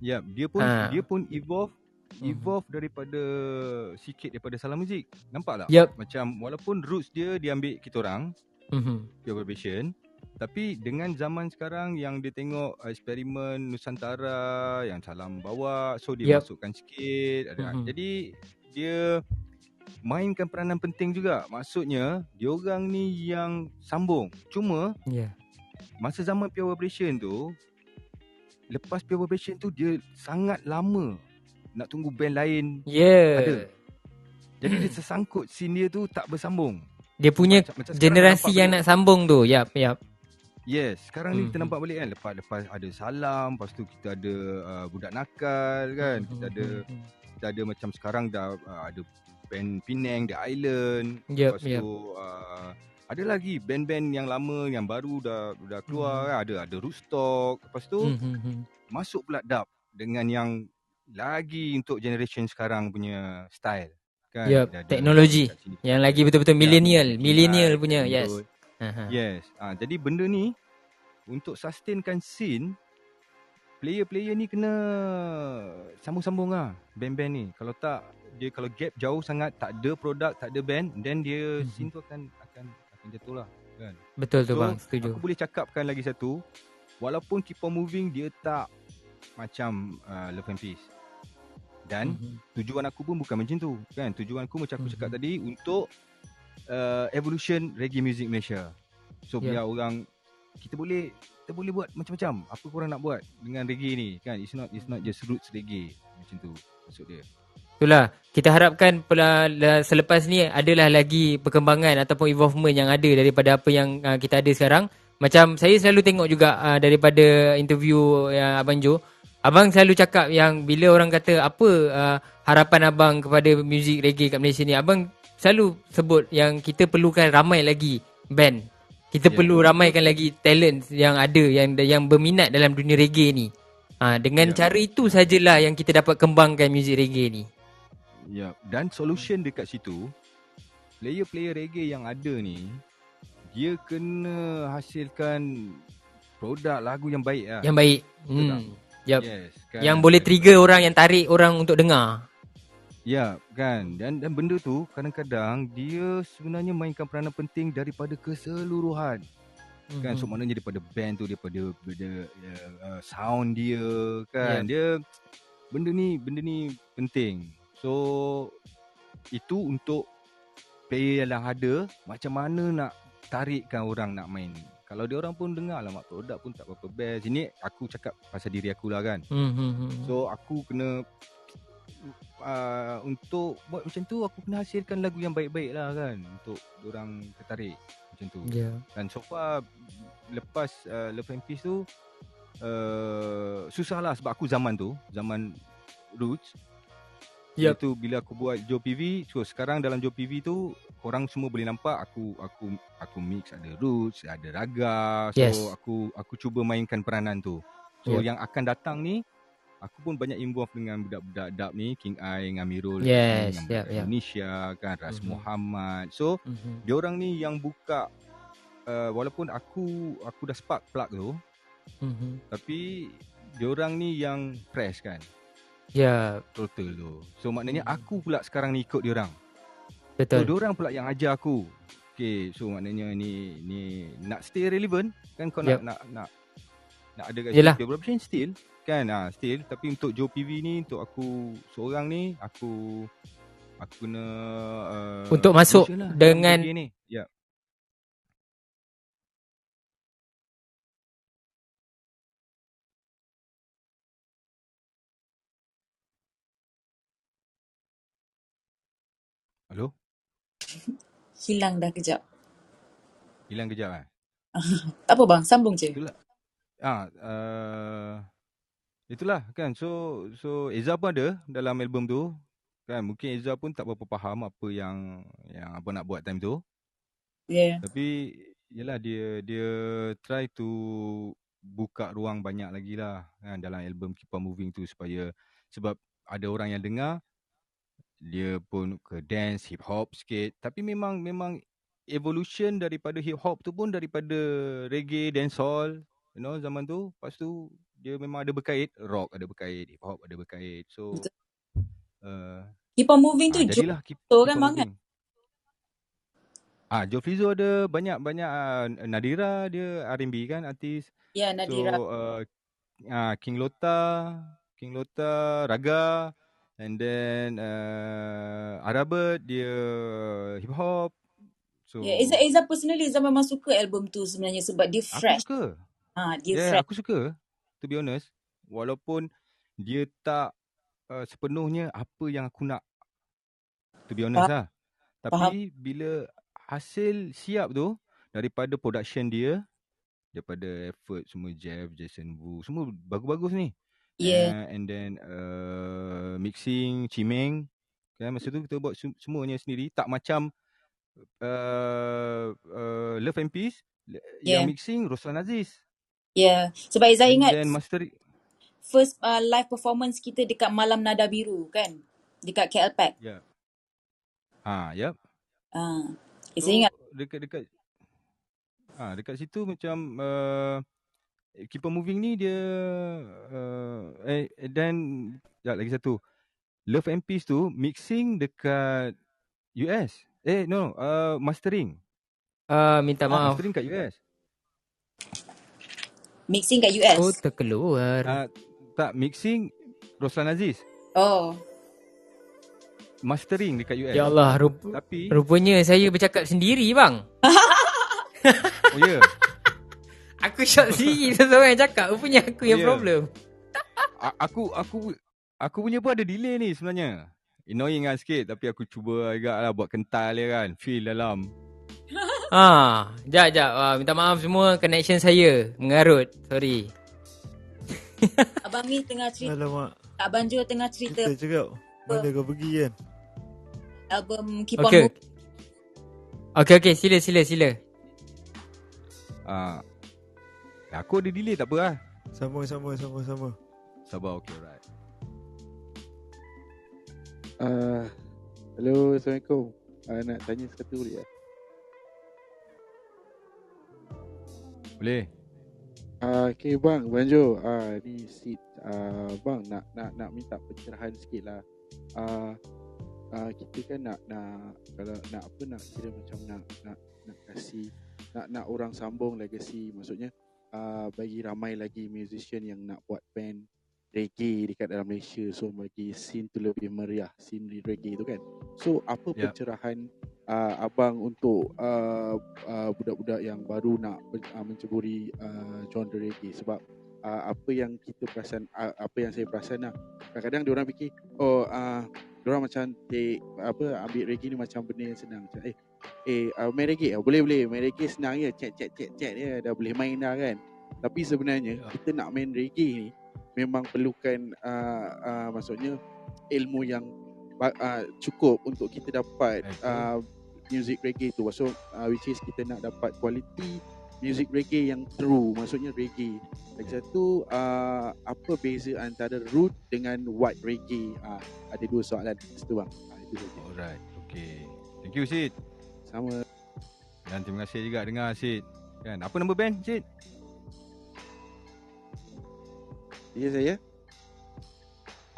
Ya, dia pun Ha. dia pun evolve. Evolve daripada sikit daripada salah muzik. Nampak tak? Yup. Macam walaupun roots dia dia ambil kita orang Mhm. Pure Vibration tapi dengan zaman sekarang yang dia tengok eksperimen Nusantara yang salam bawa so dia Yup. masukkan sikit ada Mhm. jadi dia mainkan peranan penting juga maksudnya dia orang ni yang sambung cuma ya masa zaman Pure Vibration tu lepas Pure Vibration tu dia sangat lama nak tunggu band lain ya Ada. jadi dia tersangkut scene dia tu tak bersambung dia punya Macam- macam generasi yang balik. nak sambung tu yap yap Yes, sekarang ni kita Mhm. nampak balik kan lepas lepas ada salam, lepas tu kita ada uh, budak nakal kan, kita ada Mhm. kita ada macam sekarang dah uh, ada band Penang, The Island, Yep, lepas yep. tu uh, ada lagi band-band yang lama yang baru dah dah keluar Mhm. kan, ada ada Rootstock, lepas tu Mhm. masuk pula dub dengan yang lagi untuk generation sekarang punya style kan. Yep, teknologi. yang lagi betul-betul Ya, millennial Betul. millennial punya Betul. yes Aha. Yes. Ah jadi benda ni untuk sustainkan scene player-player ni kena sambung-sambung lah band-band ni. Kalau tak dia kalau gap jauh sangat tak ada produk, tak ada band then dia Mhm. scene tu akan akan akan jatuh lah kan. betul tu So, bang setuju Aku boleh cakapkan lagi satu walaupun Keep On Moving dia tak macam uh, Love and Peace. Dan Mhm. tujuan aku pun bukan macam tu kan. Tujuan aku macam aku Mhm. cakap tadi untuk uh, evolution reggae music Malaysia. So Ya. biar orang kita boleh kita boleh buat macam-macam. Apa korang nak buat dengan reggae ni kan? It's not it's not just roots reggae macam tu maksud dia. Itulah kita harapkan selepas ni adalah lagi perkembangan ataupun involvement yang ada daripada apa yang uh, kita ada sekarang. Macam saya selalu tengok juga uh, daripada interview yang Abang Jo. Abang selalu cakap yang bila orang kata apa uh, harapan abang kepada muzik reggae kat Malaysia ni. Abang selalu sebut yang kita perlukan ramai lagi band. Kita Ya. perlu ramaikan lagi talent yang ada yang yang berminat dalam dunia reggae ni. Ha, dengan Ya. cara itu sajalah yang kita dapat kembangkan muzik reggae ni. Ya, dan solution dekat situ player-player reggae yang ada ni dia kena hasilkan produk lagu yang baik lah. Yang baik. Betul tak? Yep. Yes, kan? Yang boleh trigger orang yang tarik orang untuk dengar. Ya, kan. Dan dan benda tu kadang-kadang dia sebenarnya mainkan peranan penting daripada keseluruhan. Kan so Mhm. maknanya daripada band tu daripada daripada uh, sound dia kan. Dia benda ni benda ni penting. So itu untuk player yang ada macam mana nak tarikkan orang nak main. Kalau dia orang pun dengar lah mak produk pun tak berapa best. Ini aku cakap pasal diri aku lah kan. Hmm, hmm, hmm. So aku kena uh, untuk buat macam tu aku kena hasilkan lagu yang baik-baik lah kan untuk orang tertarik macam tu. Ya. Dan so far lepas uh, Love and Peace tu uh, susah lah sebab aku zaman tu zaman Roots Yup. Itu bila aku buat Joe PV So sekarang dalam Joe PV tu Korang semua boleh nampak Aku aku aku mix Ada roots Ada raga So Yes. aku aku cuba mainkan peranan tu So Yep. yang akan datang ni aku pun banyak involve dengan budak-budak dub ni, King Ai dengan Amirul Yes, dengan yep, yep. Indonesia kan, Ras Mhm. Muhammad. So Mhm. dia orang ni yang buka uh, walaupun aku aku dah spark plug tu, Mhm. tapi dia orang ni yang fresh kan Ya, total tu. So maknanya Mhm. aku pula sekarang ni ikut dia orang. So betul. dia orang pula yang ajar aku. Okay, so maknanya ni ni nak stay relevant kan kau Yep. nak nak nak nak ada kat Yelah. situ development still kan ah still tapi untuk Joe PV ni untuk aku seorang ni aku aku kena uh, Untuk masuk lah dengan- ni. Ya. Hello? Hilang dah kejap. Hilang kejap eh? Tak apa bang, sambung je. Itulah. Ah, uh, itulah kan. So so Eza pun ada dalam album tu. Kan mungkin Eza pun tak berapa faham apa yang yang apa nak buat time tu. Yeah. Tapi yalah dia dia try to buka ruang banyak lagi lah kan dalam album Keep On Moving tu supaya sebab ada orang yang dengar dia pun ke dance hip hop sikit tapi memang memang evolution daripada hip hop tu pun daripada reggae dancehall you know zaman tu lepas tu dia memang ada berkait rock ada berkait hip hop ada berkait so Betul. uh, Keep on moving tu ah, Joe jadilah keep, Flizzo keep on bang kan? moving. Ah, Joe Flizzo ada banyak-banyak uh, Nadira dia R&B kan artis. Ya Nadira. So uh, uh, King Lota, King Lota, Raga and then uh, Arabert dia hip hop. So Ya, Eza Eza personally Eza memang suka album tu sebenarnya sebab dia aku fresh. suka. Ha, dia Yeah, fresh. aku suka to be honest. Walaupun dia tak uh, sepenuhnya apa yang aku nak. To be honest lah. Tapi bila hasil siap tu daripada production dia, daripada effort semua Jeff, Jason Wu, semua bagus-bagus ni. Yeah. Uh, and then uh, mixing Cimeng. Kan masa tu kita buat sem- semuanya sendiri, tak macam uh, uh, Love and Peace Yeah. yang mixing Roslan Aziz. Ya. Sebab And ingat then mastering first uh, live performance kita dekat Malam Nada Biru kan? Dekat KL Pack. Ya. Yeah. Ha, yep. Ha. Eza So, ingat. dekat-dekat ah dekat situ macam uh, Keep on Moving ni dia uh, eh dan ya lagi satu Love and Peace tu mixing dekat US. Eh no, uh, mastering. Uh, minta Ah, maaf. Mastering kat US. Mixing kat US. Oh, terkeluar. Uh, tak mixing Roslan Aziz. Oh. Mastering dekat US. Ya Allah, rup- Tapi rupanya saya bercakap sendiri bang. oh ya. Yeah. Aku shock sendiri seseorang yang cakap. Rupanya aku yang Ya. problem. A- aku aku aku punya pun ada delay ni sebenarnya. Annoying kan sikit tapi aku cuba agak lah buat kental dia kan. Feel dalam. Ha, jap jap. Ah, minta maaf semua connection saya mengarut. Sorry. Abang ni tengah cerita. Alamak. Abang Jo tengah cerita Kita cakap. Mana kau pergi kan? album Keep On Okey. Moving. Okey okey, sila sila sila. Ah. Aku ada delay tak apa lah. Sama sama sama sama. Sabar okay alright. Uh, hello, Assalamualaikum. Uh, nak tanya satu boleh tak? Boleh? Uh, okay bang, Bang Jo. Uh, ni Sid. Uh, bang, nak nak nak minta pencerahan sikit lah. Uh, uh, kita kan nak nak kalau nak apa nak kira macam nak nak nak kasih nak nak orang sambung legacy maksudnya uh, bagi ramai lagi musician yang nak buat band reggae dekat dalam Malaysia. So bagi scene tu lebih meriah scene reggae tu kan. So apa Yep. pencerahan uh, abang untuk uh, uh, budak-budak yang baru nak uh, menceburi uh, genre reggae? Sebab uh, apa yang kita perasan uh, apa yang saya perasan lah. Kadang-kadang dia orang fikir oh uh, dia orang macam take apa ambil reggae ni macam benda yang senang. Macam eh eh uh, main reggae. Oh, boleh boleh. Main reggae senang je. Chat chat chat chat dia dah boleh main dah kan. Tapi sebenarnya Ya. kita nak main reggae ni memang perlukan uh, uh, maksudnya ilmu yang uh, cukup untuk kita dapat uh, music reggae tu. So uh, which is kita nak dapat quality music reggae yang true. Maksudnya reggae. Lagi satu uh, apa beza antara root dengan white reggae? Uh, ada dua soalan. Situ bang. Uh, itu saja. Alright. Okay. Thank you Sid. Sama Dan terima kasih juga dengar Sid. Kan, apa nama band Sid? ya saya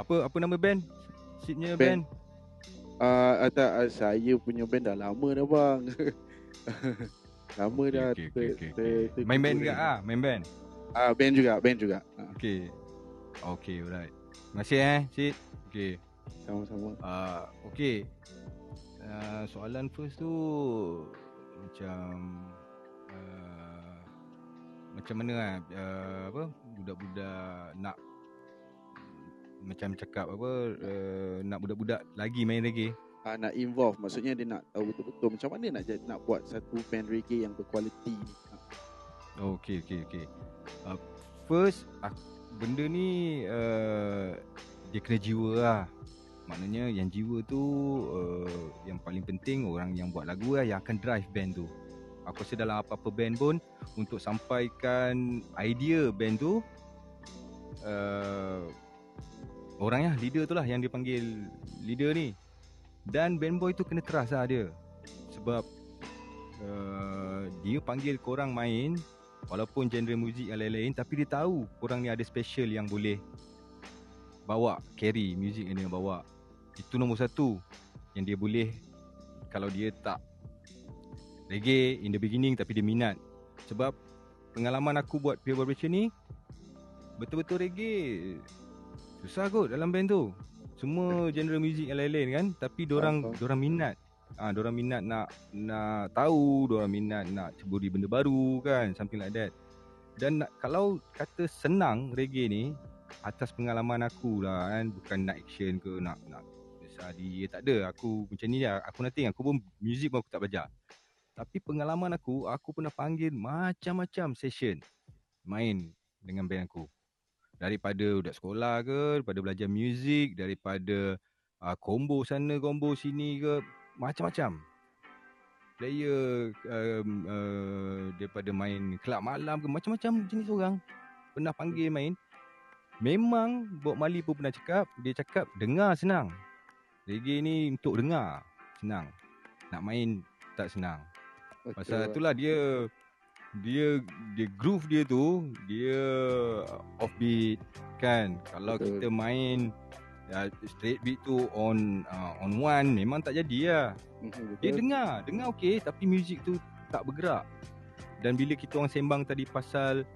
Apa apa nama band? Sidnya Band. band. uh, tak, uh, saya punya band dah lama dah bang lama dah Okay, okay, ter- okay, ter- okay. Main band juga ah, main band. ah band juga band juga uh, Okay. Okay, alright. Terima kasih eh, Sid. Okay. sama-sama Uh, okay. Uh, soalan first tu macam uh, macam mana lah uh, apa budak-budak nak macam cakap apa uh, nak budak-budak lagi main reggae. uh, nak involve maksudnya dia nak tahu betul-betul macam mana nak nak buat satu band reggae yang berkualiti Oh, okay, okay, okay. Uh, first, uh, benda ni uh, dia kena jiwa lah. Maknanya yang jiwa tu uh, yang paling penting orang yang buat lagu lah yang akan drive band tu. Aku rasa dalam apa-apa band pun untuk sampaikan idea band tu uh, orang lah leader tu lah yang dia panggil leader ni. Dan band boy tu kena trust lah dia. Sebab uh, dia panggil korang main walaupun genre muzik yang lain-lain tapi dia tahu korang ni ada special yang boleh bawa carry muzik yang dia bawa. Itu nombor satu yang dia boleh kalau dia tak reggae in the beginning tapi dia minat. Sebab pengalaman aku buat Pure Vibration ni betul-betul reggae susah kot dalam band tu. Semua genre muzik yang lain-lain kan tapi dorang faham. dorang minat. Ah, ha, dorang minat nak nak tahu, dorang minat nak ceburi benda baru kan, something like that. Dan nak, kalau kata senang reggae ni atas pengalaman aku lah kan, bukan nak action ke nak nak dia tak ada. Aku macam ni lah, aku nothing, aku pun music pun aku tak belajar. Tapi pengalaman aku, aku pernah panggil macam-macam session main dengan band aku. Daripada budak sekolah ke, daripada belajar muzik, daripada uh, combo sana, combo sini ke, macam-macam. Player um, uh, daripada main kelab malam ke, macam-macam jenis orang pernah panggil main. Memang Bob Marley pun pernah cakap, dia cakap dengar senang. Reggae ni untuk dengar senang. Nak main tak senang. Pasal betul. itulah dia dia dia groove dia tu dia offbeat kan. Kalau Betul. kita main ya, straight beat tu on uh, on one memang tak jadi lah. Mhm, Dia betul. dengar, dengar okey tapi muzik tu tak bergerak. Dan bila kita orang sembang tadi pasal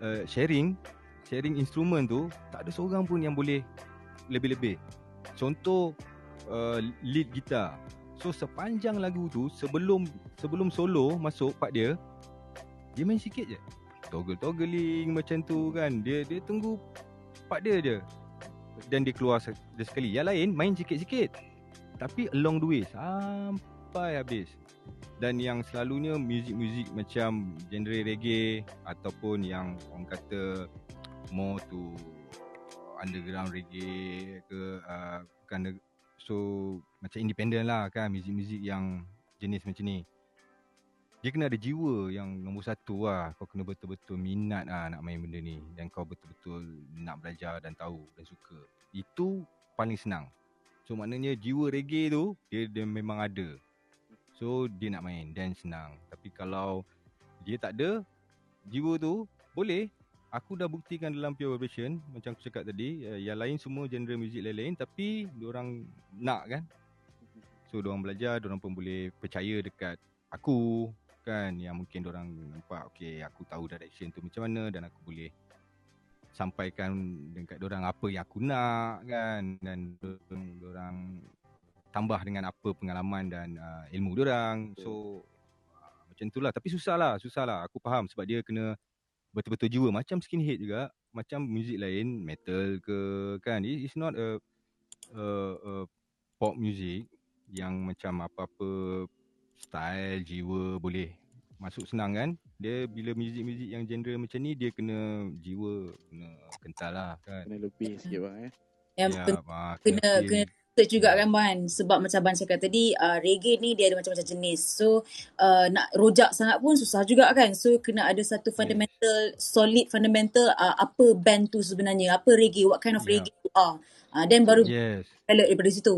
uh, sharing, sharing instrumen tu tak ada seorang pun yang boleh lebih-lebih. Contoh uh, lead gitar. So sepanjang lagu tu sebelum sebelum solo masuk part dia dia main sikit je. Toggle-toggling macam tu kan. Dia dia tunggu part dia je. Dan dia keluar dia sekali. Yang lain main sikit-sikit. Tapi along the way sampai habis. Dan yang selalunya muzik-muzik macam genre reggae ataupun yang orang kata more to underground reggae ke uh, bukan so macam independent lah kan muzik-muzik yang jenis macam ni. Dia kena ada jiwa yang nombor satu lah. Kau kena betul-betul minat lah nak main benda ni. Dan kau betul-betul nak belajar dan tahu dan suka. Itu paling senang. So maknanya jiwa reggae tu dia, dia memang ada. So dia nak main dan senang. Tapi kalau dia tak ada jiwa tu boleh aku dah buktikan dalam Pure Vibration macam aku cakap tadi uh, yang lain semua genre muzik lain-lain tapi orang nak kan? So orang belajar orang pun boleh percaya dekat aku kan? Yang mungkin orang nampak okay aku tahu direction tu macam mana dan aku boleh sampaikan dekat orang apa yang aku nak kan? Dan orang tambah dengan apa pengalaman dan uh, ilmu orang so uh, macam itulah tapi susah lah susah lah. Aku faham sebab dia kena betul-betul jiwa macam skinhead juga macam muzik lain metal ke kan It- it's not a, a, a pop music yang macam apa-apa style jiwa boleh masuk senang kan dia bila muzik-muzik yang genre macam ni dia kena jiwa kena kental lah kan Kena lebih sikit bang eh. Yang Ya, pen- ah, kena- feel. kena research juga kan Ban sebab macam Ban cakap tadi uh, reggae ni dia ada macam-macam jenis. So uh, nak rojak sangat pun susah juga kan? So kena ada satu fundamental solid fundamental uh, apa band tu sebenarnya? Apa reggae? What kind of Yeah. reggae you are? Uh, then baru Yes. develop daripada situ.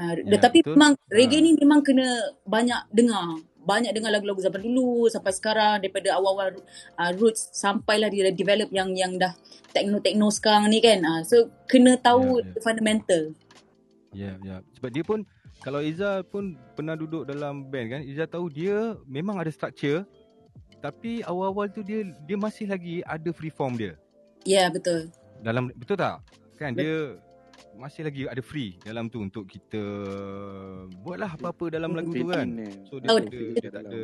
Uh, Ya, tapi betul. memang reggae Ha. ni memang kena banyak dengar. Banyak dengar lagu-lagu zaman dulu sampai sekarang daripada awal-awal uh, roots sampailah dia develop yang yang dah techno-techno sekarang ni kan? Uh, so kena tahu Ya, ya. fundamental Ya, ya. Sebab dia pun kalau Iza pun pernah duduk dalam band kan, Iza tahu dia memang ada structure tapi awal-awal tu dia dia masih lagi ada free form dia. Ya, yeah, betul. Dalam betul tak? Kan dia masih lagi ada free dalam tu untuk kita buatlah apa-apa dalam lagu tu kan. So dia, Oh, dia, dia, dia tak ada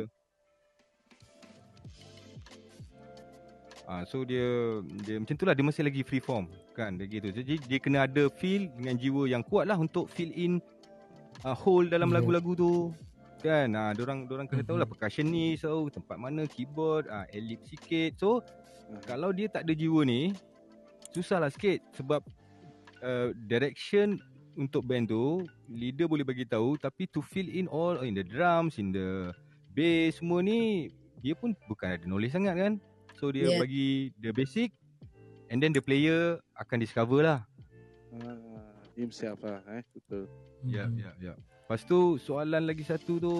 Ah, so dia dia macam tu lah dia masih lagi free form kan dia gitu. Jadi dia kena ada feel dengan jiwa yang kuat lah untuk fill in uh, hole dalam Yeah. lagu-lagu tu kan. Ah, dia orang dia orang kena tahu lah Mhm. percussionist tahu tempat mana keyboard, ah elip sikit. So Ah. kalau dia tak ada jiwa ni susah lah sikit sebab uh, direction untuk band tu leader boleh bagi tahu tapi to fill in all in the drums in the bass semua ni dia pun bukan ada knowledge sangat kan so dia Yeah. bagi the basic and then the player akan discover lah Ah, himself lah eh betul. ya Mhm. ya ya lepas tu soalan lagi satu tu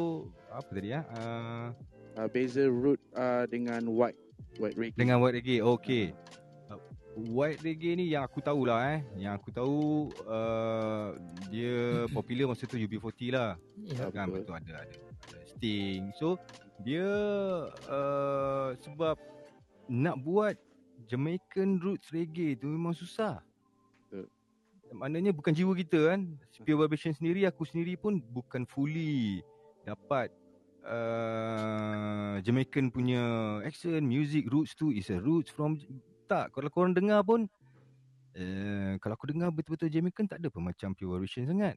apa tadi ah uh, Uh, beza root uh, dengan white white reggae. dengan white reggae okey Uh, White reggae ni yang aku tahulah eh Yang aku tahu uh, Dia popular masa tu UB40 lah Ya. kan Betul. betul ada ada, ada Sting so dia uh, sebab nak buat Jamaican roots reggae tu memang susah Betul. maknanya bukan jiwa kita kan Pure Vibration sendiri aku sendiri pun bukan fully dapat uh, Jamaican punya accent music roots tu is a roots from tak kalau korang dengar pun uh, kalau aku dengar betul-betul Jamaican tak ada pun macam Pure Vibration sangat.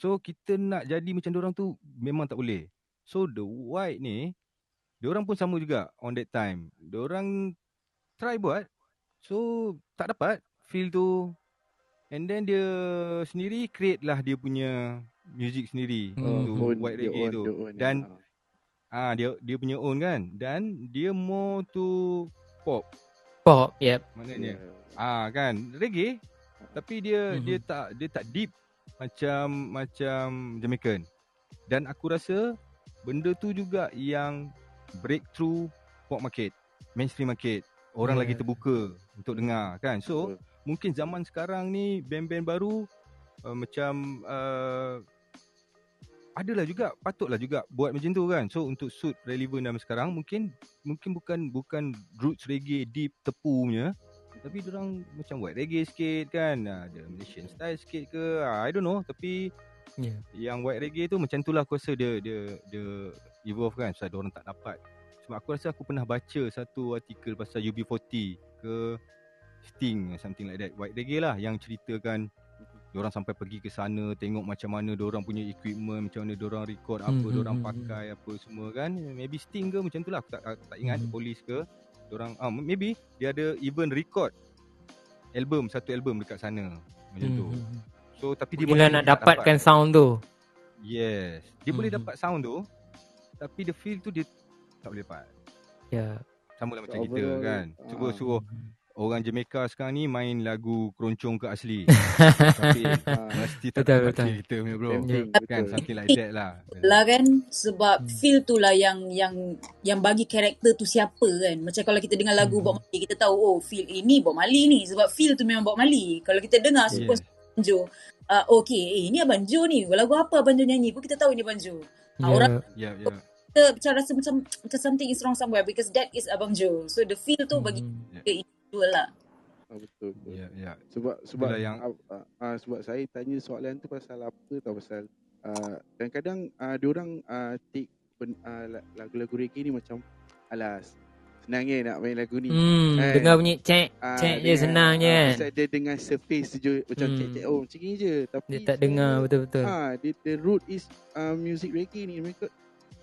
So kita nak jadi macam orang tu memang tak boleh. So the white ni orang pun sama juga on that time. orang try buat so tak dapat feel tu and then dia sendiri create lah dia punya music sendiri Hmm. Tu own, white dia reggae own, tu. dia own, Dan ah. Ah dia dia punya own kan dan dia more to pop Pop, yep. maknanya. Yeah. Ah kan reggae tapi dia Mhm. dia tak dia tak deep macam macam Jamaican. Dan aku rasa benda tu juga yang breakthrough pop market, mainstream market. Orang Yeah. lagi terbuka untuk dengar kan. So Betul. mungkin zaman sekarang ni band-band baru uh, macam uh, adalah juga patutlah juga buat macam tu kan. So untuk suit relevant dalam sekarang mungkin mungkin bukan bukan roots reggae deep tepu punya tapi orang macam buat reggae sikit kan. Ah, Ada Malaysian style sikit ke. Ah, I don't know tapi Yeah. yang white reggae tu macam tu lah aku rasa dia dia dia evolve kan sebab orang tak dapat. Sebab aku rasa aku pernah baca satu artikel pasal UB40 ke Sting something like that. White reggae lah yang ceritakan orang sampai pergi ke sana tengok macam mana orang punya equipment, macam mana orang record apa, Hmm, hmm, orang hmm, pakai apa semua kan. Maybe Sting ke macam tu lah aku tak, aku tak ingat Hmm. polis ke. Orang ah maybe dia ada even record album satu album dekat sana macam tu. Mhm. So tapi dia Bila nak dapatkan dapat. sound tu. Yes. Dia boleh Mhm. dapat sound tu tapi the feel tu dia tak boleh dapat. Ya. Sama lah macam So, kita kan. Cuba suruh orang Jamaica sekarang ni main lagu keroncong ke asli. tapi Ah, mesti tak Betul, dapat betul. kita punya bro. Tempting, Kan something like that lah. lah kan sebab Hmm. feel tu lah yang yang yang bagi karakter tu siapa kan macam kalau kita dengar lagu Hmm. Bob Marley kita tahu oh feel ini Bob Marley ni sebab feel tu memang Bob Marley kalau kita dengar Yeah. yeah. banjo uh, okay eh ini Abang Jo ni lagu apa Abang Jo nyanyi pun kita tahu ini Abang Jo Ah, Ya. orang Ya, ya. Kita macam rasa macam macam something is wrong somewhere because that is Abang Jo so the feel tu bagi Mhm. kita individual lah ah, betul betul. Ya, ya. Sebab sebab Itulah yang- yang uh, uh, sebab saya tanya soalan tu pasal apa tau pasal uh, kadang-kadang uh, diorang uh, take ben, uh, la- lagu-lagu reggae ni macam alas senang je nak main lagu ni. Hmm, Eh. dengar bunyi cek, Ah, cek je dengan- senang je ah, kan. Pasal dia dengan surface je macam Hmm. cek-cek oh macam ni je tapi Dia tak dengar betul-betul. Ha, the, the root is uh, music reggae ni mereka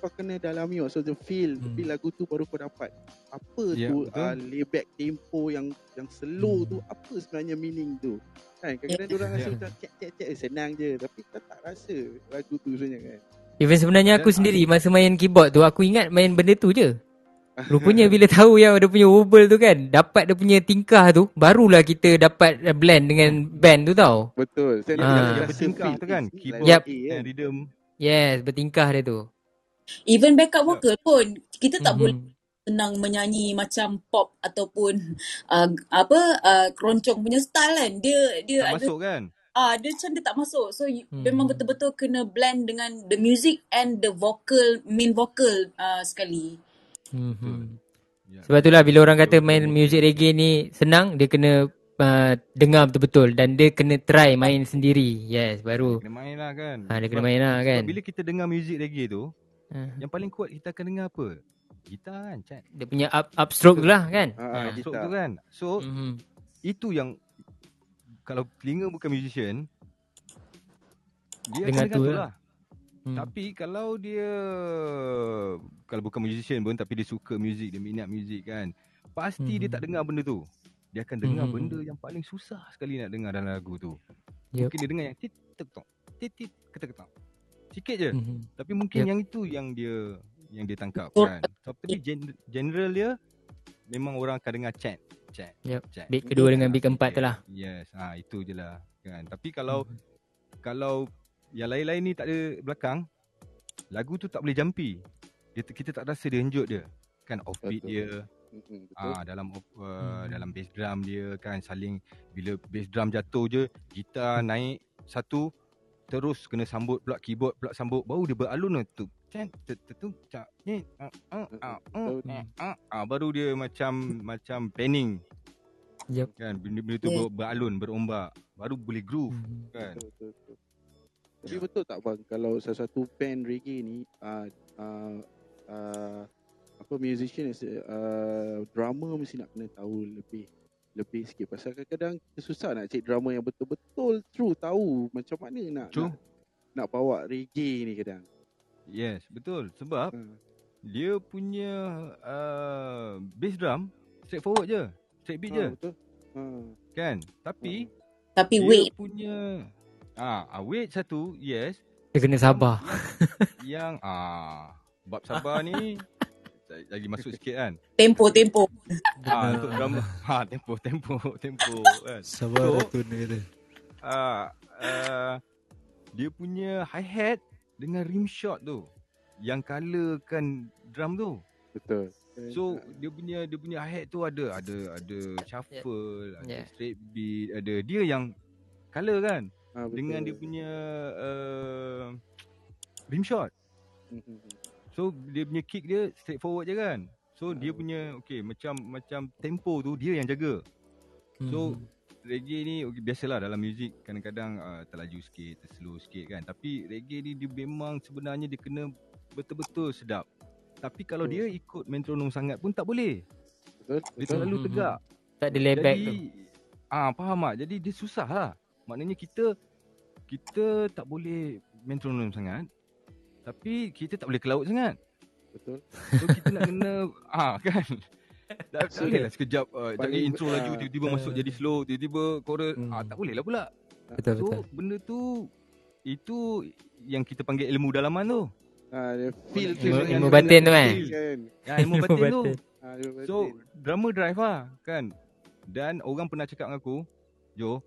kau kena dalami maksud tu feel Hmm. feel lagu tu baru kau dapat apa Ya, tu betul. uh, layback tempo yang yang slow Hmm. tu apa sebenarnya meaning tu kan kadang-kadang dia orang rasa Ya. macam cek cek cek eh, senang je tapi kau tak rasa lagu tu sebenarnya kan Even sebenarnya aku Dan- sendiri masa main keyboard tu aku ingat main benda tu je. Rupanya bila tahu yang dia punya wobble tu kan, dapat dia punya tingkah tu, barulah kita dapat blend dengan band tu tau. betul saya rasa bertingkah tu kan, is keyboard kan? And rhythm. Yes, bertingkah dia tu. Even backup vocal pun kita tak Mhm. boleh senang menyanyi macam pop ataupun uh, apa uh, keroncong punya style kan. Dia dia Tak ada masuk kan? ah dia macam dia tak masuk. So you, Hmm. memang betul-betul kena blend dengan the music and the vocal main vocal uh, sekali. Mhm. Ya. Sebab itulah bila orang kata main music reggae ni senang, dia kena uh, dengar betul-betul dan dia kena try main sendiri. Yes, baru. Kena main lah kan. Ha, dia kena Sebab- main lah kan. Bila kita dengar muzik reggae tu, Ha. yang paling kuat kita akan dengar apa? Gitar kan, chat. Dia punya up upstroke tu lah kan. Ha. gitar. Stroke tu kan. So, Mhm. itu yang kalau telinga bukan musician, dia Dengar akan dengar tu tu lah. lah. Hmm. Tapi kalau dia kalau bukan musician pun tapi dia suka muzik, dia minat muzik kan. Pasti dia Mhm. tak dengar benda tu. Dia akan dengar Mhm. benda yang paling susah sekali nak dengar dalam lagu tu. Yup. Mungkin dia dengar yang tit tek tok, tit tit ketak ketak. Sikit je. Mhm. Tapi mungkin Yup. yang itu yang dia yang dia tangkap Betul. kan. Tapi gen- general dia memang orang akan dengar chat, chat, Yup. chat. Beat kedua dengan beat keempat Yes. tu lah. Yes, ha itu je lah kan. Tapi kalau Mhm. kalau yang lain-lain ni tak ada belakang, lagu tu tak boleh jumpy. Dia, kita tak rasa dia henjut dia. Kan offbeat Betul. dia, betul. ah dalam uh, Hmm. dalam bass drum dia kan saling bila bass drum jatuh je, gitar naik satu terus kena sambut pula keyboard pula sambut baru dia beralun tu. Cek tu cak ni ah ah ah ah, ah, ah, ah baru dia macam macam panning Yup. kan benda-benda tu Yeah. ber, beralun berombak baru boleh groove Mhm. kan. Betul, betul, betul. Tapi betul tak bang kalau salah satu band reggae ni uh, uh, uh, apa musician uh, drummer mesti nak kena tahu lebih lebih sikit pasal kadang-kadang kita susah nak cek drummer yang betul-betul true tahu macam mana nak True. nak, nak bawa reggae ni kadang. Yes, betul. Sebab Ha. dia punya uh, bass drum straightforward je. Straight beat je, Ha, betul. Ha. kan? Tapi Tapi dia wait, punya ah, ah wait satu, yes. Dia kena sabar. Yang ah bab sabar ni lagi masuk sikit kan. tempo tempo. Ah untuk drum ha tempo tempo tempo kan. Sabar So- Ratun dia kata. Ah uh, dia punya hi hat dengan rim shot tu yang colorkan drum tu. Betul. So dia punya dia punya hi hat tu ada ada ada shuffle, ada Yeah. straight beat, ada dia yang color kan ha, betul. dengan dia punya uh, rim shot. Mhm. So dia punya kick dia straight forward je kan. So dia Hmm. punya okay macam macam tempo tu dia yang jaga. So Mhm. reggae ni okay, biasalah dalam muzik kadang-kadang uh, terlaju sikit, terslow sikit kan. Tapi reggae ni dia memang sebenarnya dia kena betul-betul sedap. Tapi kalau Betul. dia ikut metronom sangat pun tak boleh. Betul. Dia Betul. terlalu Mhm. tegak. tak ada layback Jadi tu. ah faham tak? Jadi dia susah lah. Maknanya kita kita tak boleh metronom sangat. Tapi kita tak boleh ke laut sangat. Betul. So kita nak kena ah kan. Tak, tak So, boleh lah sekejap uh, jangan paling- intro laju ah, tiba-tiba uh, masuk jadi slow tiba-tiba chorus Hmm. ah tak boleh lah pula. Betul So betul. benda tu itu yang kita panggil ilmu dalaman tu. Ha, dia feel tu Ilmu- sebenarnya ilmu nak batin tu kan? kan. Ya ilmu Ilmu batin tu. Ha, ilmu So drama drive lah kan. Dan orang pernah cakap dengan aku, Jo,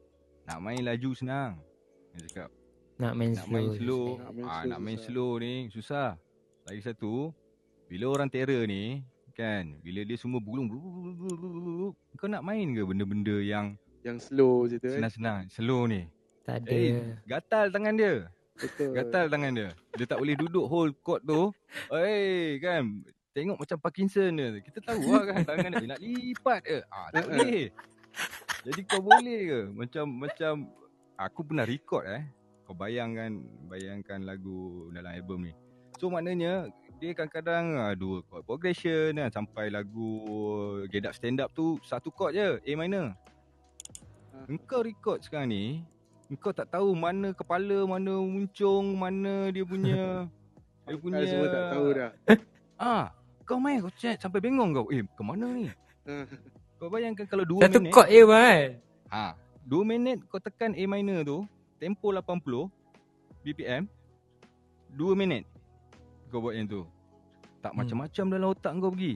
nak main laju senang. Dia cakap, Nak main nak slow. main slow, Nak main ah slow nak main slow ni susah. Lagi satu, bila orang terror ni kan, bila dia semua bulung kau nak main ke benda-benda yang yang slow je tu kan. senang-senang, slow ni? Tak ada. Eh, gatal tangan dia. Betul. Gatal tangan dia. Dia tak boleh duduk hold chord tu. Eh kan. Tengok macam Parkinson dia. Kita tahu lah kan tangan dia. Nak lipat ke? Ah, tak boleh. Jadi kau boleh ke? Macam macam aku pernah record eh. Kau bayangkan bayangkan lagu dalam album ni. So maknanya dia kadang-kadang dua chord progression kan sampai lagu Get Up Stand Up tu satu chord je A minor. Engkau record sekarang ni Engkau tak tahu mana kepala, mana muncung, mana dia punya Dia punya Kan semua tak tahu dah. Ah, kau main kau chat sampai bengong kau. Eh, ke mana ni? Kau bayangkan kalau 2 Satu minit. chord je bang. Ha, 2 minit kau tekan A minor tu, tempo 80 BPM. 2 minit kau buat yang tu. Tak Hmm. macam-macam dalam otak kau pergi.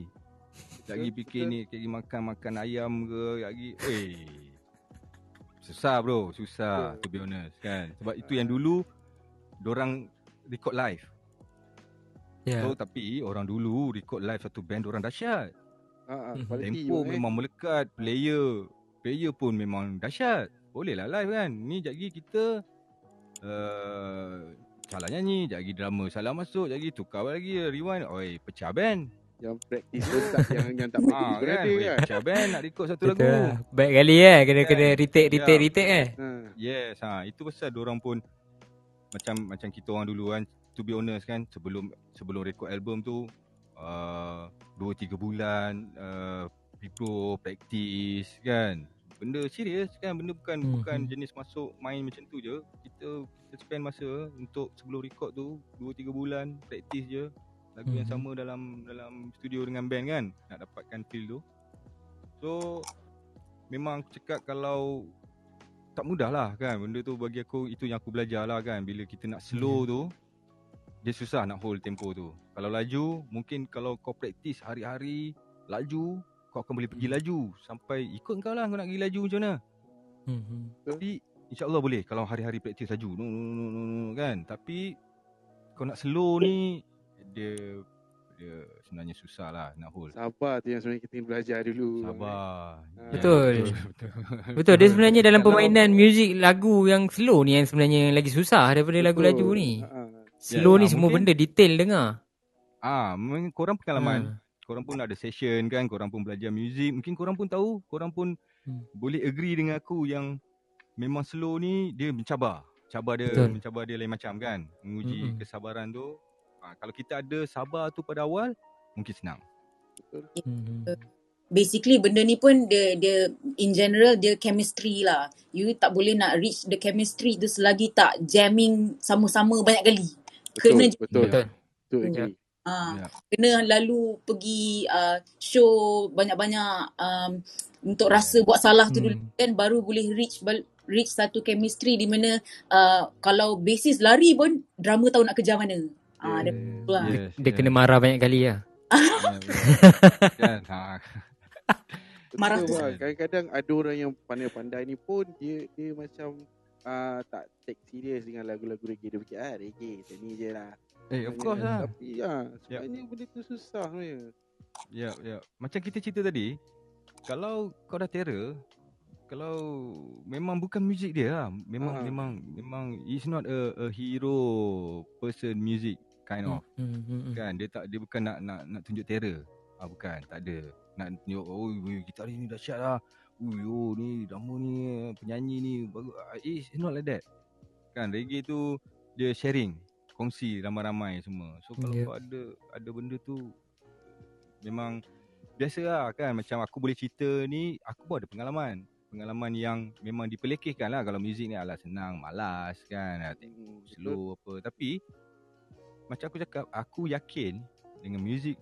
Lagi fikir ni, lagi makan-makan ayam ke, lagi eh Susah bro, susah to be honest kan. Sebab itu yang dulu dorang record live. Ya. So tapi orang dulu record live satu band orang dahsyat. Ah, ah, quality Tempo eh. memang melekat Player Player pun memang dahsyat Boleh lah live kan Ni sekejap lagi kita uh, Salah nyanyi Sekejap lagi drama Salah masuk Sekejap lagi tukar lagi Rewind Oi pecah band Yang practice pun tak yang yang tak practice pun kan Oi, kan. Pecah band nak record satu lagu lah. Baik kali eh. Kena, kena Kan? retake, retake, Ya. retake eh. Ha. Yes ha, Itu pasal orang pun Macam macam kita orang dulu kan To be honest kan Sebelum sebelum record album tu uh, 2-3 bulan uh, People practice kan Benda serius kan Benda bukan Hmm, bukan hmm. jenis masuk main macam tu je. Kita kita spend masa untuk sebelum record tu 2-3 bulan practice je. Lagu yang Hmm. sama dalam dalam studio dengan band kan Nak dapatkan feel tu. So Memang aku cakap kalau tak mudah lah kan benda tu bagi aku itu yang aku belajar lah kan. Bila kita nak slow tu dia susah nak hold tempo tu. Kalau laju mungkin kalau kau practice hari-hari laju kau akan boleh pergi laju sampai ikut kau lah kau nak pergi laju macam mana Hmm. tapi insyaAllah boleh kalau hari-hari practice laju no, no, no, no, no, kan tapi kau nak slow ni dia dia sebenarnya susah lah nak hold Sabar tu yang sebenarnya kita belajar dulu. sabar Ah. Betul. betul. Betul, dia sebenarnya dalam permainan muzik lagu yang slow ni yang sebenarnya yang lagi susah daripada lagu laju ni. Ha. Slow Ya, ni ah, semua mungkin- benda detail dengar. Ah, mungkin korang pengalaman. Ha. Korang pun ada session kan, korang pun belajar muzik. Mungkin korang pun tahu, korang pun Hmm. boleh agree dengan aku yang memang slow ni dia mencabar. Cabar dia, Betul. mencabar dia lain macam kan. Menguji Mm-mm. kesabaran tu. Ah, kalau kita ada sabar tu pada awal, mungkin senang. Hmm. Basically benda ni pun dia dia in general dia chemistry lah. You tak boleh nak reach the chemistry tu selagi tak jamming sama-sama banyak kali. Kena Betul, betul. Betul. Betul. Ya. agree. Ah, Ya. kena lalu pergi uh, show banyak-banyak um, untuk rasa buat salah tu dulu Hmm. kan baru boleh reach bal- reach satu chemistry di mana uh, kalau basis lari pun drama tahu nak kejar mana. Ah, dia tu lah. Yes, Dia yes. kena marah banyak kali lah. Ya, kan? Ha. Marah tu. Kadang-kadang ada orang yang pandai-pandai ni pun dia dia macam uh, tak take serious dengan lagu-lagu reggae. Dia fikir ah reggae macam ni je lah. Eh, of course lah. Tapi ya, sebenarnya benda tu susah sebenarnya. Ya, ya. Macam kita cerita tadi, kalau kau dah terror, kalau memang bukan muzik dia lah. Memang Ah. memang memang it's not a a hero person music kind of. Hmm, hmm, hmm. Kan dia tak dia bukan nak nak nak tunjuk terror. Ah bukan, tak ada. Nak tunjuk oh kita hari ni dahsyat lah. Ui, oh ni drama ni penyanyi ni bagus. Ah, It's not like that. Kan reggae tu dia sharing, kongsi ramai-ramai semua. So kalau Yeah. kau ada ada benda tu memang biasa lah kan macam aku boleh cerita ni aku pun ada pengalaman pengalaman yang memang dipelekehkan lah kalau muzik ni alah senang malas kan ah, Hmm, betul. slow apa tapi macam aku cakap aku yakin dengan muzik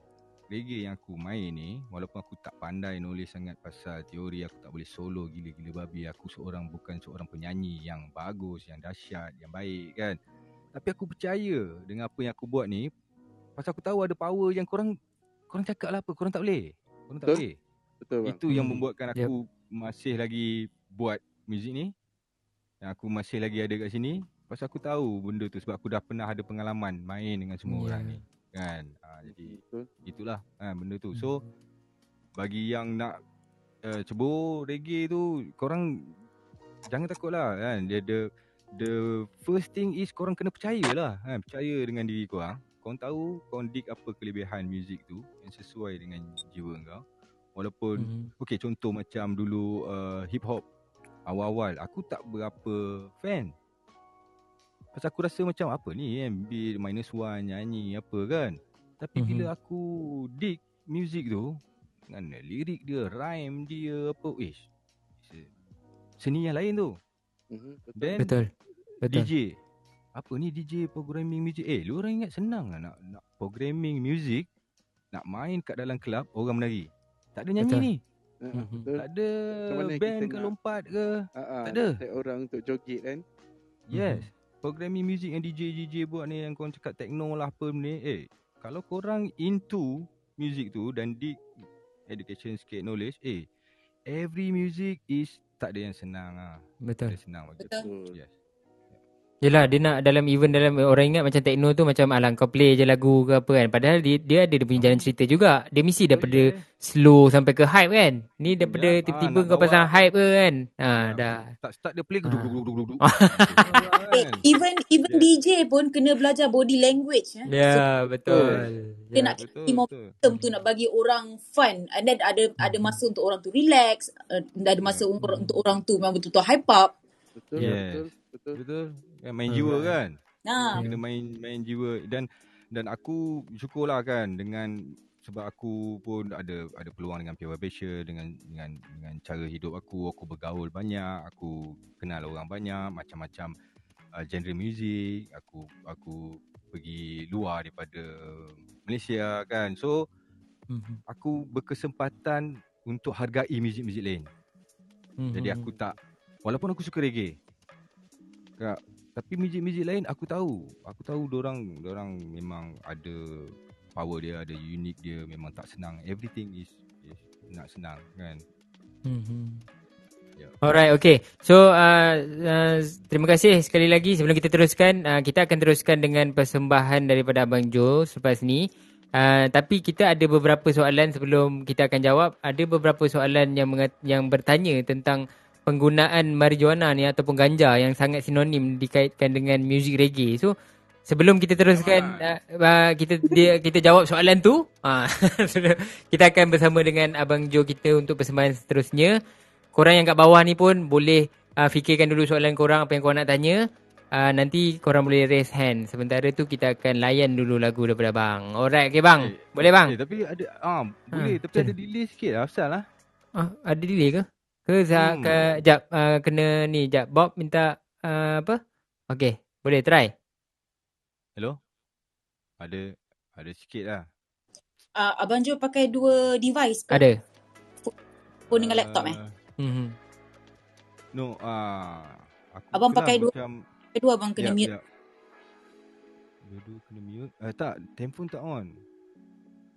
reggae yang aku main ni walaupun aku tak pandai nulis sangat pasal teori aku tak boleh solo gila-gila babi aku seorang bukan seorang penyanyi yang bagus yang dahsyat yang baik kan tapi aku percaya dengan apa yang aku buat ni pasal aku tahu ada power yang korang korang cakap lah apa korang tak boleh korang tak Betul. boleh Betul bang. itu yang Hmm. membuatkan aku masih lagi buat muzik ni. Yang aku masih lagi ada kat sini. Pasal aku tahu benda tu sebab aku dah pernah ada pengalaman main dengan semua Ya. orang ni. Kan? Ha, jadi Betul. itulah ha, benda tu. Hmm. So bagi yang nak uh, cebur reggae tu korang jangan takut lah kan. Dia the the first thing is korang kena percaya lah. Kan? Percaya dengan diri korang. Korang tahu korang dig apa kelebihan muzik tu yang sesuai dengan jiwa kau. Walaupun Hmm. Okay contoh macam dulu uh, hip hop awal-awal aku tak berapa fan. Pasal aku rasa macam apa ni kan beat minus one nyanyi apa kan. Tapi Mhm. bila aku dig music tu dengan lirik dia, rhyme dia apa ish. se- Seni yang lain tu. Mhm, Betul. Then Betul. Betul. DJ. apa ni DJ programming music. Eh, lu orang ingat senang lah nak nak programming music, nak main kat dalam club orang menari. Tak ada nyanyi Betul. ni. Betul. Tak ada Macam mana band kita ke nak- lompat ke. Ah, tak ada. tag orang untuk joget kan. Yes. Programming music yang DJ DJ buat ni yang korang cakap techno lah apa ni. Eh, kalau korang into music tu dan di education sikit knowledge, eh every music is tak ada yang senang ah. Tak Betul. ada senang bagi Betul. Betul. Yes. Yelah dia nak dalam event dalam orang ingat macam techno tu macam alang kau play je lagu ke apa kan. Padahal dia, dia ada dia punya jalan cerita juga. Dia mesti daripada Oh, slow sampai ke hype kan. Ni daripada Ya, tiba-tiba ah, kau pasang hype ke kan. Ha Ah, dah. Tak start dia play Ah. Eh, even even Yeah. DJ pun kena belajar body language. Eh. So, Ya betul. dia Ya. nak Betul, cari betul. momentum tu nak bagi orang fun and then ada ada masa untuk orang tu relax uh, ada masa Hmm. untuk, untuk orang tu memang betul-betul hype up Betul, Yes. betul, betul. Betul. Kan main Hmm. jiwa kan. nah Kena main main jiwa dan dan aku syukurlah kan dengan sebab aku pun ada ada peluang dengan Pure Vibration dengan dengan dengan cara hidup aku aku bergaul banyak aku kenal orang banyak macam-macam uh, genre muzik aku aku pergi luar daripada Malaysia kan so Mhm. aku berkesempatan untuk hargai muzik-muzik lain Mhm. jadi aku tak walaupun aku suka reggae. Kak, tapi muzik-muzik lain aku tahu. Aku tahu orang orang memang ada power dia, ada unik dia, memang tak senang. Everything is, is nak senang kan. Mhm. Alright, okay. So, uh, uh, terima kasih sekali lagi. Sebelum kita teruskan, uh, kita akan teruskan dengan persembahan daripada Abang Joe selepas ni. Uh, tapi kita ada beberapa soalan sebelum kita akan jawab. Ada beberapa soalan yang mengat- yang bertanya tentang penggunaan marijuana ni ataupun ganja yang sangat sinonim dikaitkan dengan muzik reggae. So, sebelum kita teruskan uh, uh, kita dia, kita jawab soalan tu, uh, kita akan bersama dengan Abang Joe kita untuk persembahan seterusnya. Korang yang kat bawah ni pun boleh uh, fikirkan dulu soalan korang apa yang korang nak tanya. Uh, nanti korang boleh raise hand. Sementara tu kita akan layan dulu lagu daripada bang. Alright, okay bang. Eh, boleh bang? Eh, tapi ada ah boleh tapi betul. ada delay sikit lah asal lah. Ah, ada delay ke? Ke Zah, Hmm. ke jap uh, kena ni jap Bob minta uh, apa? Okay, boleh try. Hello? Ada ada sikit lah. uh, abang Jo pakai dua device ke? Ada. phone dengan laptop eh Uh, Mhm. No, ah aku Abang pakai dua- macam kedua abang kena Yap, mute yap. Dua-dua kena mute. Uh, tak, handphone tak on.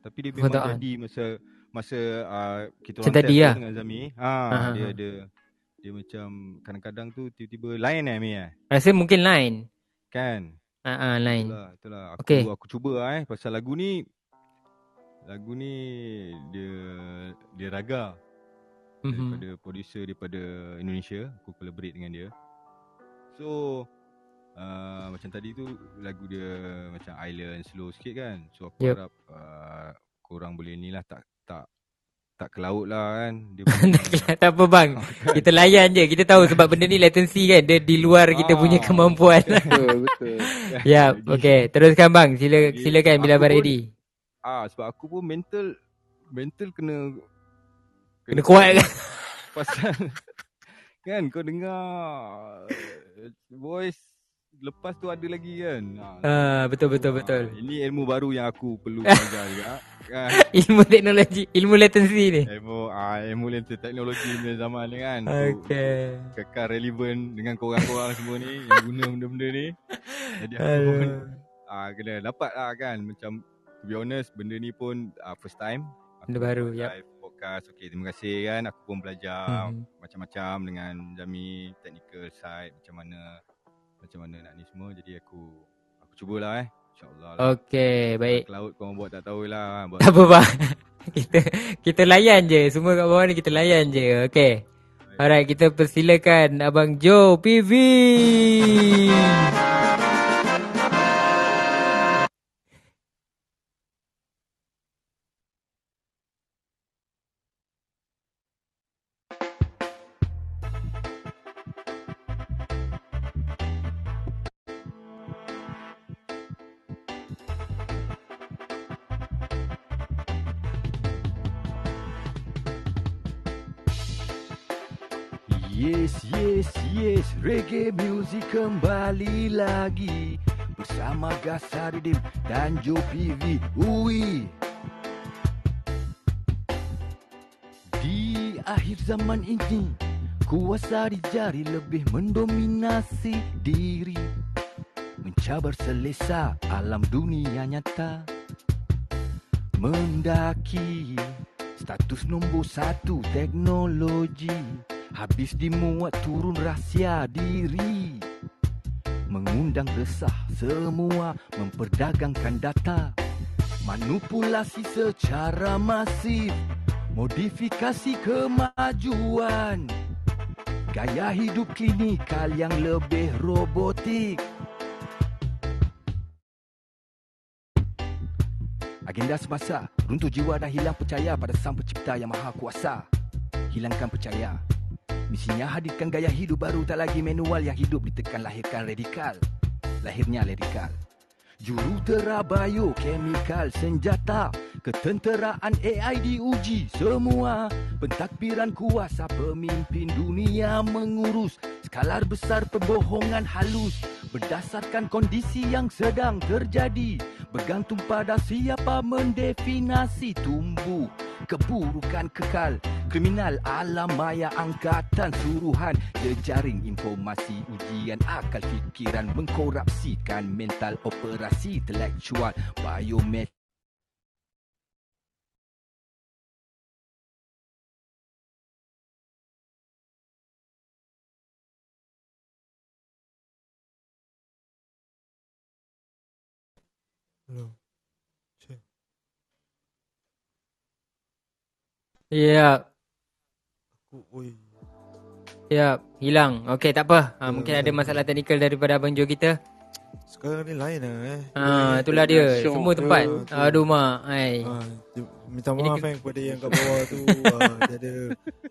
Tapi dia memang on. jadi masa masa uh, kita orang tadi lah. dengan Zami. Ha, Ah, dia ah. ada dia macam kadang-kadang tu tiba-tiba lain eh Mi eh. Rasa mungkin line. Kan? Ah uh, uh, line. Itulah, itulah. Aku Okey. aku cuba eh pasal lagu ni lagu ni dia dia raga Mhm. daripada producer daripada Indonesia aku collaborate dengan dia so uh, macam tadi tu lagu dia macam island slow sikit kan so aku Yup. harap uh, korang boleh ni lah tak tak tak ke laut lah kan dia tak apa bang. Kita layan je. Kita tahu sebab benda ni latency kan. Dia di luar kita punya Ah. kemampuan. Betul, betul. ya, Jadi- okay. Teruskan bang. Sila silakan bila abang pun- ready. ah sebab aku pun mental mental kena Kena kuat kan? pasal kan kau dengar uh, voice lepas tu ada lagi kan Ah, betul betul betul. Ah, ini ilmu baru yang aku perlu belajar juga kan Ilmu teknologi, ilmu latency ni. ilmu ah ilmu teknologi punya zaman ni kan Okay. kekal relevan dengan korang-korang semua ni yang guna benda-benda ni jadi aku pun ah kena dapat lah kan macam to be honest benda ni pun ah, first time Benda baru, yap. Podcast okay terima kasih kan aku pun belajar Mhm. macam-macam dengan Jami technical side macam mana macam mana nak ni semua jadi aku aku cubalah eh insyaallah lah. Okay, baik. Cloud kau buat tak tahulah buat Tak apa bang. kita kita layan je. Semua kat bawah ni kita layan je. Okay. Alright, kita persilakan Abang Joe PV. Gasaridim dan Joe PV Ui. Di akhir zaman ini Kuasa di jari lebih mendominasi diri. Mencabar selesa alam dunia nyata. Mendaki status nombor satu teknologi. Habis dimuat turun rahsia diri. Mengundang resah semua memperdagangkan data. Manipulasi secara masif Modifikasi kemajuan. Gaya hidup klinikal yang lebih robotik. Agenda semasa Runtuh jiwa dan hilang percaya pada sang pencipta yang maha kuasa. Hilangkan percaya. Misinya hadirkan gaya hidup baru Tak lagi manual yang hidup ditekan lahirkan radikal Lahirnya radikal Jurutera biokemikal senjata Ketenteraan AI diuji semua. Pentakbiran kuasa pemimpin dunia mengurus Skalar besar pembohongan halus Berdasarkan kondisi yang sedang terjadi. Bergantung pada siapa mendefinasi tumbuh Keburukan kekal Kriminal alam maya angkatan suruhan Jejaring informasi ujian akal fikiran Mengkorupsikan mental operasi intelektual Biomet Hello. Check. Ya, Aku, oi. ya, hilang. Okey, tak apa. Ha, Ya, mungkin ada ya. masalah teknikal daripada Abang Jo kita. Sekarang ni lain lah eh. Ha, itulah dia. Syok Semua ke? tempat. Tu. Aduh mak. Hai. Ha, minta maaf ke- kan kepada yang kat bawah tu ha, Dia ada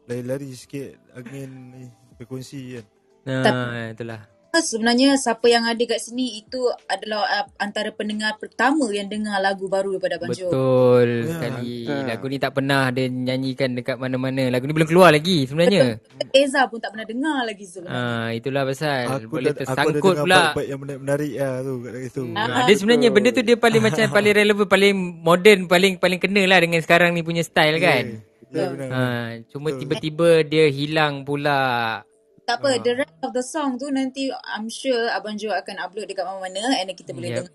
lari-lari sikit angin ni frekuensi kan Ha, itulah. Sebenarnya siapa yang ada kat sini itu adalah uh, antara pendengar pertama yang dengar lagu baru daripada Abang Jo. Betul Ya, sekali. mantap. Lagu ni tak pernah dia nyanyikan dekat mana-mana. Lagu ni belum keluar lagi sebenarnya. Eza pun tak pernah dengar lagi sebenarnya. ha, itulah pasal. Aku Boleh dah, aku ada tersangkut dengar pula. part-part yang menarik-menarik lah tu kat situ Ah. Ha, dia sebenarnya benda tu dia paling macam paling relevan, paling modern, paling paling kena lah dengan sekarang ni punya style kan. Ya, benar. Ha, cuma Betul. tiba-tiba dia hilang pula. Tak apa, the rest of the song tu nanti I'm sure Abang Jo akan upload dekat mana-mana and then kita boleh Yep. dengar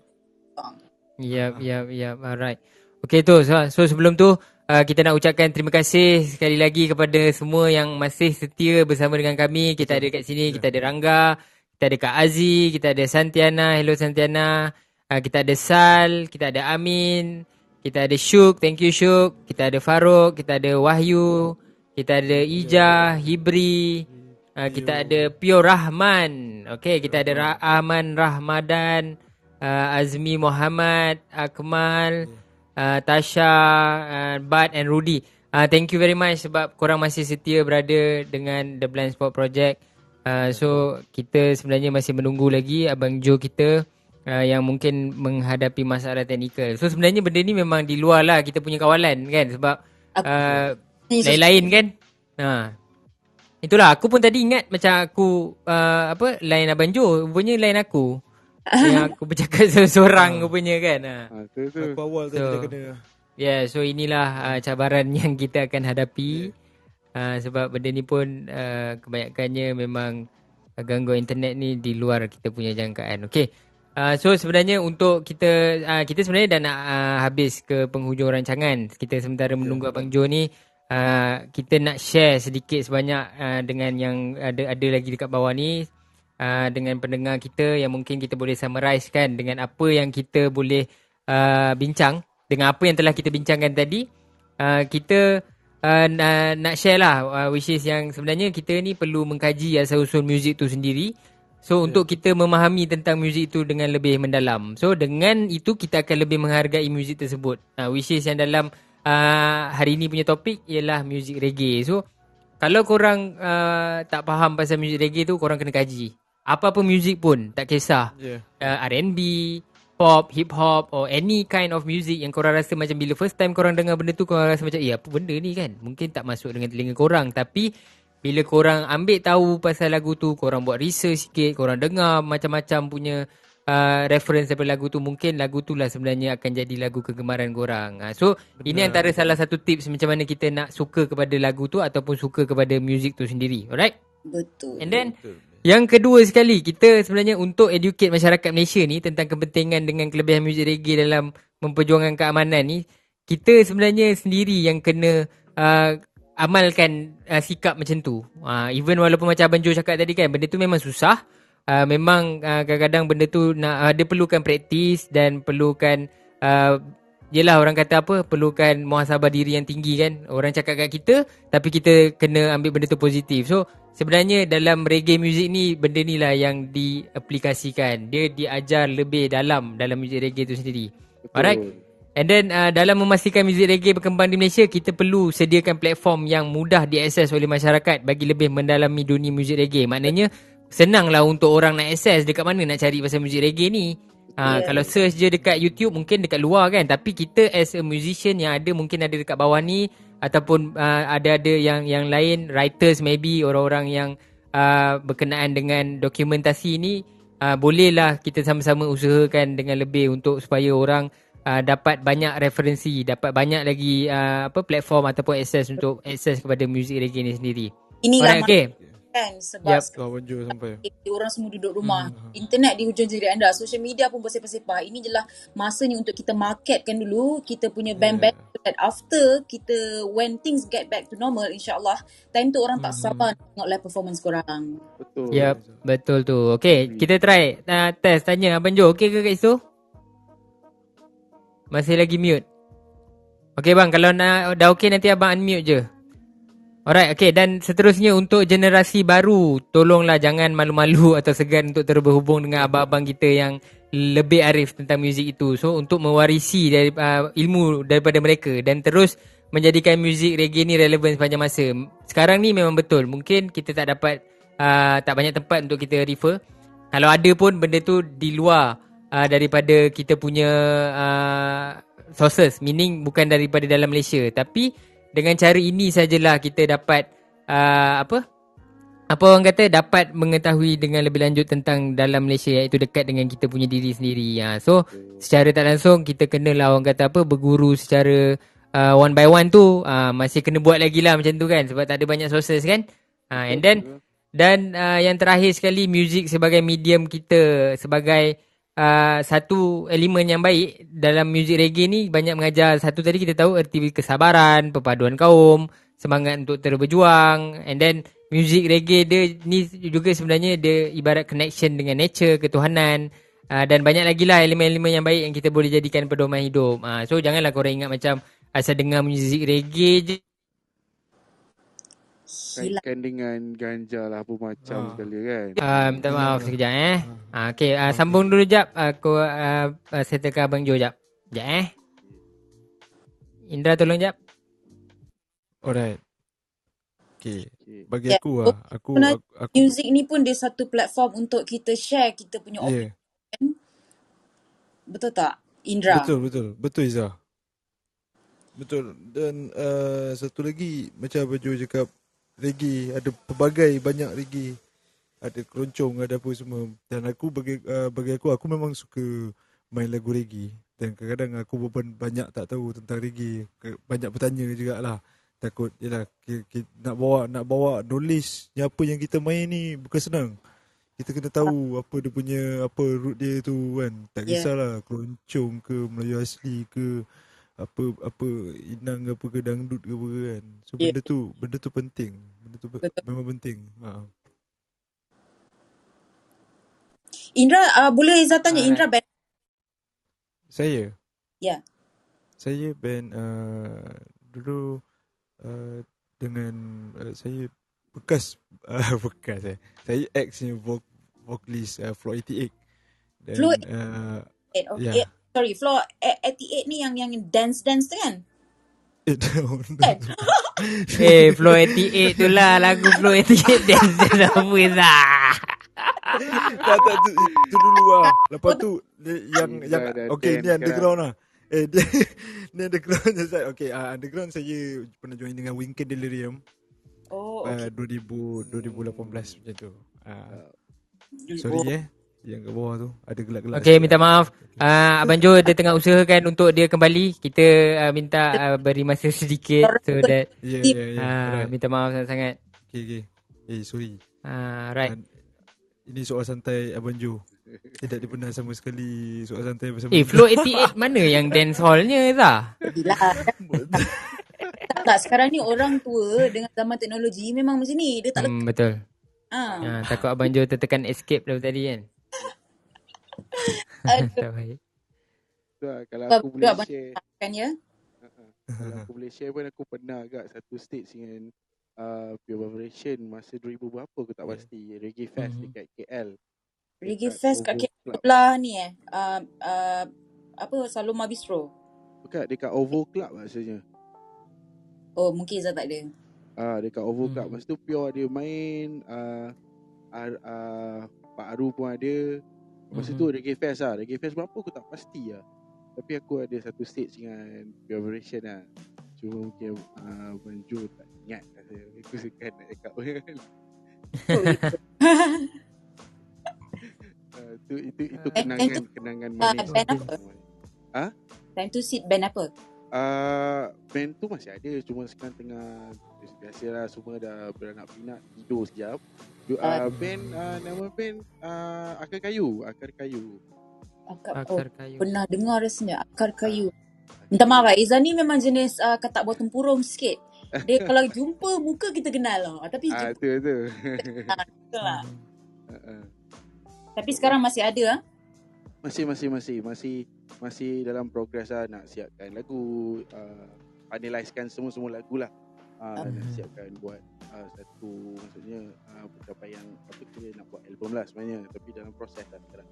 song. Yap, yap, yap. Alright. Okay tu. So, so sebelum tu, uh, kita nak ucapkan terima kasih sekali lagi kepada semua yang masih setia bersama dengan kami. Kita ada kat sini, kita ada Rangga, kita ada Kak Azi, kita ada Santiana. Hello Santiana. Uh, kita ada Sal, kita ada Amin, kita ada Syuk. Thank you Syuk. Kita ada Farouk, kita ada Wahyu, kita ada Ija, Hibri. Uh, kita ada Pio Rahman. Okay, kita ada Ra- Ahman Rahmadan, uh, Azmi Muhammad, Akmal, uh, Tasha, uh, Bad and Rudy. Uh, thank you very much sebab korang masih setia berada dengan The Blind Spot Project. Uh, so, kita sebenarnya masih menunggu lagi Abang Jo kita uh, yang mungkin menghadapi masalah teknikal. So, sebenarnya benda ni memang di luar lah kita punya kawalan kan sebab uh, lain-lain kan. Ha. Itulah aku pun tadi ingat macam aku uh, apa lain abang Jo, rupanya lain aku. yang aku bercakap seorang-seorang rupanya kan. Ha. Ha, tu tu. Aku awal tadi So, dah kena Yeah, so inilah uh, cabaran yang kita akan hadapi. Uh, sebab benda ni pun uh, kebanyakannya memang uh, gangguan internet ni di luar kita punya jangkaan. Okay. Uh, so sebenarnya untuk kita uh, kita sebenarnya dah nak uh, habis ke penghujung rancangan. Kita sementara menunggu Abang Jo ni uh, kita nak share sedikit sebanyak uh, dengan yang ada ada lagi dekat bawah ni uh, dengan pendengar kita yang mungkin kita boleh summarize kan dengan apa yang kita boleh uh, bincang dengan apa yang telah kita bincangkan tadi uh, kita uh, nak, nak share lah uh, which is yang sebenarnya kita ni perlu mengkaji asal-usul muzik tu sendiri So yeah. untuk kita memahami tentang muzik itu dengan lebih mendalam. So dengan itu kita akan lebih menghargai muzik tersebut. Uh, which is yang dalam uh, hari ini punya topik ialah muzik reggae. So kalau korang uh, tak faham pasal muzik reggae tu korang kena kaji. Apa-apa muzik pun tak kisah. Yeah. Uh, R&B, pop, hip hop or any kind of music yang korang rasa macam bila first time korang dengar benda tu korang rasa macam eh apa benda ni kan. Mungkin tak masuk dengan telinga korang tapi Bila korang ambil tahu pasal lagu tu, korang buat research sikit, korang dengar macam-macam punya uh, reference daripada lagu tu, mungkin lagu tu lah sebenarnya akan jadi lagu kegemaran korang. Uh, so, Benar. ini antara salah satu tips macam mana kita nak suka kepada lagu tu ataupun suka kepada music tu sendiri. Alright? Betul. And then, Betul. yang kedua sekali, kita sebenarnya untuk educate masyarakat Malaysia ni tentang kepentingan dengan kelebihan muzik reggae dalam memperjuangkan keamanan ni, kita sebenarnya sendiri yang kena uh, amalkan uh, sikap macam tu. Uh, even walaupun macam Abang Joe cakap tadi kan, benda tu memang susah. Uh, memang uh, kadang-kadang benda tu nak uh, dia perlukan praktis dan perlukan uh, yelah orang kata apa perlukan muhasabah diri yang tinggi kan. Orang cakap kat kita tapi kita kena ambil benda tu positif. So sebenarnya dalam reggae music ni benda ni lah yang diaplikasikan. Dia diajar lebih dalam dalam music reggae tu sendiri. Betul. alright? And then uh, dalam memastikan muzik reggae berkembang di Malaysia, kita perlu sediakan platform yang mudah diakses oleh masyarakat bagi lebih mendalami dunia muzik reggae. Maknanya senanglah untuk orang nak akses dekat mana nak cari pasal muzik reggae ni. Uh, yeah. Kalau search je dekat YouTube mungkin dekat luar kan. Tapi kita as a musician yang ada mungkin ada dekat bawah ni ataupun uh, ada-ada yang yang lain writers maybe orang-orang yang uh, berkenaan dengan dokumentasi ni uh, bolehlah kita sama-sama usahakan dengan lebih untuk supaya orang uh, dapat banyak referensi, dapat banyak lagi uh, apa platform ataupun akses untuk akses kepada muzik reggae ni sendiri. Inilah Alright, okay. Kan sebab yep. sampai. orang semua duduk rumah. Hmm. Internet di hujung jari anda, social media pun bersepah-sepah. Ini jelah masanya untuk kita marketkan dulu kita punya band-band yeah. that after kita when things get back to normal insyaallah time tu orang tak hmm. sabar tengok live performance korang. Betul. Yep, betul tu. Okay, kita try uh, test tanya Abang Jo. Okay ke kat situ? Masih lagi mute. Okay bang, kalau nak, dah okay nanti abang unmute je. Alright, okay. Dan seterusnya untuk generasi baru, tolonglah jangan malu-malu atau segan untuk terus berhubung dengan abang-abang kita yang lebih arif tentang muzik itu. So, untuk mewarisi dari, uh, ilmu daripada mereka dan terus menjadikan muzik reggae ni relevan sepanjang masa. Sekarang ni memang betul. Mungkin kita tak dapat, uh, tak banyak tempat untuk kita refer. Kalau ada pun benda tu di luar uh, daripada kita punya uh, sources meaning bukan daripada dalam Malaysia tapi dengan cara ini sajalah kita dapat uh, apa? Apa orang kata dapat mengetahui dengan lebih lanjut tentang dalam Malaysia iaitu dekat dengan kita punya diri sendiri. Ya so secara tak langsung kita kenalah orang kata apa berguru secara uh, one by one tu uh, masih kena buat lagi lah macam tu kan sebab tak ada banyak sources kan. Uh, and then dan uh, yang terakhir sekali music sebagai medium kita sebagai uh, satu elemen yang baik dalam muzik reggae ni banyak mengajar. Satu tadi kita tahu erti kesabaran, perpaduan kaum, semangat untuk terus berjuang. And then muzik reggae dia ni juga sebenarnya dia ibarat connection dengan nature, ketuhanan. Uh, dan banyak lagi lah elemen-elemen yang baik yang kita boleh jadikan pedoman hidup. Uh, so janganlah korang ingat macam asal dengar muzik reggae je kaitkan dengan ganja lah apa macam ha. sekali kan. Uh, minta maaf sekejap eh. Ha. Uh, okay, uh, sambung dulu jap. Aku uh, uh, settlekan Abang Jo jap. Sekejap eh. Indra tolong jap. Alright. Okay. Bagi yeah. aku lah. Aku, aku, aku, music ni pun dia satu platform untuk kita share kita punya yeah. opinion. Betul tak? Indra. Betul, betul. Betul Izzah. Betul. Dan uh, satu lagi macam Abang Jo cakap reggae ada pelbagai banyak reggae ada keroncong ada apa semua. Dan aku bagi uh, bagi aku aku memang suka main lagu reggae dan kadang-kadang aku pun banyak tak tahu tentang reggae banyak bertanya jugalah. Takut yalah nak bawa nak bawa knowledge apa yang kita main ni bukan senang. Kita kena tahu apa dia punya apa root dia tu kan. Tak ya. kisahlah yeah. keroncong ke Melayu asli ke apa apa inang apa ke dangdut ke apa kan. So yeah. benda tu benda tu penting. Benda tu Betul. memang penting. Ha. Indra uh, boleh Izzah tanya uh, Indra band Saya. Ya. Yeah. Saya band uh, dulu uh, dengan uh, saya bekas uh, bekas eh. Saya ex ni vocalist uh, Flow 88. Dan, Flow uh, okay. yeah sorry floor 88 ni yang yang dance dance tu kan? Eh, eh, eh Flow 88 tu lah. Lagu Flow 88 Dance Dance Apa Izzah Tak tak tu, tu dulu lah. Lepas tu Yang yang Okay ni underground lah. Eh dia, Ni underground je Okay uh, Underground saya Pernah join dengan Winker Delirium. Oh, uh, okay. 2000 2018 macam tu. Uh, sorry eh. Yang kat bawah tu ada gelak-gelak. Okey, minta maaf. Uh, Abang Jo dia tengah usahakan untuk dia kembali. Kita uh, minta uh, beri masa sedikit so that Ya ya ya. uh, Alright. minta maaf sangat-sangat. Okey okey. Eh sorry. Uh, right. Ah, Ini soal santai Abang Jo. Tidak pernah sama sekali soal santai bersama. Eh, Flow 88 mana yang dance hall-nya Zah? Bila tak, tak, sekarang ni orang tua dengan zaman teknologi memang macam ni. Dia tak. Hmm, betul. Ha. Uh, takut Abang Jo tertekan escape dari tadi kan. Aduh, tak baik. Tu lah, kalau aku boleh share kan ya. Kalau aku boleh share pun aku pernah agak satu stage dengan uh, Pure Vibration masa 2000 berapa aku tak Yeah. pasti Reggae Fest Mhm. dekat KL Reggae dekat Fest kat KL Club sebelah ni eh. Uh, uh, apa Saloma Bistro. Bukan dekat Ovo Club maksudnya Oh, mungkin Zah tak ada. Ah dekat Ovo Hmm. Club masa tu Pure ada main uh, uh, uh, Pak Aru pun ada. Masa Mhm. tu Reggae Fest lah. Reggae Fest berapa aku tak pasti lah. Tapi aku ada satu stage dengan Vibration lah. Cuma mungkin uh, Abang Jo tak ingat rasa Aku suka nak cakap uh, tu, Itu itu Eh, kenangan Kenangan uh, manis band apa? Ah, Time tu seat band apa? Uh, band tu masih ada Cuma sekarang tengah Biasalah semua dah beranak pinak Tidur sekejap uh, Uh, Band uh, Nama band uh, Akar Kayu Akar Kayu akar, oh, Akar kayu. pernah dengar rasanya Akar Kayu. Minta maaf lah, Izzah ni memang jenis uh, katak buah tempurung sikit. Dia kalau jumpa muka kita kenal lah. Tapi Ah jumpa tu tu kita lah. Mhm. uh-uh. Tapi sekarang masih ada ah. Masih masih masih Masih Masih dalam progress lah Nak siapkan lagu uh, Finalizekan semua-semua lagu lah uh, Ah. Nak siapkan buat uh, Satu Maksudnya uh, Pencapaian Apa kita nak buat album lah sebenarnya Tapi dalam proses lah sekarang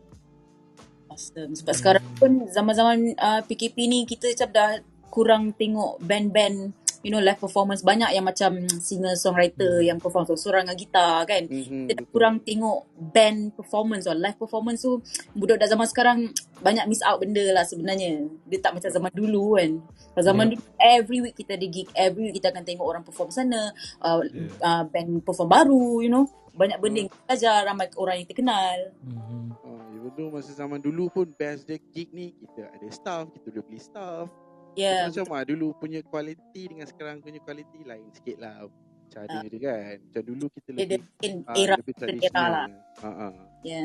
Awesome. Sebab sekarang pun zaman-zaman uh, PKP ni kita macam dah kurang tengok band-band you know live performance banyak yang macam singer songwriter yang perform seorang dengan gitar kan. mm-hmm, Kita dah kurang tengok band performance or live performance tu budak-budak zaman sekarang banyak miss out benda lah sebenarnya. Dia tak macam zaman dulu kan. Zaman Yeah. dulu every week kita ada gig, every week kita akan tengok orang perform sana, uh, Yeah. uh, band perform baru, you know. Banyak benda yang kita ajar, ramai orang yang terkenal. Mhm. Oh, even though masa zaman dulu pun best dia gig ni kita ada staff, kita boleh beli staff. Ya, Yeah, macam ah dulu punya quality dengan sekarang punya quality lain sikit lah cara dia kan. Macam dulu kita dia dia lebih mungkin ah, era lebih tradisional. lah. Ha ah. Ya.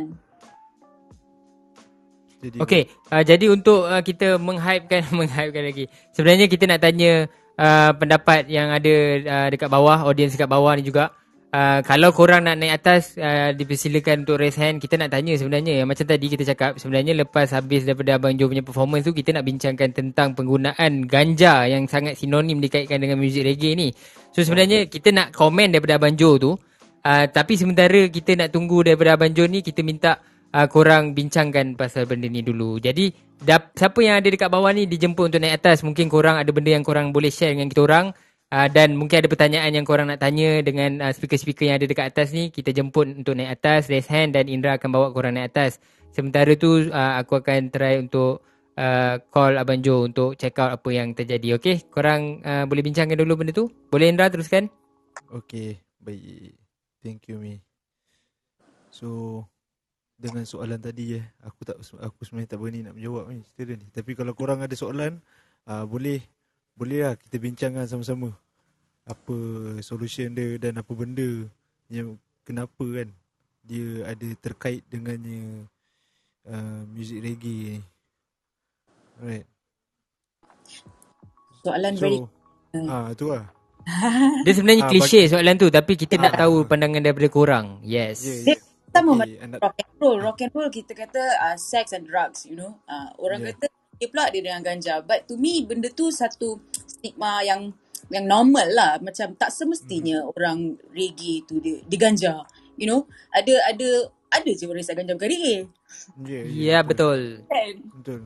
Jadi Okey, uh, jadi untuk uh, kita menghypekan menghypekan lagi. Sebenarnya kita nak tanya uh, pendapat yang ada uh, dekat bawah, audience dekat bawah ni juga. Uh, kalau korang nak naik atas uh, dipersilakan untuk raise hand kita nak tanya sebenarnya yang macam tadi kita cakap sebenarnya lepas habis daripada Abang Jo punya performance tu kita nak bincangkan tentang penggunaan ganja yang sangat sinonim dikaitkan dengan muzik reggae ni so sebenarnya kita nak komen daripada Abang Jo tu uh, tapi sementara kita nak tunggu daripada Abang Jo ni kita minta uh, korang bincangkan pasal benda ni dulu. Jadi siapa yang ada dekat bawah ni dijemput untuk naik atas. Mungkin korang ada benda yang korang boleh share dengan kita orang. Uh, dan mungkin ada pertanyaan yang korang nak tanya dengan uh, speaker-speaker yang ada dekat atas ni. Kita jemput untuk naik atas, raise hand dan Indra akan bawa korang naik atas. Sementara tu uh, aku akan try untuk uh, call Abang Jo untuk check out apa yang terjadi. Okay, korang uh, boleh bincangkan dulu benda tu? Boleh Indra teruskan? Okay, baik. Thank you, Mi. So, dengan soalan tadi eh, aku tak aku sebenarnya tak berani nak menjawab ni cerita ni. Tapi kalau korang ada soalan, uh, boleh boleh lah kita bincangkan sama-sama. Apa solution dia dan apa benda yang kenapa kan dia ada terkait dengannya uh, music reggae ni. Alright. Soalan very So, ah tu lah. Dia sebenarnya Ah, klise soalan tu tapi kita nak tahu pandangan daripada korang. Yes. Yeah, yeah. sama Okay, rock and roll. Rock and roll kita kata uh, sex and drugs, you know. Uh, orang Yeah. kata dia pula dia dengan ganja. But to me benda tu satu stigma yang yang normal lah. Macam tak semestinya Mm-hmm. orang reggae tu dia, dia ganja. You know, ada ada ada je orang isap ganja bukan reggae. Yeah, Ya betul. Kan? Betul.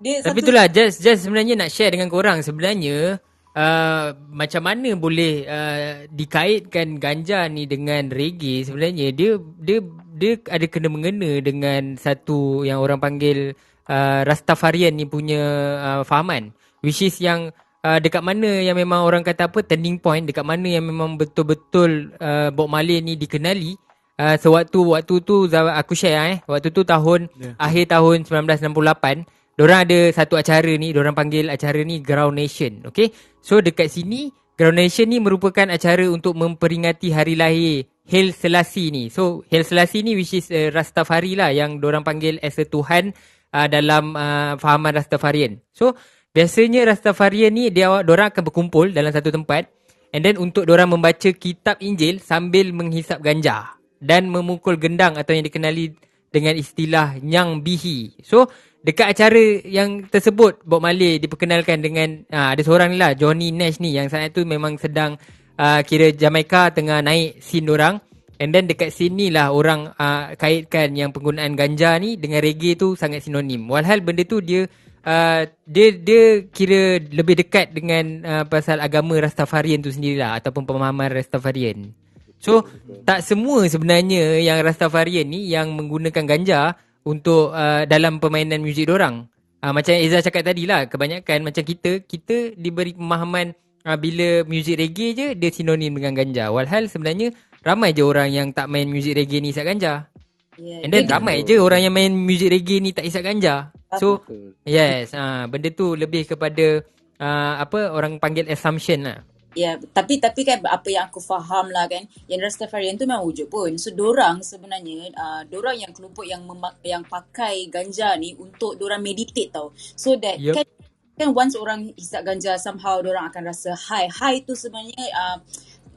Dia Tapi satu itulah just just sebenarnya nak share dengan korang sebenarnya uh, macam mana boleh uh, dikaitkan ganja ni dengan reggae sebenarnya dia dia dia ada kena mengena dengan satu yang orang panggil uh, Rastafarian ni punya uh, fahaman which is yang uh, dekat mana yang memang orang kata apa turning point, dekat mana yang memang betul-betul uh, Bob Marley ni dikenali. Uh, sewaktu waktu tu aku share eh, waktu tu tahun Ya. akhir tahun 1968, Diorang ada satu acara ni, diorang panggil acara ni Ground Nation. Okay. So dekat sini, Ground Nation ni merupakan acara untuk memperingati hari lahir Hail Selassie ni. So Hail Selassie ni which is uh, Rastafari lah yang diorang panggil as a Tuhan uh, dalam uh, fahaman Rastafarian. So biasanya Rastafarian ni dia diorang akan berkumpul dalam satu tempat and then untuk diorang membaca kitab Injil sambil menghisap ganja dan memukul gendang atau yang dikenali dengan istilah Nyang Bihi. So dekat acara yang tersebut Bob Marley diperkenalkan dengan uh, ada seorang ni lah Johnny Nash ni yang saat tu memang sedang uh, kira Jamaica tengah naik scene orang and then dekat sini lah orang uh, kaitkan yang penggunaan ganja ni dengan reggae tu sangat sinonim walhal benda tu dia uh, dia dia kira lebih dekat dengan uh, pasal agama Rastafarian tu sendirilah ataupun pemahaman Rastafarian So tak semua sebenarnya yang Rastafarian ni yang menggunakan ganja untuk uh, dalam permainan muzik orang. Uh, macam Eza cakap tadi lah, kebanyakan macam kita, kita diberi pemahaman uh, bila muzik reggae je dia sinonim dengan ganja. Walhal sebenarnya ramai je orang yang tak main muzik reggae ni isap ganja. Yeah. And then Dia- ramai je orang yang main muzik reggae ni tak isap ganja. So Betul. yes, uh, benda tu lebih kepada uh, apa orang panggil assumption lah. Ya, tapi tapi kan apa yang aku faham lah kan, yang Rastafarian tu memang wujud pun. So dorang sebenarnya uh, dorang yang kelompok yang memak, yang pakai ganja ni untuk dorang meditate tau. So that Yup. kan kan once orang hisap ganja somehow dorang akan rasa high. High tu sebenarnya uh,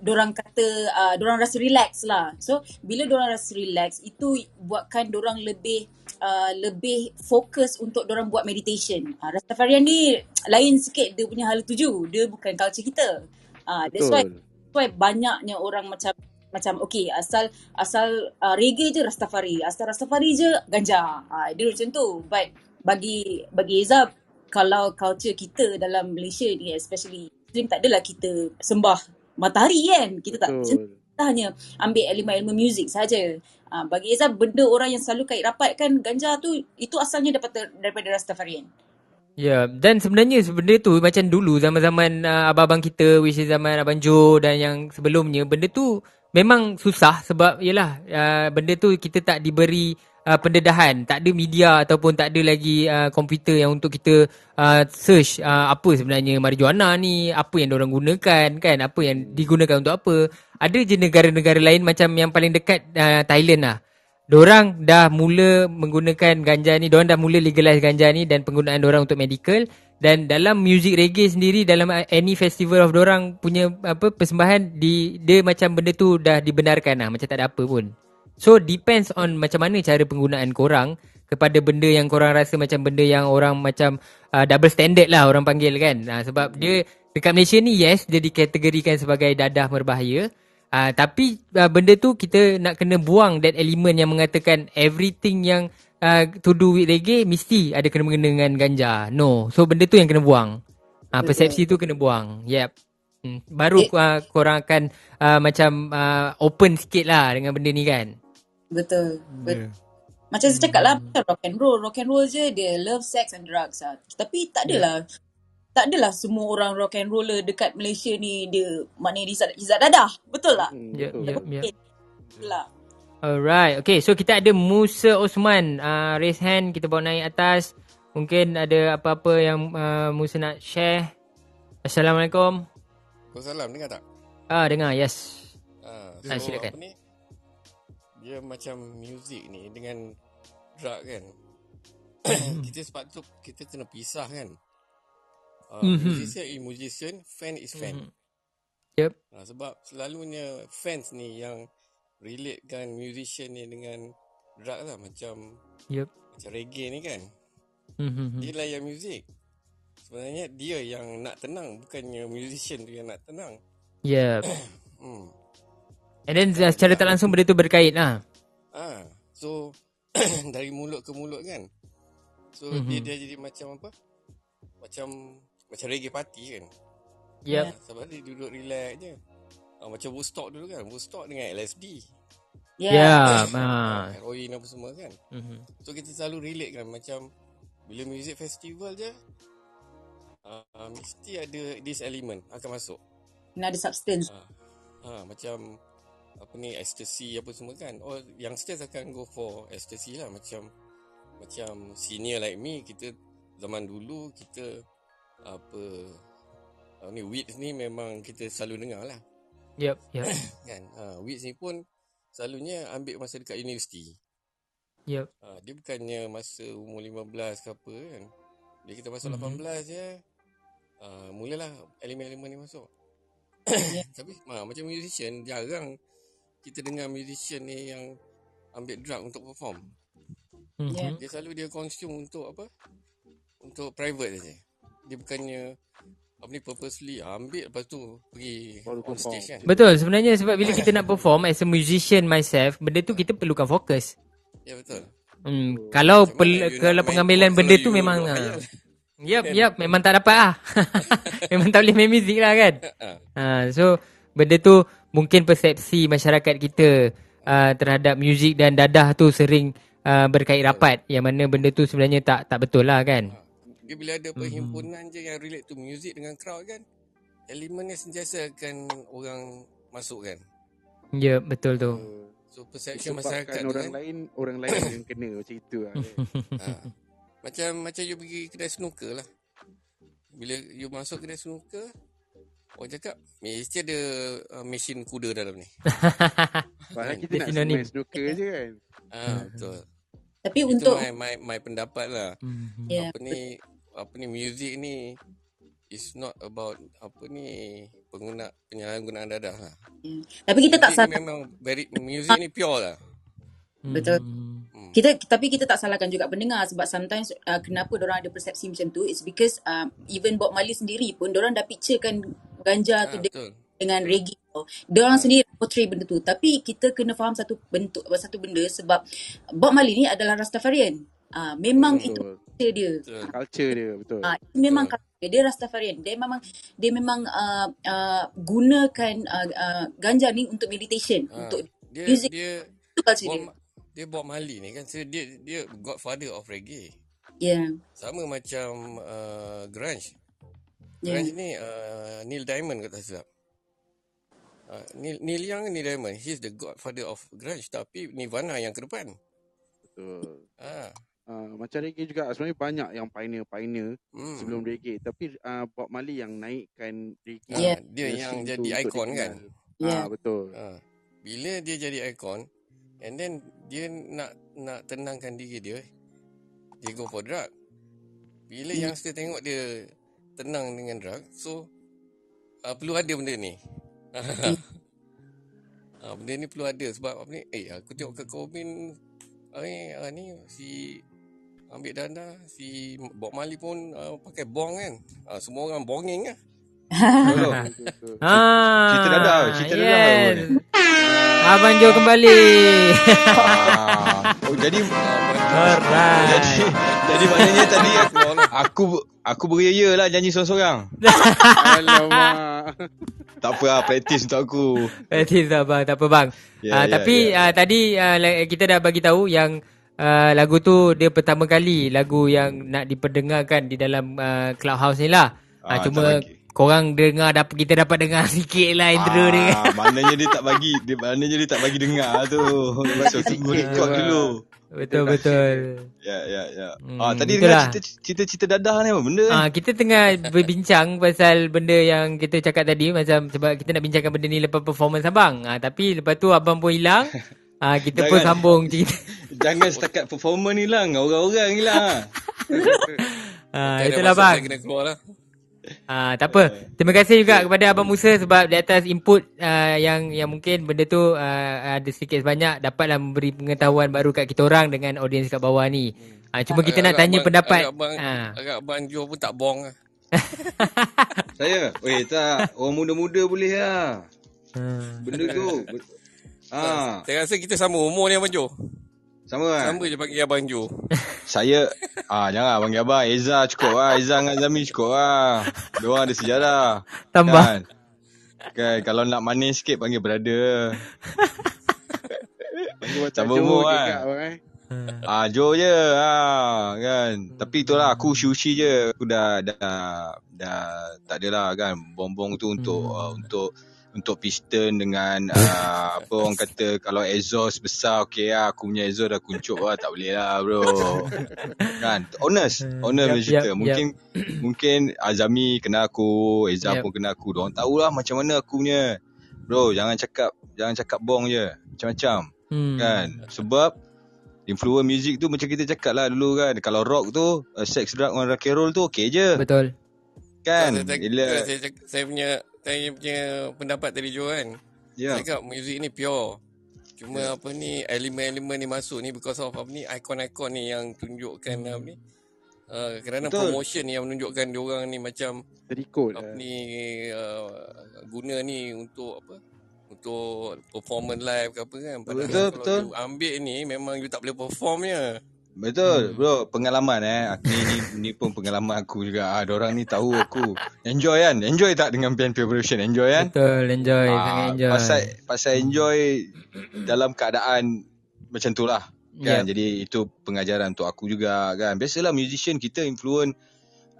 dorang kata uh, dorang rasa relax lah. So bila dorang rasa relax itu buatkan dorang lebih uh, lebih fokus untuk dorang buat meditation. Uh, Rastafarian ni lain sikit dia punya hala tuju. Dia bukan culture kita. Uh, that's why Betul. that's why banyaknya orang macam macam okay asal asal uh, reggae je Rastafari, asal Rastafari je ganja. Uh, dia macam tu. But bagi bagi Eza kalau culture kita dalam Malaysia ni especially Muslim tak adalah kita sembah matahari kan. Kita tak Betul. kita hanya ambil elemen-elemen muzik saja. Uh, bagi Eza benda orang yang selalu kait rapat kan ganja tu itu asalnya daripada daripada Rastafarian. Ya, dan sebenarnya benda tu macam dulu zaman-zaman uh, abang-abang kita which is zaman abang Joe dan yang sebelumnya benda tu memang susah sebab yalah uh, benda tu kita tak diberi uh, pendedahan, tak ada media ataupun tak ada lagi uh, komputer yang untuk kita uh, search uh, apa sebenarnya marijuana ni, apa yang orang gunakan kan, apa yang digunakan untuk apa. Ada je negara-negara lain macam yang paling dekat uh, Thailand lah. Diorang dah mula menggunakan ganja ni, diorang dah mula legalize ganja ni dan penggunaan diorang untuk medical dan dalam music reggae sendiri dalam any festival of diorang punya apa persembahan di dia macam benda tu dah dibenarkan lah macam tak ada apa pun. So depends on macam mana cara penggunaan korang kepada benda yang korang rasa macam benda yang orang macam uh, double standard lah orang panggil kan. Uh, sebab dia dekat Malaysia ni yes dia dikategorikan sebagai dadah berbahaya. Uh, tapi uh, benda tu kita nak kena buang that element yang mengatakan everything yang uh, to do with reggae mesti ada kena mengena dengan ganja. No. So benda tu yang kena buang. Uh, persepsi tu kena buang. Yep. Hmm. Baru uh, korang akan uh, macam uh, open sikit lah dengan benda ni kan. Betul. Betul. Ya. Macam saya cakap lah macam rock and roll. Rock and roll je dia love sex and drugs lah. Tapi tak adalah tak adalah semua orang rock and roller dekat Malaysia ni dia maknanya izat, izat dadah. Betul tak? Hmm, Yep, betul. yep, yep. Betul lah. Alright. Okay, so kita ada Musa Osman. Uh, raise hand, kita bawa naik atas. Mungkin ada apa-apa yang uh, Musa nak share. Assalamualaikum. Waalaikumsalam dengar tak? Ah, dengar, yes. Ah, Ah, so silakan. apa ni? Dia macam music ni dengan drug kan. kita sebab tu kita kena pisah kan. Uh, Mhm. Musician is musician, fan is fan. Mhm. Yep. Ah, sebab selalunya fans ni yang relatekan musician ni dengan drug lah macam Yep. macam reggae ni kan. Mhm. Dia layan muzik. Sebenarnya dia yang nak tenang bukannya musician tu yang nak tenang. Yep. Hmm. And then uh, secara tak langsung benda tu berkait lah. Ah, so dari mulut ke mulut kan. So Mhm. mm-hmm. dia dia jadi macam apa? Macam macam reggae party kan. Yep. Ah, sebab dia duduk relax je. Ah, macam Woodstock dulu kan. Woodstock dengan LSD. Ya. Yeah. Ah. Heroin apa semua kan. Mhm. So kita selalu relate kan macam bila music festival je uh, mesti ada this element akan masuk. Kena ada substance. Ha, ha, macam apa ni ecstasy apa semua kan. Oh youngsters akan go for ecstasy lah macam macam senior like me kita zaman dulu kita apa apa ni weeds ni memang kita selalu dengar lah Yep, yep, kan. Ha, weeds ni pun selalunya ambil masa dekat universiti. yep. Ha, dia bukannya masa umur 15 ke apa kan. Dia kita masuk Mhm. 18 je. Uh, mulalah elemen-elemen ni masuk. Tapi ha, macam musician jarang kita dengar musician ni yang ambil drug untuk perform. Mhm. Yeah. Dia selalu dia consume untuk apa? Untuk private saja. Dia bukannya apa ni purposely ambil lepas tu pergi Baru on perform. stage kan. Betul sebenarnya sebab bila kita nak perform as a musician myself, benda tu kita perlukan fokus. Ya betul. Hmm, kalau Macam pel, kalau pengambilan benda kalau tu you memang ah. Yep, yep, memang tak dapat ah. memang tak boleh main muzik lah kan. Ha. Ha, so benda tu mungkin persepsi masyarakat kita uh, terhadap muzik dan dadah tu sering uh, berkait rapat yang mana benda tu sebenarnya tak tak betul lah kan. Dia bila ada perhimpunan je yang relate to music dengan crowd kan, elemen ni sentiasa akan orang masuk kan. Ya, yep, betul tu. So perception masyarakat Sebabkan tu orang kan. lain orang lain yang kena macam itu lah. kan. Ha. Macam macam you pergi kedai snooker lah. Bila you masuk kedai snooker, orang cakap mesti ada uh, mesin kuda dalam ni. Padahal kita nak sinonim. main snooker je kan. Ah betul. Tapi Itu untuk my, my my pendapat lah. Mhm. yeah, Apa ni apa ni music ni is not about apa ni pengguna penyalahgunaan dadah lah. tapi kita tak Music ni salah memang very music ni pure lah. Betul. Hmm. kita tapi kita tak salahkan juga pendengar sebab sometimes uh, kenapa orang ada persepsi macam tu it's because uh, even Bob Marley sendiri pun orang dah picturekan ganja Ah, tu de- betul. dengan reggae tu. Diorang sendiri portray benda tu. Tapi kita kena faham satu bentuk satu benda sebab Bob Marley ni adalah Rastafarian. Ah memang itu Betul. culture dia. Betul. Culture dia betul. Ah itu memang Betul. culture dia. Rastafarian. Dia memang dia memang uh, uh, gunakan uh, uh, ganja ni untuk meditation, Ha, untuk dia music. dia itu culture dia. Bob, dia Bob Marley ni kan so dia dia godfather of reggae. Yeah. Sama macam uh, grunge. Yeah. Grunge ni uh, Neil Diamond kata silap. Uh, Neil, Neil Young Neil Diamond he's the godfather of grunge tapi Nirvana yang ke depan. Betul. Ah. Uh, macam reggae juga sebenarnya banyak yang pioneer-pioneer Hmm. sebelum reggae tapi uh, Bob Marley yang naikkan reggae. Ah, Yeah. dia the yang jadi ikon kan. dikenal. Yeah. Ah betul. Ah. Bila dia jadi ikon and then dia nak nak tenangkan diri dia dia go for drug. Bila Hmm. youngster tengok dia tenang dengan drug so uh, perlu ada benda ni. Ah, benda ni perlu ada sebab apa ni? Eh, aku tengok ke Cobain ah, ni, ah, ni si ambil dana si Bob Marley pun uh, pakai bong kan. Ah, semua orang bonging lah. Betul. Ah, Cerita dadah, cerita dadah yes. baru Abang Jo kembali. Ah. Oh jadi Alright. jadi jadi maknanya tadi aku aku beria lah nyanyi seorang-seorang. Alamak. Tak apa lah praktis untuk aku. Berarti tak bang, tak apa bang. Ya, Ah, ya, tapi ya. ah, tadi la- kita dah bagi tahu yang ah, lagu tu dia pertama kali lagu yang nak diperdengarkan di dalam ah, clubhouse ni lah. Ah, Ah, cuma. Korang dengar dapat kita dapat dengar sikit lah intro dia. Ah, maknanya dia tak bagi, dia maknanya dia tak bagi dengar tu. So tunggu record dulu. Betul betul. Ya ya ya. Hmm, ah tadi itulah. dengar cerita cerita dadah ni apa benda? Ah kita tengah berbincang pasal benda yang kita cakap tadi macam sebab kita nak bincangkan benda ni lepas performance abang. Ah tapi lepas tu abang pun hilang. Ah kita pun Jangan. sambung cerita. Jangan setakat performer ni lah, orang-orang ni lah. Ah itulah bang. kena keluar lah. Ah tak apa. Terima kasih juga kepada abang Musa sebab di atas input ah, yang yang mungkin benda tu ah, ada sedikit sebanyak dapatlah memberi pengetahuan baru kat kita orang dengan audiens kat bawah ni. Ah cuma kita nak Agak tanya abang- pendapat. Agak abang, agak abang Jo pun tak bong lah. Saya, weh tak, orang muda-muda boleh lah. Ah. Benda tu. Ah, Saya rasa kita sama umur ni Abang Jo. Sama lah. Sama je panggil Abang Jo. Saya, ah jangan panggil abang. Eza cukup lah. Eza dengan Zami cukup lah. Diorang ada sejarah. Tambah. Kan? kan? Kalau nak manis sikit panggil brother. Macam Sama Joe umur je kan? abang eh. Ah, Jo je ah, kan. Tapi itulah aku sushi je. Aku dah dah dah tak adalah kan bom-bom tu untuk Hmm. uh, untuk untuk piston dengan uh, apa orang kata kalau exhaust besar okey lah aku punya exhaust dah kuncup lah tak boleh lah bro. Kan? Honest honest Yap, punya cerita. yap, mungkin mungkin Azami kena aku Eza Yap. pun kena aku. Diorang tahulah macam mana aku punya. Bro jangan cakap jangan cakap bong je. Macam-macam. Hmm. kan? Sebab influence music tu macam kita cakap lah dulu kan. Kalau rock tu uh, sex drug on rock and roll tu okey je. Betul. kan? Saya, bila saya, saya, cakap- saya punya saya punya pendapat tadi Jo kan. ya Saya cakap muzik ni pure. Cuma Ya. apa ni elemen-elemen ni masuk ni because of apa ni ikon-ikon ni yang tunjukkan Hmm. apa ni. Uh, kerana Betul. promotion yang menunjukkan diorang ni macam Terikut apa lah. ni uh, guna ni untuk apa untuk performance live ke apa kan padahal Betul, kalau betul. you ambil ni memang you tak boleh perform je Betul bro. Pengalaman eh. Ni, ni, ni pun pengalaman aku juga. Ah, Diorang ni tahu aku. Enjoy kan? Enjoy tak dengan band preparation Enjoy kan? Betul. Enjoy. sangat Ah, enjoy. Pasal pasal enjoy dalam keadaan macam tu lah kan? Yep. jadi itu pengajaran untuk aku juga kan? Biasalah musician kita influence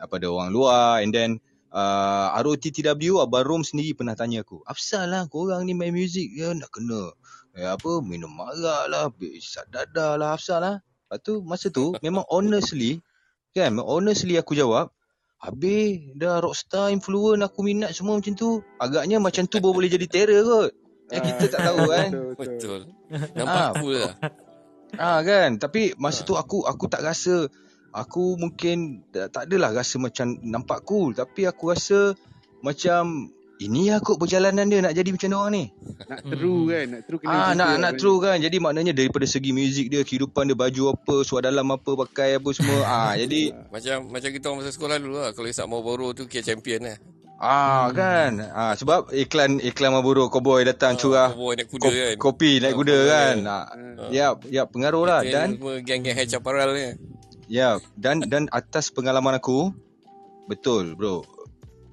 uh, pada orang luar. And then uh, ROTTW Abang Rom sendiri pernah tanya aku apa lah korang ni main muzik ya nak kena eh, apa minum marak lah besar dada lah apa lah lepas tu masa tu memang honestly kan honestly aku jawab Habis dah rockstar influence aku minat semua macam tu. Agaknya macam tu baru boleh jadi terror kot. Eh kita tak tahu kan. Betul, nampak Ah. cool lah Ah kan tapi masa tu aku aku tak rasa aku mungkin tak, tak adalah rasa macam nampak cool tapi aku rasa macam ini lah kot perjalanan dia nak jadi macam dia orang ni. Nak true kan Nak true kena Ah nak nak kan. true kan. Jadi maknanya daripada segi muzik dia, kehidupan dia, baju apa, suara dalam apa, pakai apa semua. ah jadi macam macam kita orang masa sekolah dulu lah kalau isap Marlboro tu kira champion lah ah kan. Ah sebab iklan iklan Marlboro Cowboy datang curah Cowboy naik kuda ko- kan kopi naik Ah, kuda kan. kan. Ah, Ah. ya ya pengaruh lah dan semua geng-geng hair chaparral ni Ya, dan dan atas pengalaman aku, betul bro.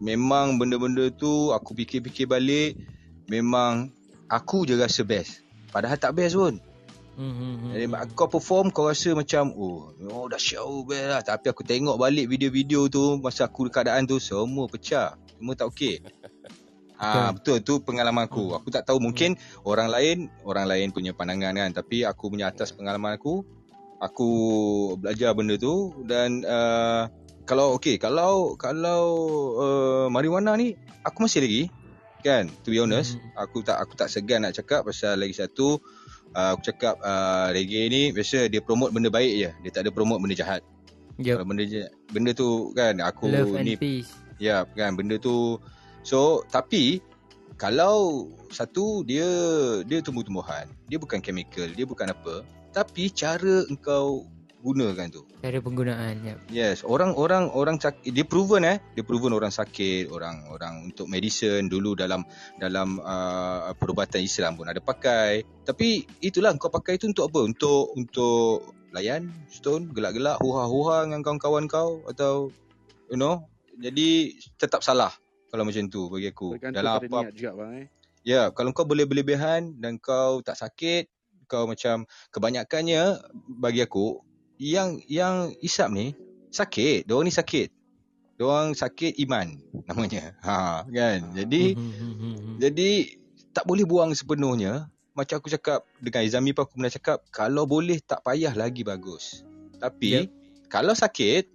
Memang benda-benda tu aku fikir-fikir balik, memang aku je rasa best. Padahal tak best pun. Hmm, hmm, hmm. Jadi kau perform kau rasa macam oh, oh dah show best lah. Tapi aku tengok balik video-video tu masa aku keadaan tu semua pecah. Semua tak okey. Ah betul tu pengalaman aku. Aku tak tahu mungkin orang lain orang lain punya pandangan kan tapi aku punya atas pengalaman aku aku belajar benda tu dan uh, kalau okey kalau kalau uh, marijuana ni aku masih lagi kan? To be honest aku tak aku tak segan nak cakap pasal lagi satu uh, aku cakap uh, reggae ni biasa dia promote benda baik je. Dia tak ada promote benda jahat. Yup. kalau benda benda tu kan aku Love ni peace. Ya kan benda tu. So tapi Kalau Satu dia Dia tumbuh-tumbuhan Dia bukan chemical Dia bukan apa Tapi cara engkau Gunakan tu Cara penggunaan. Yup. Yes Orang-orang Orang sak- Dia proven eh Dia proven orang sakit Orang-orang Untuk medicine Dulu dalam Dalam uh, Perubatan Islam pun ada pakai Tapi Itulah kau pakai tu untuk apa Untuk Untuk Layan Stone Gelak-gelak Huha-huha Dengan kawan-kawan kau Atau You know Jadi Tetap salah Kalau macam tu Bagi aku Tergantung Dalam apa niat juga bang eh. Ya, kalau kau boleh berlebihan dan kau tak sakit, kau macam kebanyakannya bagi aku yang yang isap ni sakit. Diorang ni sakit. Diorang sakit iman namanya. Ha, kan? Jadi Hmm, hmm, hmm, jadi tak boleh buang sepenuhnya. Macam aku cakap dengan Izami pun aku pernah cakap, kalau boleh tak payah lagi bagus. Tapi Yep. kalau sakit,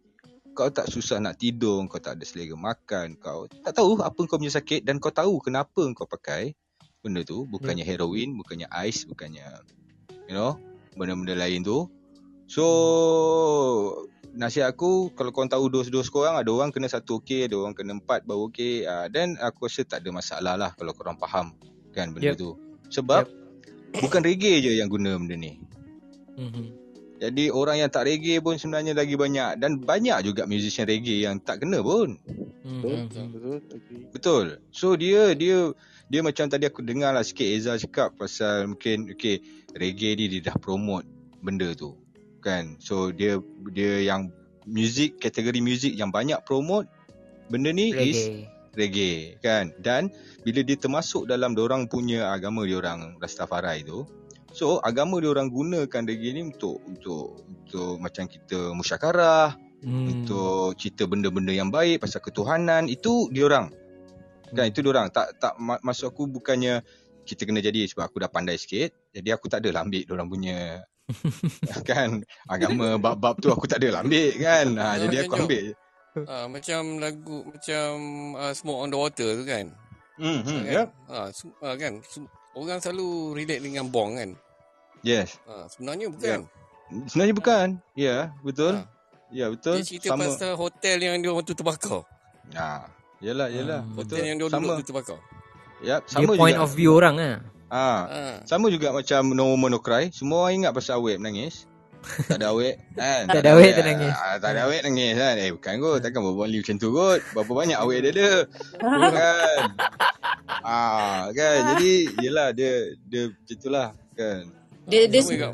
kau tak susah nak tidur, kau tak ada selera makan, kau tak tahu apa kau punya sakit dan kau tahu kenapa kau pakai benda tu, bukannya heroin, bukannya ais, bukannya you know, benda-benda lain tu. So nasihat aku kalau kau tahu dos-dos korang ada orang kena satu okey, ada orang kena empat baru okey. Uh, then aku rasa tak ada masalah lah kalau korang faham kan benda Yep. tu. Sebab bukan reggae je yang guna benda ni. Hmm, hmm. Jadi orang yang tak reggae pun sebenarnya lagi banyak dan banyak juga musician reggae yang tak kena pun. Hmm, Betul, betul, agree. Betul. So dia dia dia macam tadi aku dengar lah sikit Eza cakap pasal mungkin okay reggae ni dia dah promote benda tu. Kan. So dia dia yang music kategori music yang banyak promote benda ni is Reggae. reggae kan dan bila dia termasuk dalam orang punya agama dia orang Rastafari tu So agama dia orang gunakan daging ni untuk untuk untuk macam kita musyakarah, Hmm. untuk cerita benda-benda yang baik pasal ketuhanan itu dia orang. Kan itu dia orang. Tak tak ma- maksud aku bukannya kita kena jadi sebab aku dah pandai sikit. Jadi aku tak adalah ambil dia orang punya kan agama bab-bab tu aku tak adalah ambil kan. Ha, Ah, jadi aku tu. ambil. Ah, macam lagu macam uh, Smoke on the Water tu kan. Hmm, hmm, kan? Ah, sem- ah, kan. Orang selalu relate dengan bong kan. Yes. Ah, sebenarnya bukan. Sebenarnya bukan. Ya, betul. Ah. Ya, betul. Dia cerita Sama. pasal hotel yang dia orang tu terbakar. Ha. Yalah, yalah. Hmm. Betul. Hotel yang dia sama. duduk tu terbakar. Yep, Dia sama point juga. of view orang lah. Ha. Ah. Sama juga macam No Woman No Cry. Semua orang ingat pasal awet menangis. tak ada awet kan? Tak ada awet, tak nangis. Ah, tak ada awet nangis kan? Eh bukan kot. Takkan berbual liu macam tu kot. Berapa banyak awet dia ada. kan? Ah, kan? Jadi yelah dia dia macam itulah kan. Dia, dia Sama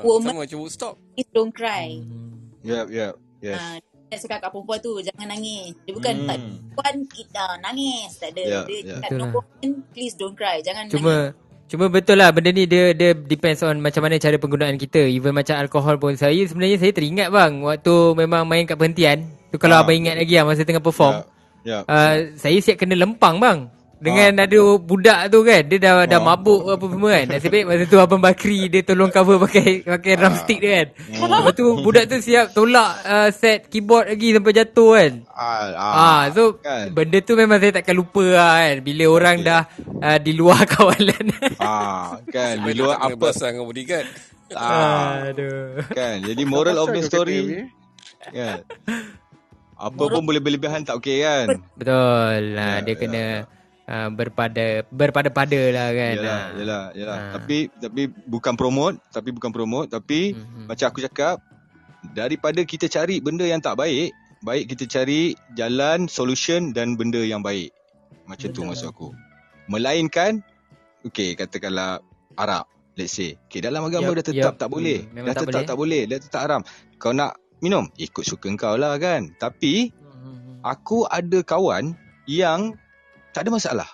Woman- sama macam Woodstock. please don't cry. Hmm. Yep, yep. Yes. Ah, dia cakap kat perempuan tu jangan nangis. Dia bukan Hmm. tak perempuan kita nangis. Tak ada. Ya, dia ya. cakap Betul no lah. woman please don't cry. Jangan nangis. Cuma betul lah benda ni dia dia depends on macam mana cara penggunaan kita. Even macam alkohol pun saya sebenarnya saya teringat bang waktu memang main kat penghentian. Tu kalau Ah. abang ingat lagi lah masa tengah perform. Ya. Uh, saya siap kena lempang bang. Dengan ada budak tu kan Dia dah dah Ah. mabuk apa semua kan Nasib baik masa tu Abang Bakri Dia tolong cover pakai Pakai drumstick dia kan Lepas tu budak tu siap tolak uh, Set keyboard lagi Sampai jatuh kan Ah, Ah, so kan. benda tu memang saya takkan lupa lah kan Bila orang Okey. dah uh, di luar kawalan ah, kan. Di luar apa? dengan bodyguard. Ah, Aduh kan. Jadi moral of the story kan. Apa pun boleh berlebihan tak okey kan? Betul lah Ya, Dia ya, kena uh, berpada Berpada-pada lah kan Yalah, Ah. yalah, yalah. Ah. Tapi tapi bukan promote, tapi bukan promote, tapi Mhm. macam aku cakap daripada kita cari benda yang tak baik, baik kita cari jalan solution dan benda yang baik. Macam tu Betul. maksud aku. Melainkan okey katakanlah Arab, let's say. Okey dalam agama Yup, dah tetap yup. tak boleh. Hmm, dah tak tetap boleh. tak boleh, dah tetap haram. Kau nak minum, ikut suka kau lah kan. Tapi Mhm. aku ada kawan yang tak ada masalah.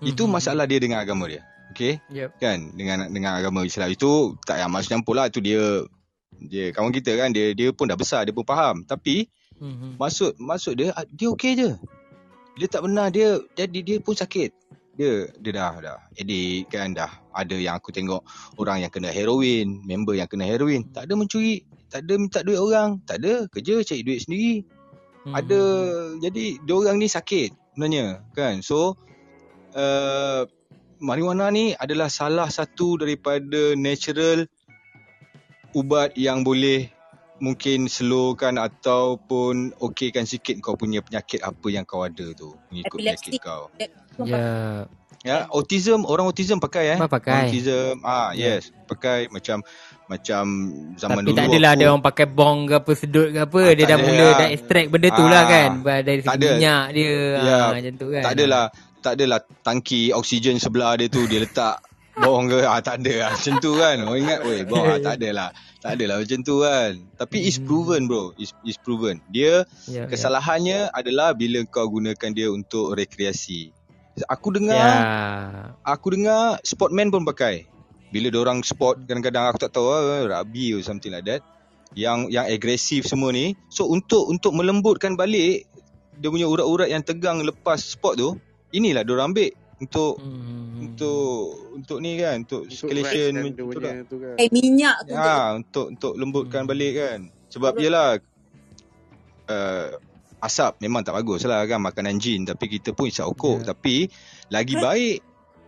Itu Mhm. masalah dia dengan agama dia. Okey? Yup. kan dengan dengan agama Islam itu tak yang maksud campur lah tu dia dia kawan kita kan dia dia pun dah besar dia pun faham tapi Mhm. maksud maksud dia ah, dia okey je dia tak pernah dia jadi dia pun sakit dia dia dah dah edik kan dah ada yang aku tengok orang yang kena heroin member yang kena heroin tak ada mencuri tak ada minta duit orang tak ada kerja cari duit sendiri Mhm. ada jadi dia orang ni sakit sebenarnya kan? So uh, marijuana ni adalah salah satu daripada natural ubat yang boleh mungkin slowkan ataupun okeykan sikit kau punya penyakit apa yang kau ada tu mengikut Epilepsi. penyakit kau. Ya. Ya autism orang autism pakai eh? Pakai. autism ah yes pakai macam macam zaman Tapi dulu tak adalah aku, ada orang pakai bong ke apa sedut ke apa Ah, Dia dah mula lah. dah extract benda tu lah Ah, kan. Dari segi ada. minyak dia. Ya, ah, Macam tu kan. tak adalah tak adalah tangki oksigen sebelah dia tu dia letak bawang ke. Ah tak ada lah. Macam tu kan. Orang ingat weh bawang ah, tak adalah tak adalah macam tu kan. Tapi is Hmm. proven bro. Is is proven. Dia ya, kesalahannya adalah bila kau gunakan dia untuk rekreasi. Aku dengar ya. aku dengar sportman pun pakai bila orang sport kadang-kadang aku tak tahu ah, rugby or something like that yang yang agresif semua ni so untuk untuk melembutkan balik dia punya urat-urat yang tegang lepas sport tu inilah dia orang ambil untuk Hmm. untuk untuk ni kan untuk Untuk circulation kan macam dia tu punya lah. tu kan. Eh minyak tu Ya, untuk untuk lembutkan Hmm. balik kan. Sebab yelah uh, asap memang tak bagus lah kan makanan jin tapi kita pun isap rokok Ya. tapi lagi baik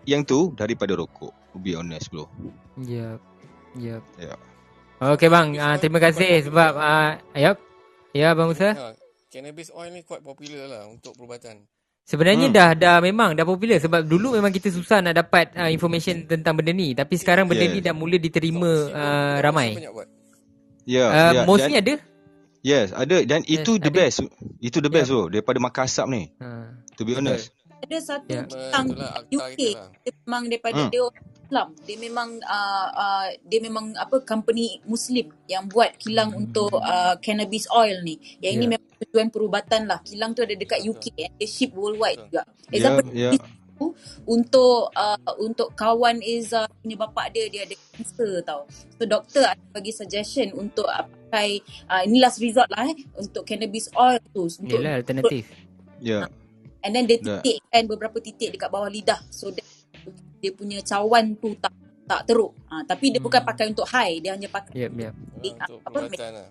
yang tu daripada rokok. To be honest bro. Yep. Yep. Ya. Okey bang, uh, terima kasih sebab uh, yep. Ya Bang Musa. Ha, cannabis oil ni quite popular lah untuk perubatan. Sebenarnya Hmm. dah dah memang dah popular sebab dulu memang kita susah nak dapat uh, information tentang benda ni tapi sekarang benda Yes. ni dah mula diterima uh, ramai. Banyak buat. Ya, Uh, ya. mostly Dan, ada. yes, ada dan itu the ada. best. Itu the best bro daripada makan asap ni. Ha. To be honest. Ada satu Ya. kilang Itulah akta UK lah. dia memang daripada Hmm. dia Islam dia memang uh, uh, dia memang apa company muslim yang buat kilang untuk uh, cannabis oil ni yang ini Ya. memang tujuan perubatan lah kilang tu ada dekat UK eh. dia ship worldwide Betul. juga Ya, example ya. di untuk uh, untuk kawan Eza punya bapak dia dia ada cancer tau. So doktor ada bagi suggestion untuk uh, pakai uh, ini last resort lah eh untuk cannabis oil tu untuk Yelah alternatif. Ya. And then dia Dah. titikkan beberapa titik dekat bawah lidah so that dia punya cawan tu tak tak teruk. Ha, tapi dia bukan Hmm. pakai untuk high, dia hanya pakai Yep, yep. eh, Ah, untuk apa pengobatan lah.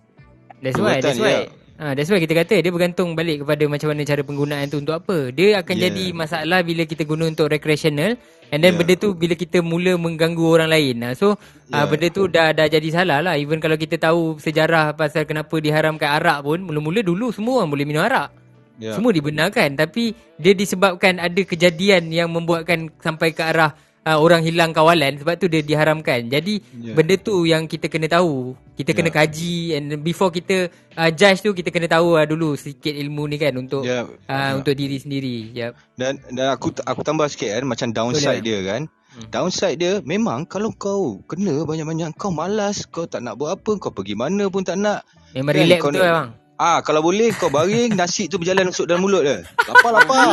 That's why, that's why. ya. Ha, that's why kita kata dia bergantung balik kepada macam mana cara penggunaan tu untuk apa. Dia akan Yeah. jadi masalah bila kita guna untuk recreational and then Yeah. benda tu bila kita mula mengganggu orang lain. Ha, so yeah. Yeah. benda tu dah dah jadi salah lah. Even kalau kita tahu sejarah pasal kenapa diharamkan arak pun, mula-mula dulu semua orang boleh minum arak. Ya. Semua dibenarkan tapi dia disebabkan ada kejadian yang membuatkan sampai ke arah uh, orang hilang kawalan sebab tu dia diharamkan. Jadi Ya. benda tu yang kita kena tahu. Kita kena Ya. kaji and before kita uh, judge tu kita kena tahu uh, dulu sikit ilmu ni kan untuk Ya. uh, Ya. untuk diri sendiri. Yep. Dan dan aku aku tambah sikit kan macam downside Boleh. dia kan. Hmm. Downside dia memang kalau kau kena banyak-banyak kau malas, kau tak nak buat apa, kau pergi mana pun tak nak. Memang Kan, relax kau betul nak- bang. Ah kalau boleh kau baring nasi tu berjalan masuk dalam mulut dia. Lapar lapar.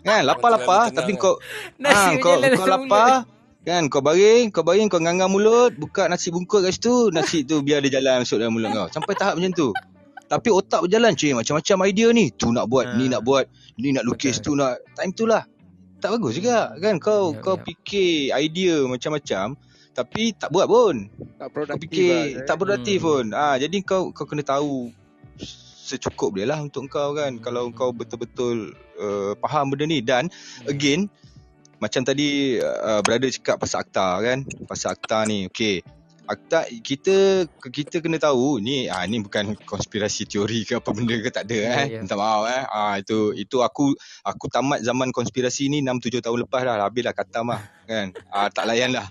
kan lapar lapar tapi tenang kau Nasi ah kau kau dalam lapar kan kau baring kau baring kau nganggang mulut buka nasi bungkus kat situ nasi tu biar dia jalan masuk dalam mulut kau sampai tahap macam tu tapi otak berjalan cuy macam-macam idea ni tu nak buat ni Ah. nak buat ni nak lukis tu nak time tu lah tak bagus juga kan kau Ya, kau ya. fikir idea macam-macam tapi tak buat pun Tak kau produktif fikir lah, tak produktif Hmm. pun. Ah jadi kau kau kena tahu secukup dia lah untuk kau kan. Kalau kau betul-betul uh, faham benda ni. Dan again macam tadi uh, brother cakap pasal akta kan. Pasal akta ni okey. Akta kita kita kena tahu ni ah ni bukan konspirasi teori ke apa benda ke tak ada Ya, eh. ya. minta maaf eh. Ah itu itu aku aku tamat zaman konspirasi ni 6 7 tahun lepas dah. Habis dah khatam lah kan. Ah tak layan lah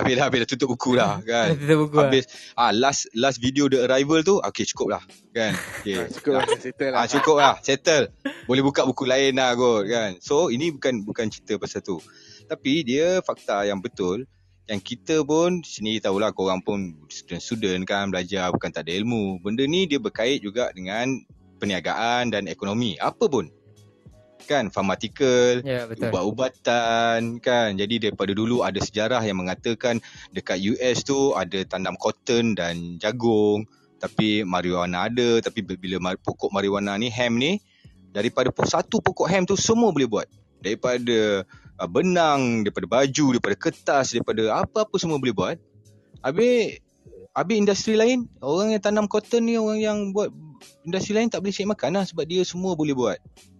habis dah habis dah tutup buku dah kan Tutup buku lah. Habis ah last last video the arrival tu okey cukup lah kan. Okey. Ah, Cukup lah, settle lah. Ah cukup lah, settle. Boleh buka buku lain lah kot kan. So ini bukan bukan cerita pasal tu. Tapi dia fakta yang betul yang kita pun sini tahulah korang pun student-student kan belajar bukan tak ada ilmu. Benda ni dia berkait juga dengan perniagaan dan ekonomi. Apa pun. Kan pharmaceutical, Ya betul. ubat-ubatan kan. Jadi daripada dulu ada sejarah yang mengatakan dekat US tu ada tanam cotton dan jagung tapi marijuana ada. Tapi bila pokok marijuana ni hemp ni daripada satu pokok hemp tu semua boleh buat. Daripada uh, benang daripada baju daripada kertas daripada apa-apa semua boleh buat. Habis habis industri lain orang yang tanam cotton ni orang yang buat industri lain tak boleh cari makan lah sebab dia semua boleh buat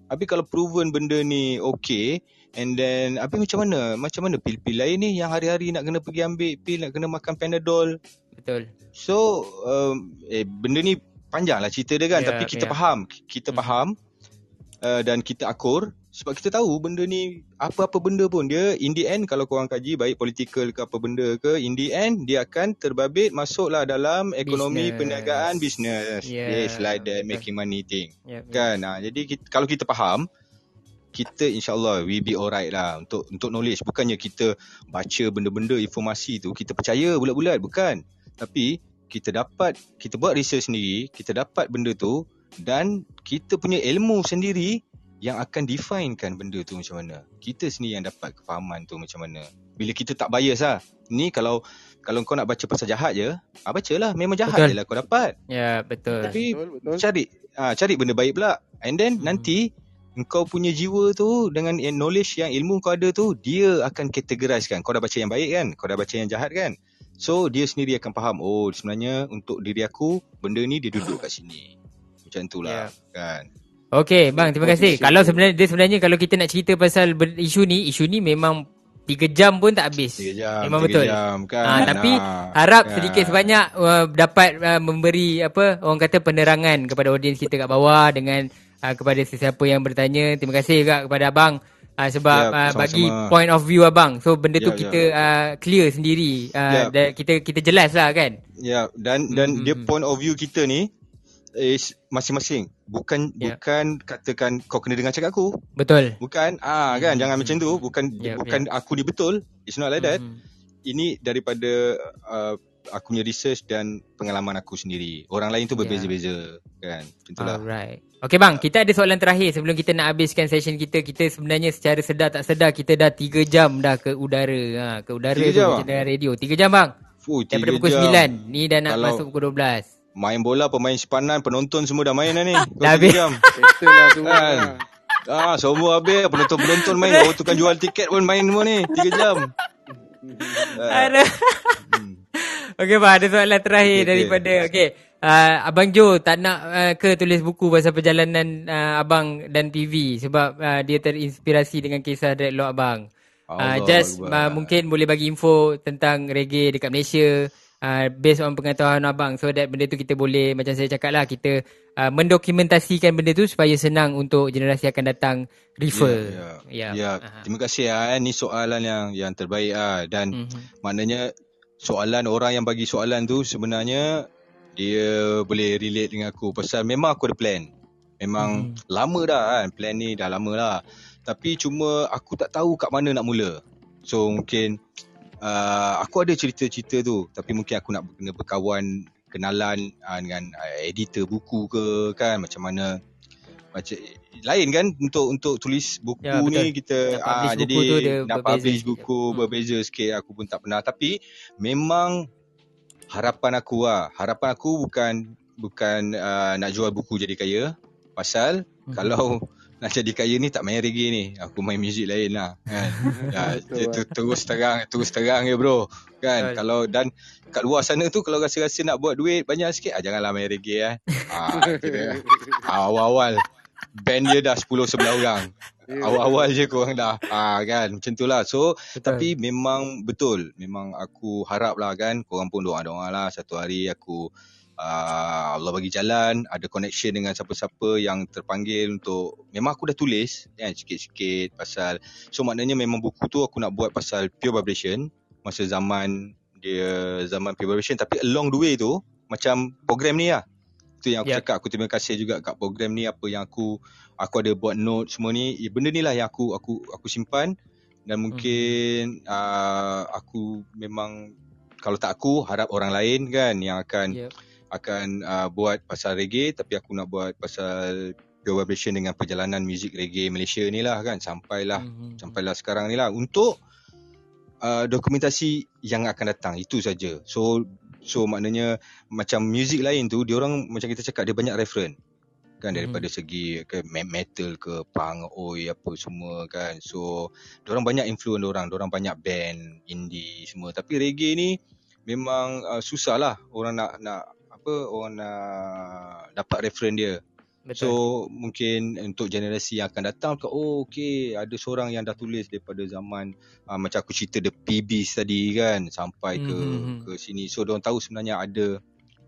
Habis kalau proven benda ni okay And then Habis macam mana Macam mana pil-pil lain ni Yang hari-hari nak kena pergi ambil pil Nak kena makan panadol Betul. So um, eh, Benda ni panjang lah cerita dia kan Ya, Tapi kita ya. faham Kita Mhm. faham uh, Dan kita akur Sebab kita tahu benda ni Apa-apa benda pun Dia in the end Kalau korang kaji Baik political ke apa benda ke In the end Dia akan terbabit Masuklah dalam Ekonomi Business. perniagaan Business Ya, Yes like that. Making money thing Ya. kan ha, jadi kita, kalau kita faham kita insyaallah we be alright lah untuk untuk knowledge bukannya kita baca benda-benda informasi tu kita percaya bulat-bulat bukan tapi kita dapat kita buat research sendiri kita dapat benda tu dan kita punya ilmu sendiri yang akan definekan benda tu macam mana. Kita sendiri yang dapat kefahaman tu macam mana. Bila kita tak bias lah. Ni kalau kalau kau nak baca pasal jahat je ah bacalah. Memang jahat Betul. je lah kau dapat. Ya betul. tapi Betul, betul. cari ah cari benda baik pula. And then Hmm. nanti engkau punya jiwa tu dengan knowledge yang ilmu kau ada tu dia akan categorizekan kau dah baca yang baik kan? Kau dah baca yang jahat kan? So dia sendiri akan faham oh sebenarnya untuk diri aku benda ni dia duduk kat sini. Macam tu lah kan Okey bang, terima kasih. Kalau sebenarnya dia sebenarnya kalau kita nak cerita pasal isu ni, isu ni memang 3 jam pun tak habis. 3 jam Memang 3 betul. jam kan Ah, tapi Ah, harap kan. sedikit sebanyak uh, dapat uh, memberi apa orang kata penerangan kepada audiens kita kat bawah dengan uh, kepada sesiapa yang bertanya. Terima kasih juga kepada abang uh, sebab Ya, uh, bagi sama-sama. point of view abang. So benda tu ya. kita uh, clear sendiri. Uh, dan kita kita jelas lah kan. Ya, dan dan Hmm, dia point of view kita ni is masing-masing. Bukan Ya. bukan katakan kau kena dengar cakap aku. Betul. Bukan ah kan Hmm, jangan macam tu. Bukan Ya, bukan aku ni betul. It's not like that. Mhm. Ini daripada uh, aku punya research dan pengalaman aku sendiri. Orang lain tu Ya. berbeza-beza kan. Macam itulah. Alright. Okay bang, kita ada soalan terakhir sebelum kita nak habiskan session kita. Kita sebenarnya secara sedar tak sedar kita dah 3 jam dah ke udara. Ha, ke udara Tiga tu jam, macam dalam radio. 3 jam bang. Fuh, tiga Daripada pukul jam. 9. Ni dah nak Kalau- masuk pukul 12. Main bola, pemain sepanan, penonton semua dah main dah ni. Dah tiga habis. jam. Lah semua Kan? Ah, semua habis. Penonton-penonton main. Oh, tukang jual tiket pun main semua ni. Tiga jam. Ah, Aduh. hmm. Okey bang, ada soalan terakhir okey. daripada okey. Uh, abang Jo tak nak uh, ke tulis buku pasal perjalanan uh, abang dan PV sebab uh, dia terinspirasi dengan kisah dreadlock abang. Uh, Allah just uh, mungkin boleh bagi info tentang reggae dekat Malaysia uh, based on pengetahuan abang so that benda tu kita boleh macam saya cakap lah kita uh, mendokumentasikan benda tu supaya senang untuk generasi akan datang refer. Ya, Ya. ya. Aha. Terima kasih ah. eh. Ni soalan yang yang terbaik ah dan Mhm. maknanya soalan orang yang bagi soalan tu sebenarnya dia boleh relate dengan aku pasal memang aku ada plan. Memang Hmm. lama dah kan plan ni dah lama lah. Tapi cuma aku tak tahu kat mana nak mula. So mungkin uh, aku ada cerita-cerita tu tapi mungkin aku nak kena berkawan kenalan uh, dengan uh, editor buku ke kan macam mana macam lain kan untuk untuk tulis buku Ya, betul. ni kita ah buku jadi nak publish sikit. buku Hmm. berbeza sikit aku pun tak pernah tapi memang harapan aku lah harapan aku bukan bukan uh, nak jual buku jadi kaya pasal Mhm. kalau nak jadi kaya ni tak main reggae ni. Aku main muzik lain lah kan. Ya, tu, terus terang terus terang ya bro kan. Betul. kalau dan kat luar sana tu kalau rasa-rasa nak buat duit banyak sikit ah janganlah main reggae eh. Ah, kira, ah, awal-awal band dia dah 10 11 orang. Ya. awal-awal je korang dah. Ah kan macam tu lah. So Betul. tapi memang betul. Memang aku harap lah kan korang pun doa-doa lah. Satu hari aku uh, Allah bagi jalan ada connection dengan siapa-siapa yang terpanggil untuk memang aku dah tulis kan sikit-sikit pasal so maknanya memang buku tu aku nak buat pasal pure vibration masa zaman dia zaman pure vibration tapi along the way tu macam program ni lah tu yang aku Yep. cakap aku terima kasih juga kat program ni apa yang aku aku ada buat note semua ni eh, benda ni lah yang aku aku aku simpan dan mungkin uh, aku memang kalau tak aku harap orang lain kan yang akan Yep. Akan uh, buat pasal reggae tapi aku nak buat pasal vibration dengan perjalanan muzik reggae Malaysia ni lah kan sampailah Mhm. sampailah sekarang ni lah. Untuk uh, dokumentasi yang akan datang itu saja. So so maknanya macam muzik lain tu dia orang macam kita cakap dia banyak reference. Kan daripada Mhm. segi ke me- metal ke punk oi apa semua kan. So dia orang banyak influence dia orang dia orang banyak band indie semua. Tapi reggae ni memang uh, susah lah orang nak nak apa orang nak dapat reference dia Betul. So mungkin untuk generasi yang akan datang oh okey ada seorang yang dah tulis daripada zaman uh, macam aku cerita the PBs tadi kan sampai ke Mhm. ke sini. So diorang tahu sebenarnya ada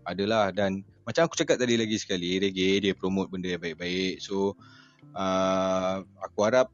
adalah dan macam aku cakap tadi lagi sekali reggae dia promote benda yang baik-baik. So uh, aku harap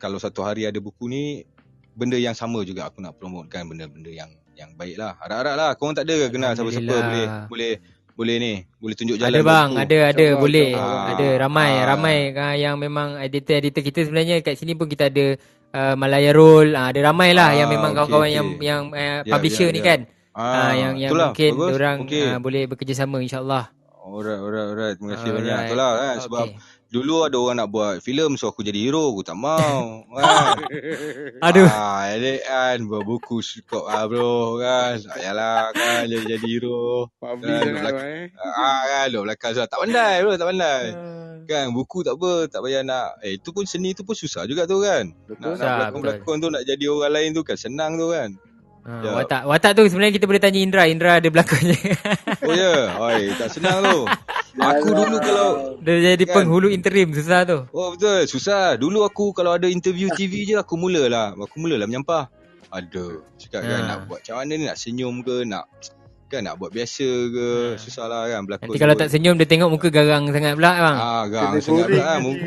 kalau satu hari ada buku ni benda yang sama juga aku nak promotekan benda-benda yang yang baik lah. Harap-harap lah. Korang tak ada ke kenal siapa-siapa boleh boleh boleh ni boleh tunjuk jalan Ada bang, ada ada InsyaAllah, boleh. insyaAllah. Ada ramai Ah. ramai uh, yang memang editor-editor kita sebenarnya kat sini pun kita ada uh, Malaya Roll, uh, ada ramai lah Ah, yang memang okey, kawan-kawan okey. yang yang uh, Ya, publisher ya, ni ya. kan. Ah, Ah, yang yang itulah, mungkin bagus. orang Okey. uh, boleh bekerjasama insya-Allah. Alright, alright, alright. Terima kasih banyak. Itulah kan sebab Okey. Dulu ada orang nak buat filem so aku jadi hero, aku tak mau. kan. Aduh. Ah, adik kan buat buku suka ah bro kan. Tak payahlah kan jadi jadi hero. Ah, sangat belak- bang eh. Ah kan belakang so, tak pandai bro, tak pandai. Kan buku tak apa, tak payah nak eh itu pun seni tu pun susah juga tu kan. Nak, Betul. nak Susah, berlakon-berlakon tu nak jadi orang lain tu kan senang tu kan. Ha, Ya. watak watak tu sebenarnya kita boleh tanya Indra. Indra ada berlakonnya. Oh ya, yeah. oi tak senang tu. Aku dulu kalau Dia jadi Kan? penghulu interim susah tu. Oh betul, susah. Dulu aku kalau ada interview TV je aku mulalah. Aku mulalah menyampah. Aduh, cakap kan Ha. nak buat macam mana ni nak senyum ke nak kan nak buat biasa ke Ha. susah lah kan berlakon. Nanti kalau pun. tak senyum dia tengok muka garang sangat pula bang. Ah, gang Kena sangat pula kan. Muka,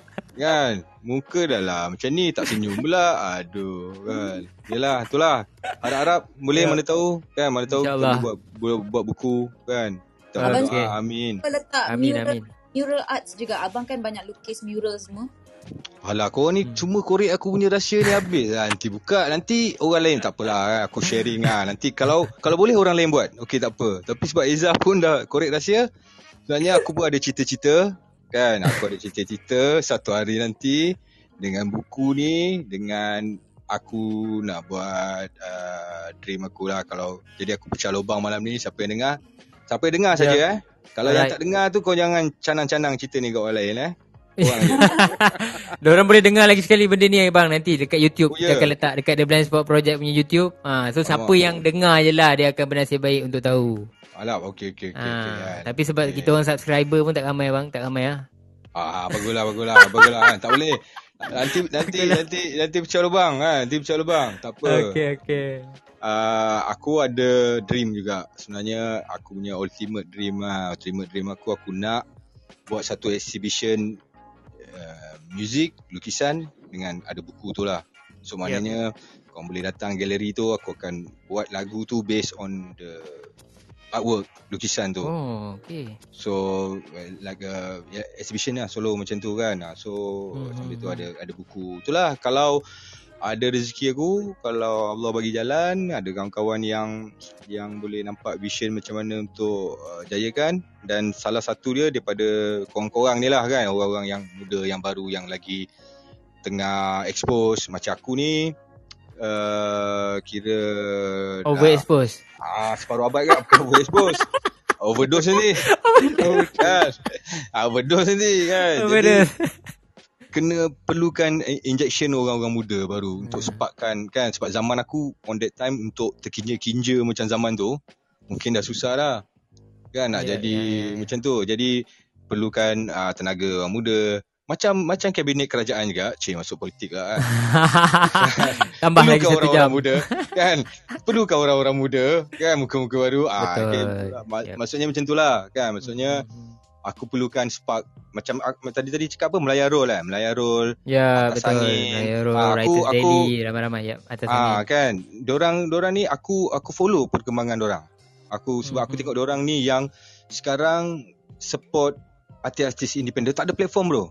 kan. Muka dah lah macam ni tak senyum pula. Aduh kan. Yelah, itulah. Harap-harap boleh Ya. mana tahu kan mana tahu kita buat, buat, buat buku kan. Kita Abang- berdoa, amin. Letak Amin mural, amin. mural arts juga. Abang kan banyak lukis mural semua. Alah kau ni hmm. cuma korek aku punya rahsia ni habis lah. Nanti buka nanti orang lain tak apalah kan. Aku sharing lah. Nanti kalau kalau boleh orang lain buat. Okey tak apa. Tapi sebab Izzah pun dah korek rahsia. Sebenarnya aku pun ada cita-cita. Kan aku ada cita-cita satu hari nanti. Dengan buku ni. Dengan aku nak buat uh, dream aku lah. Kalau jadi aku pecah lubang malam ni. Siapa yang dengar. Siapa yang dengar saja Ya. eh. Kalau yang Alright. tak dengar tu kau jangan canang-canang cerita ni kat orang lain eh. Orang je. Diorang boleh dengar lagi sekali benda ni bang nanti dekat YouTube. Oh, ya. Kita akan letak dekat The Blind Spot Project punya YouTube. Ha, so siapa yang dengar je lah dia akan bernasib baik untuk tahu. Alah okey okey okey. Ha, okey, kan. tapi sebab Okey. kita orang subscriber pun tak ramai bang, tak ramai ah. Ah, baguslah, baguslah, baguslah kan. Tak boleh. Nanti nanti nanti nanti pecah lubang kan. Nanti pecah lubang. Tak apa. Okey okey. Uh, aku ada dream juga. Sebenarnya aku punya ultimate dream lah. Ultimate dream aku aku nak buat satu exhibition uh, music, lukisan dengan ada buku tu lah. So maknanya kau boleh datang galeri tu aku akan buat lagu tu based on the artwork, lukisan tu. Oh, okey. So like a yeah, exhibition lah solo macam tu kan. Ah, So Hmm, hmm. sambil tu hmm, ada ada buku. Itulah kalau ada rezeki aku, kalau Allah bagi jalan, ada kawan-kawan yang yang boleh nampak vision macam mana untuk uh, jayakan dan salah satu dia daripada korang-korang ni lah kan, orang-orang yang muda yang baru yang lagi tengah expose macam aku ni uh, kira dah- Overexpose. Ah, separuh abad kan bukan overexpose. Overdose nanti. kan. Ah, overdose nanti kan. Overdose. Jadi kena perlukan eh, injection orang-orang muda baru untuk Hmm. sepakkan kan sebab zaman aku on that time untuk terkinja-kinja macam zaman tu mungkin dah susah dah. Kan nak Ya, jadi ya, ya, ya. macam tu. Jadi perlukan uh, tenaga orang muda. Macam macam kabinet kerajaan juga. Cik masuk politik lah kan. Tambah lagi satu orang-orang jam. muda kan perlukan orang-orang muda kan muka-muka baru ah okay. Yep. maksudnya macam itulah kan maksudnya Hmm. Aku perlukan spark macam tadi tadi cakap apa Melaya Roll kan Melaya Roll Ya, Atas betul. angin. Mayro, Ah, aku- Writers aku- Daily, ramai-ramai ya atas ah angin. kan dorang dorang ni aku aku follow perkembangan dorang aku sebab aku Mhm. tengok dorang ni yang sekarang support artis-artis independen tak ada platform bro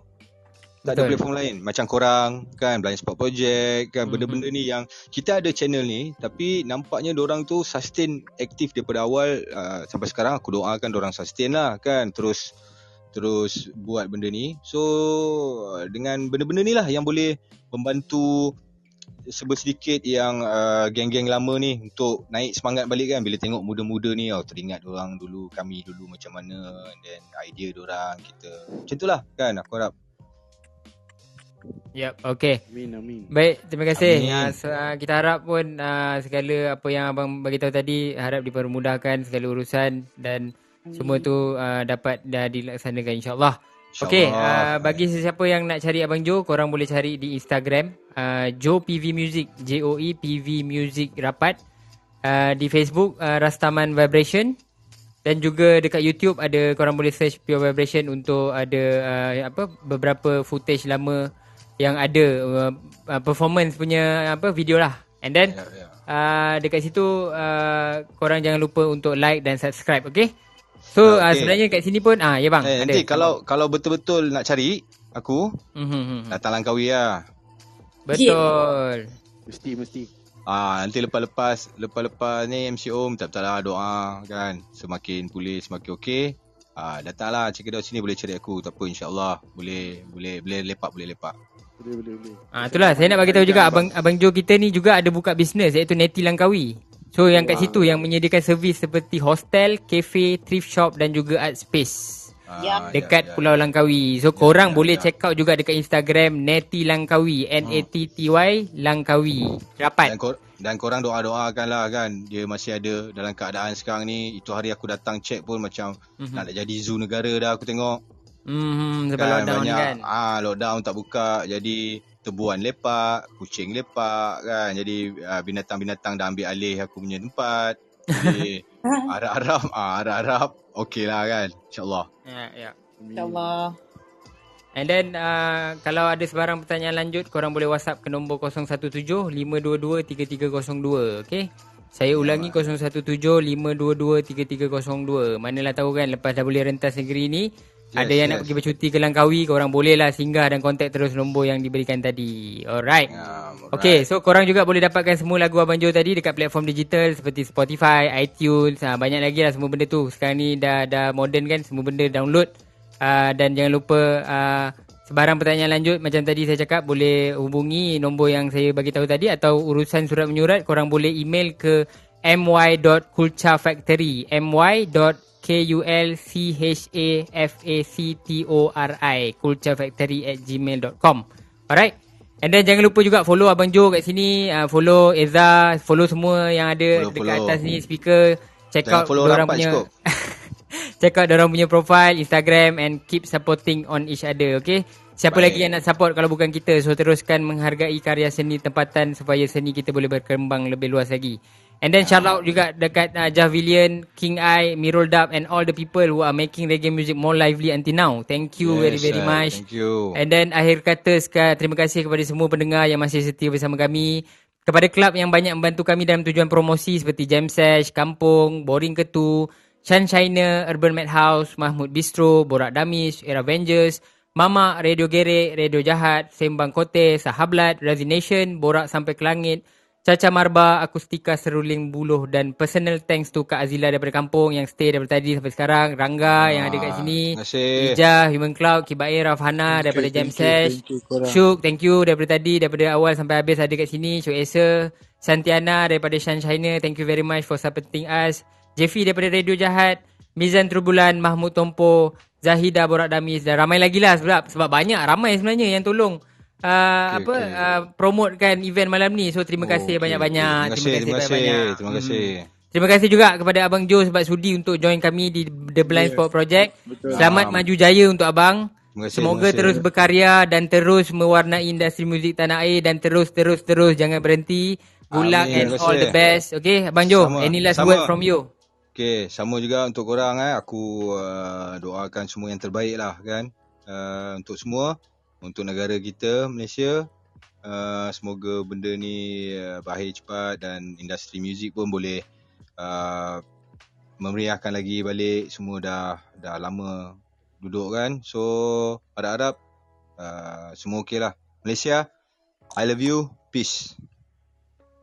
tak ada platform lain. Macam korang kan Blind Spot Project kan Mhm. benda-benda ni yang kita ada channel ni tapi nampaknya dorang tu sustain aktif daripada awal uh, sampai sekarang. Aku doakan dorang sustain lah kan terus terus buat benda ni. So dengan benda-benda ni lah yang boleh membantu sebersedikit yang uh, geng-geng lama ni untuk naik semangat balik kan. Bila tengok muda-muda ni oh teringat orang dulu kami dulu macam mana and then idea orang kita macam itulah kan aku harap Yep, okay. Amin amin. Baik, terima kasih. Amin. Uh, kita harap pun uh, segala apa yang abang bagi tahu tadi harap dipermudahkan segala urusan dan semua tu uh, dapat dah dilaksanakan insya-Allah. Okey, uh, bagi sesiapa yang nak cari Abang Jo, korang boleh cari di Instagram uh, Jo PV Music, J O E PV Music rapat. Uh, di Facebook uh, Rastaman Vibration dan juga dekat YouTube ada korang boleh search Pure Vibration untuk ada uh, apa beberapa footage lama yang ada uh, uh, performance punya apa video lah. And then ya, ya. uh, dekat situ uh, korang jangan lupa untuk like dan subscribe, okay? So uh, Okay. sebenarnya kat sini pun ah ya bang eh, ada. nanti kalau kalau betul-betul nak cari aku Mhm, mhm. datang Langkawi lah Betul. Mesti mesti. Ah nanti lepas-lepas lepas-lepas ni MCO minta-minta lah doa kan semakin pulih semakin okey. Ah datanglah check it out sini boleh cari aku tak apa insyaallah boleh boleh boleh lepak boleh lepak. Boleh boleh boleh. Ah itulah saya nak bagi tahu juga abang abang Jo kita ni juga ada buka bisnes iaitu Neti Langkawi. So yang kat situ yang menyediakan servis seperti hostel, cafe, thrift shop dan juga art space. Ah, Ya. dekat ya, ya. Pulau Langkawi. So korang ya, boleh ya. check out juga dekat Instagram Neti Langkawi, N A T T Y Langkawi. Dan, Rapat. kor- dan korang doa-doakan lah kan Dia masih ada dalam keadaan sekarang ni Itu hari aku datang check pun macam Mhm. Nak jadi zoo negara dah aku tengok Hmm, sebab lockdown ni banyak, kan. ah Lockdown tak buka Jadi tebuan lepak Kucing lepak kan Jadi ah, binatang-binatang dah ambil alih aku punya tempat Jadi harap-harap ah, Harap-harap Okey lah kan InsyaAllah Ya, ya. Amin. InsyaAllah. And then uh, kalau ada sebarang pertanyaan lanjut korang boleh WhatsApp ke nombor 017-522-3302 okay? Saya ulangi 017-522-3302 Manalah tahu kan lepas dah boleh rentas negeri ni Yes, ada yang yes. nak pergi bercuti ke Langkawi, korang bolehlah singgah dan kontak terus nombor yang diberikan tadi. Alright. Yeah, alright. Okay, so korang juga boleh dapatkan semua lagu Abang Jo tadi dekat platform digital seperti Spotify, iTunes, ha, banyak lagi lah semua benda tu. Sekarang ni dah dah modern kan, semua benda download. Uh, dan jangan lupa uh, sebarang pertanyaan lanjut macam tadi saya cakap boleh hubungi nombor yang saya bagi tahu tadi atau urusan surat menyurat korang boleh email ke my.kulchafactory my.kulchafactory K-U-L-C-H-A-F-A-C-T-O-R-I Culturefactory at gmail.com Alright. And then jangan lupa juga follow Abang Jo kat sini. Uh, Follow Eza Follow semua yang ada follow, dekat follow. atas ni speaker. Check jangan out orang punya Check out orang punya profile Instagram And keep supporting on each other Okay? Siapa Baik. lagi yang nak support kalau bukan kita So teruskan menghargai karya seni tempatan Supaya seni kita boleh berkembang lebih luas lagi And then shout out juga dekat uh, Javilian, King Eye, Mirul Dub and all the people who are making reggae music more lively until now. Thank you yes, very very uh, much. Thank you. And then akhir kata sekali terima kasih kepada semua pendengar yang masih setia bersama kami. Kepada klub yang banyak membantu kami dalam tujuan promosi seperti Jam Sesh, Kampung, Boring Ketu, Chan China, Urban Madhouse, Mahmud Bistro, Borak Damis, Era Avengers, Mama, Radio Gerek, Radio Jahat, Sembang Kote, Sahablat, Resignation, Borak Sampai ke Langit, Caca Marba, Akustika Seruling Buluh dan personal thanks to Kak Azila daripada kampung yang stay daripada tadi sampai sekarang. Rangga ah, yang ada kat sini. Ija, Human Cloud, Kibair, Rafhana daripada Jam Sesh. Syuk, thank you daripada tadi, daripada awal sampai habis ada kat sini. Syuk Esa, Santiana daripada Shan China, thank you very much for supporting us. Jeffy daripada Radio Jahat, Mizan Trubulan, Mahmud Tompo, Zahida Borak Damis dan ramai lagi lah sebab, sebab banyak ramai sebenarnya yang tolong uh, okay, apa okay. Uh, promotekan event malam ni. So terima kasih oh, banyak-banyak. Okay. Terima, kasih, terima kasih, banyak-banyak. Terima kasih. Hmm. Terima kasih juga kepada Abang Jo sebab sudi untuk join kami di The Blind Spot Project. Betul. Selamat um, maju jaya untuk Abang. Terima kasih, Semoga terima terus berkarya dan terus mewarnai industri muzik tanah air dan terus terus terus jangan berhenti. Good luck and all the best. Okay, Abang Jo, sama, any last sama. word from you? Okay, sama juga untuk korang eh. Aku uh, doakan semua yang terbaik lah kan. Uh, untuk semua untuk negara kita Malaysia uh, semoga benda ni uh, berakhir cepat dan industri muzik pun boleh uh, memeriahkan lagi balik. Semua dah dah lama duduk kan? So harap-harap uh, semua okey lah. Malaysia I love you. Peace.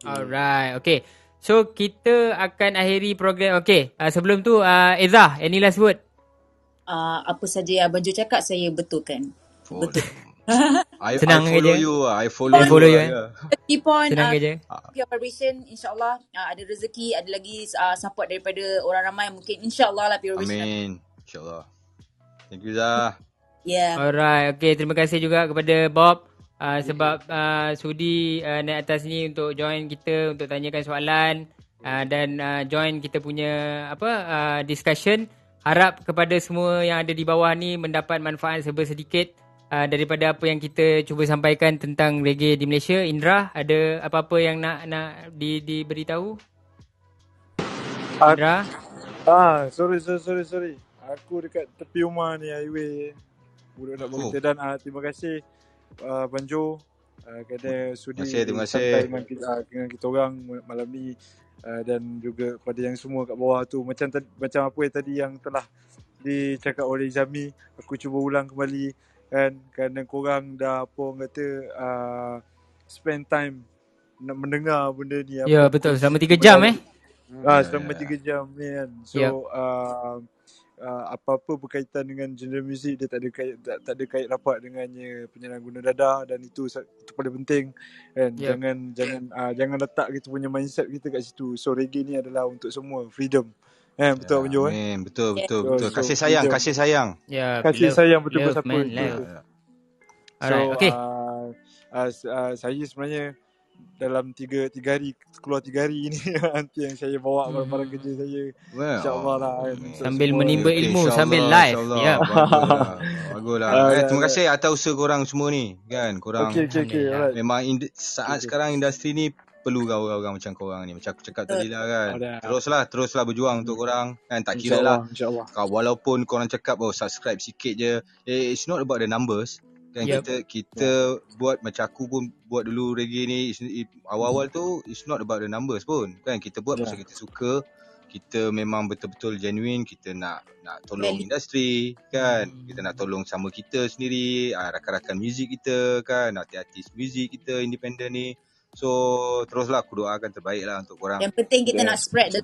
Alright okay so kita akan akhiri program. Okay uh, sebelum tu uh, Eza any last word? Uh, apa saja Abang Jo cakap saya betulkan. Oh, betul I, Senang I follow you I follow I follow you, you eh. Keep on Senang uh, je? Pure Vibration InsyaAllah uh, Ada rezeki Ada lagi uh, support daripada Orang ramai Mungkin insyaAllah lah Pure Vibration Amin InsyaAllah. Thank you Zah. Yeah Alright Okay terima kasih juga kepada Bob uh, Sebab uh, sudi uh, naik atas ni Untuk join kita Untuk tanyakan soalan uh, Dan uh, join kita punya Apa uh, Discussion. Harap kepada semua yang ada di bawah ni Mendapat manfaat sebesar sedikit uh, daripada apa yang kita cuba sampaikan tentang reggae di Malaysia. Indra, ada apa-apa yang nak nak di diberitahu? Indra? Ah, sorry, sorry, sorry, sorry. Aku dekat tepi rumah ni highway. Budak nak berita dan uh, terima kasih uh, Banjo uh, kerana sudi terima kasih, terima kasih. dengan kita, uh, dengan kita orang malam ni uh, dan juga pada yang semua kat bawah tu macam macam apa yang tadi yang telah dicakap oleh Jami aku cuba ulang kembali kan kerana korang dah apa orang kata uh, spend time nak mendengar benda ni ya yeah, betul. selama 3 jam eh? ah selama 3 jam ni kan. So yep. uh, uh, apa-apa berkaitan dengan genre muzik dia tak ada kait tak, tak ada kait rapat dengannya penyandang guna dadah dan itu itu paling penting. Kan yep. jangan jangan uh, jangan letak kita punya mindset kita kat situ. So reggae ni adalah untuk semua freedom Eh betul ya, Abang eh. Betul betul yeah. betul. Kasih sayang, so, kasih sayang. Ya, yeah, kasih love, sayang betul betul siapa. Alright, so, okay. Uh, uh, uh, saya sebenarnya dalam tiga tiga hari keluar tiga hari ini nanti yang saya bawa hmm. barang-barang kerja saya well, insyaallah lah kan. sambil menimba ilmu okay, sambil live ya baguslah uh, eh, terima kasih atas usaha korang semua ni kan korang okay, okay, okay, right. memang ind- saat okay. sekarang industri ni perlu orang-orang macam korang ni. Macam aku cakap tadi lah kan. Teruslah teruslah berjuang untuk korang. Kan tak kira lah. kau walaupun korang cakap oh subscribe sikit je. Eh, it's not about the numbers. Kan yep. kita kita yeah. buat macam aku pun buat dulu reggae ni. Awal-awal tu it's not about the numbers pun. Kan kita buat yeah. pasal kita suka. Kita memang betul-betul genuine. Kita nak nak tolong industri kan. Hmm. kita nak tolong sama kita sendiri. Uh, rakan-rakan muzik kita kan. Artis muzik kita independen ni so teruslah aku doakan terbaik lah untuk korang Yang penting kita nak spread the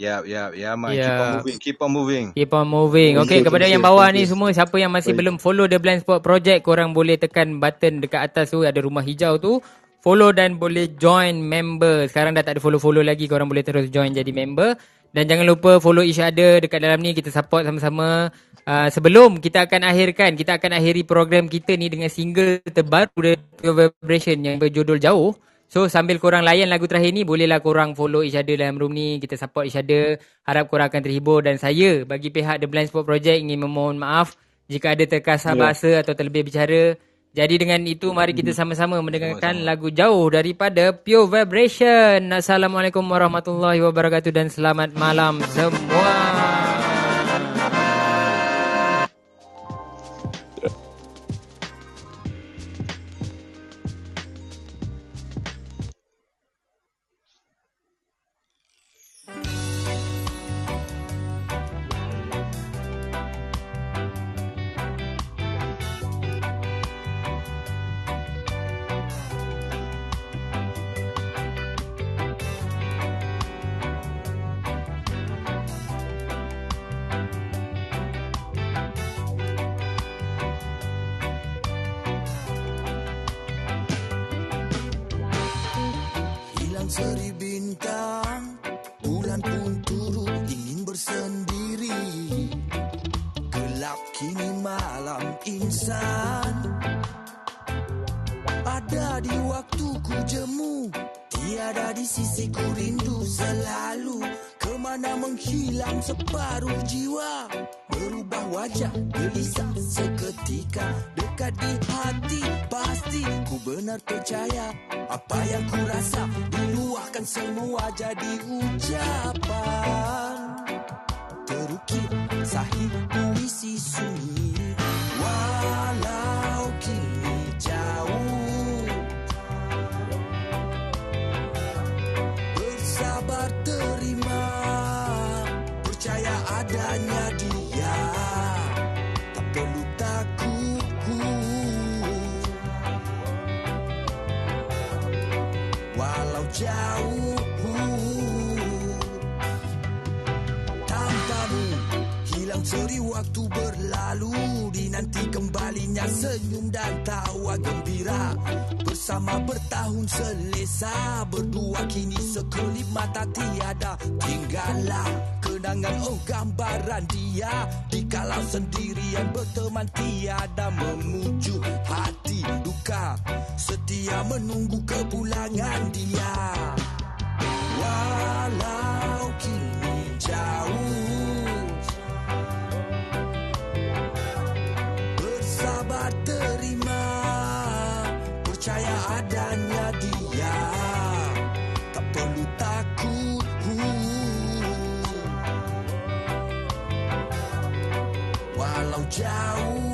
ya ya ya man keep on moving keep on moving Keep on moving. Okay, you, kepada yang bawah ni semua, siapa yang masih Baik. belum follow The Blind Spot Project, korang boleh tekan button dekat atas tu, ada rumah hijau tu. Follow dan boleh join member. Sekarang dah tak ada follow-follow lagi, korang boleh terus join jadi member. Dan jangan lupa follow each other dekat dalam ni, kita support sama-sama. Uh, sebelum kita akan akhirkan, kita akan akhiri program kita ni dengan single terbaru dari Pure Vibration yang berjudul Jauh. So sambil korang layan lagu terakhir ni Bolehlah korang follow each other dalam room ni. Kita support each other. Harap korang akan terhibur Dan saya bagi pihak The Blind Spot Project Ingin memohon maaf Jika ada terkasar Ya. bahasa atau terlebih bicara. Jadi dengan itu mari kita sama-sama mendengarkan lagu Jauh daripada Pure Vibration. Assalamualaikum warahmatullahi wabarakatuh Dan selamat malam semua bintang. Bulan pun turut ingin bersendiri. Gelap kini malam insan. Ada di waktu ku jemu Tiada di sisi ku rindu selalu Kemana menghilang separuh jiwa. Berubah wajah gelisah seketika. Dekat di hati pasti ku benar percaya. Apa yang ku rasa diluahkan semua jadi ucapan. Terukir sahih puisi sunyi jauh Tanpamu hilang seri waktu berlalu Dinanti kembalinya senyum dan tawa gembira. Bersama bertahun selesa Berdua kini sekelip mata tiada. Tinggallah kenangan oh gambaran dia. Di kalau sendirian berteman tiada Memuju hati duka. Setia menunggu kepulangan dia. Walau kini jauh Bersabar terima. Percaya adanya dia. Tak perlu takut. Walau Jauh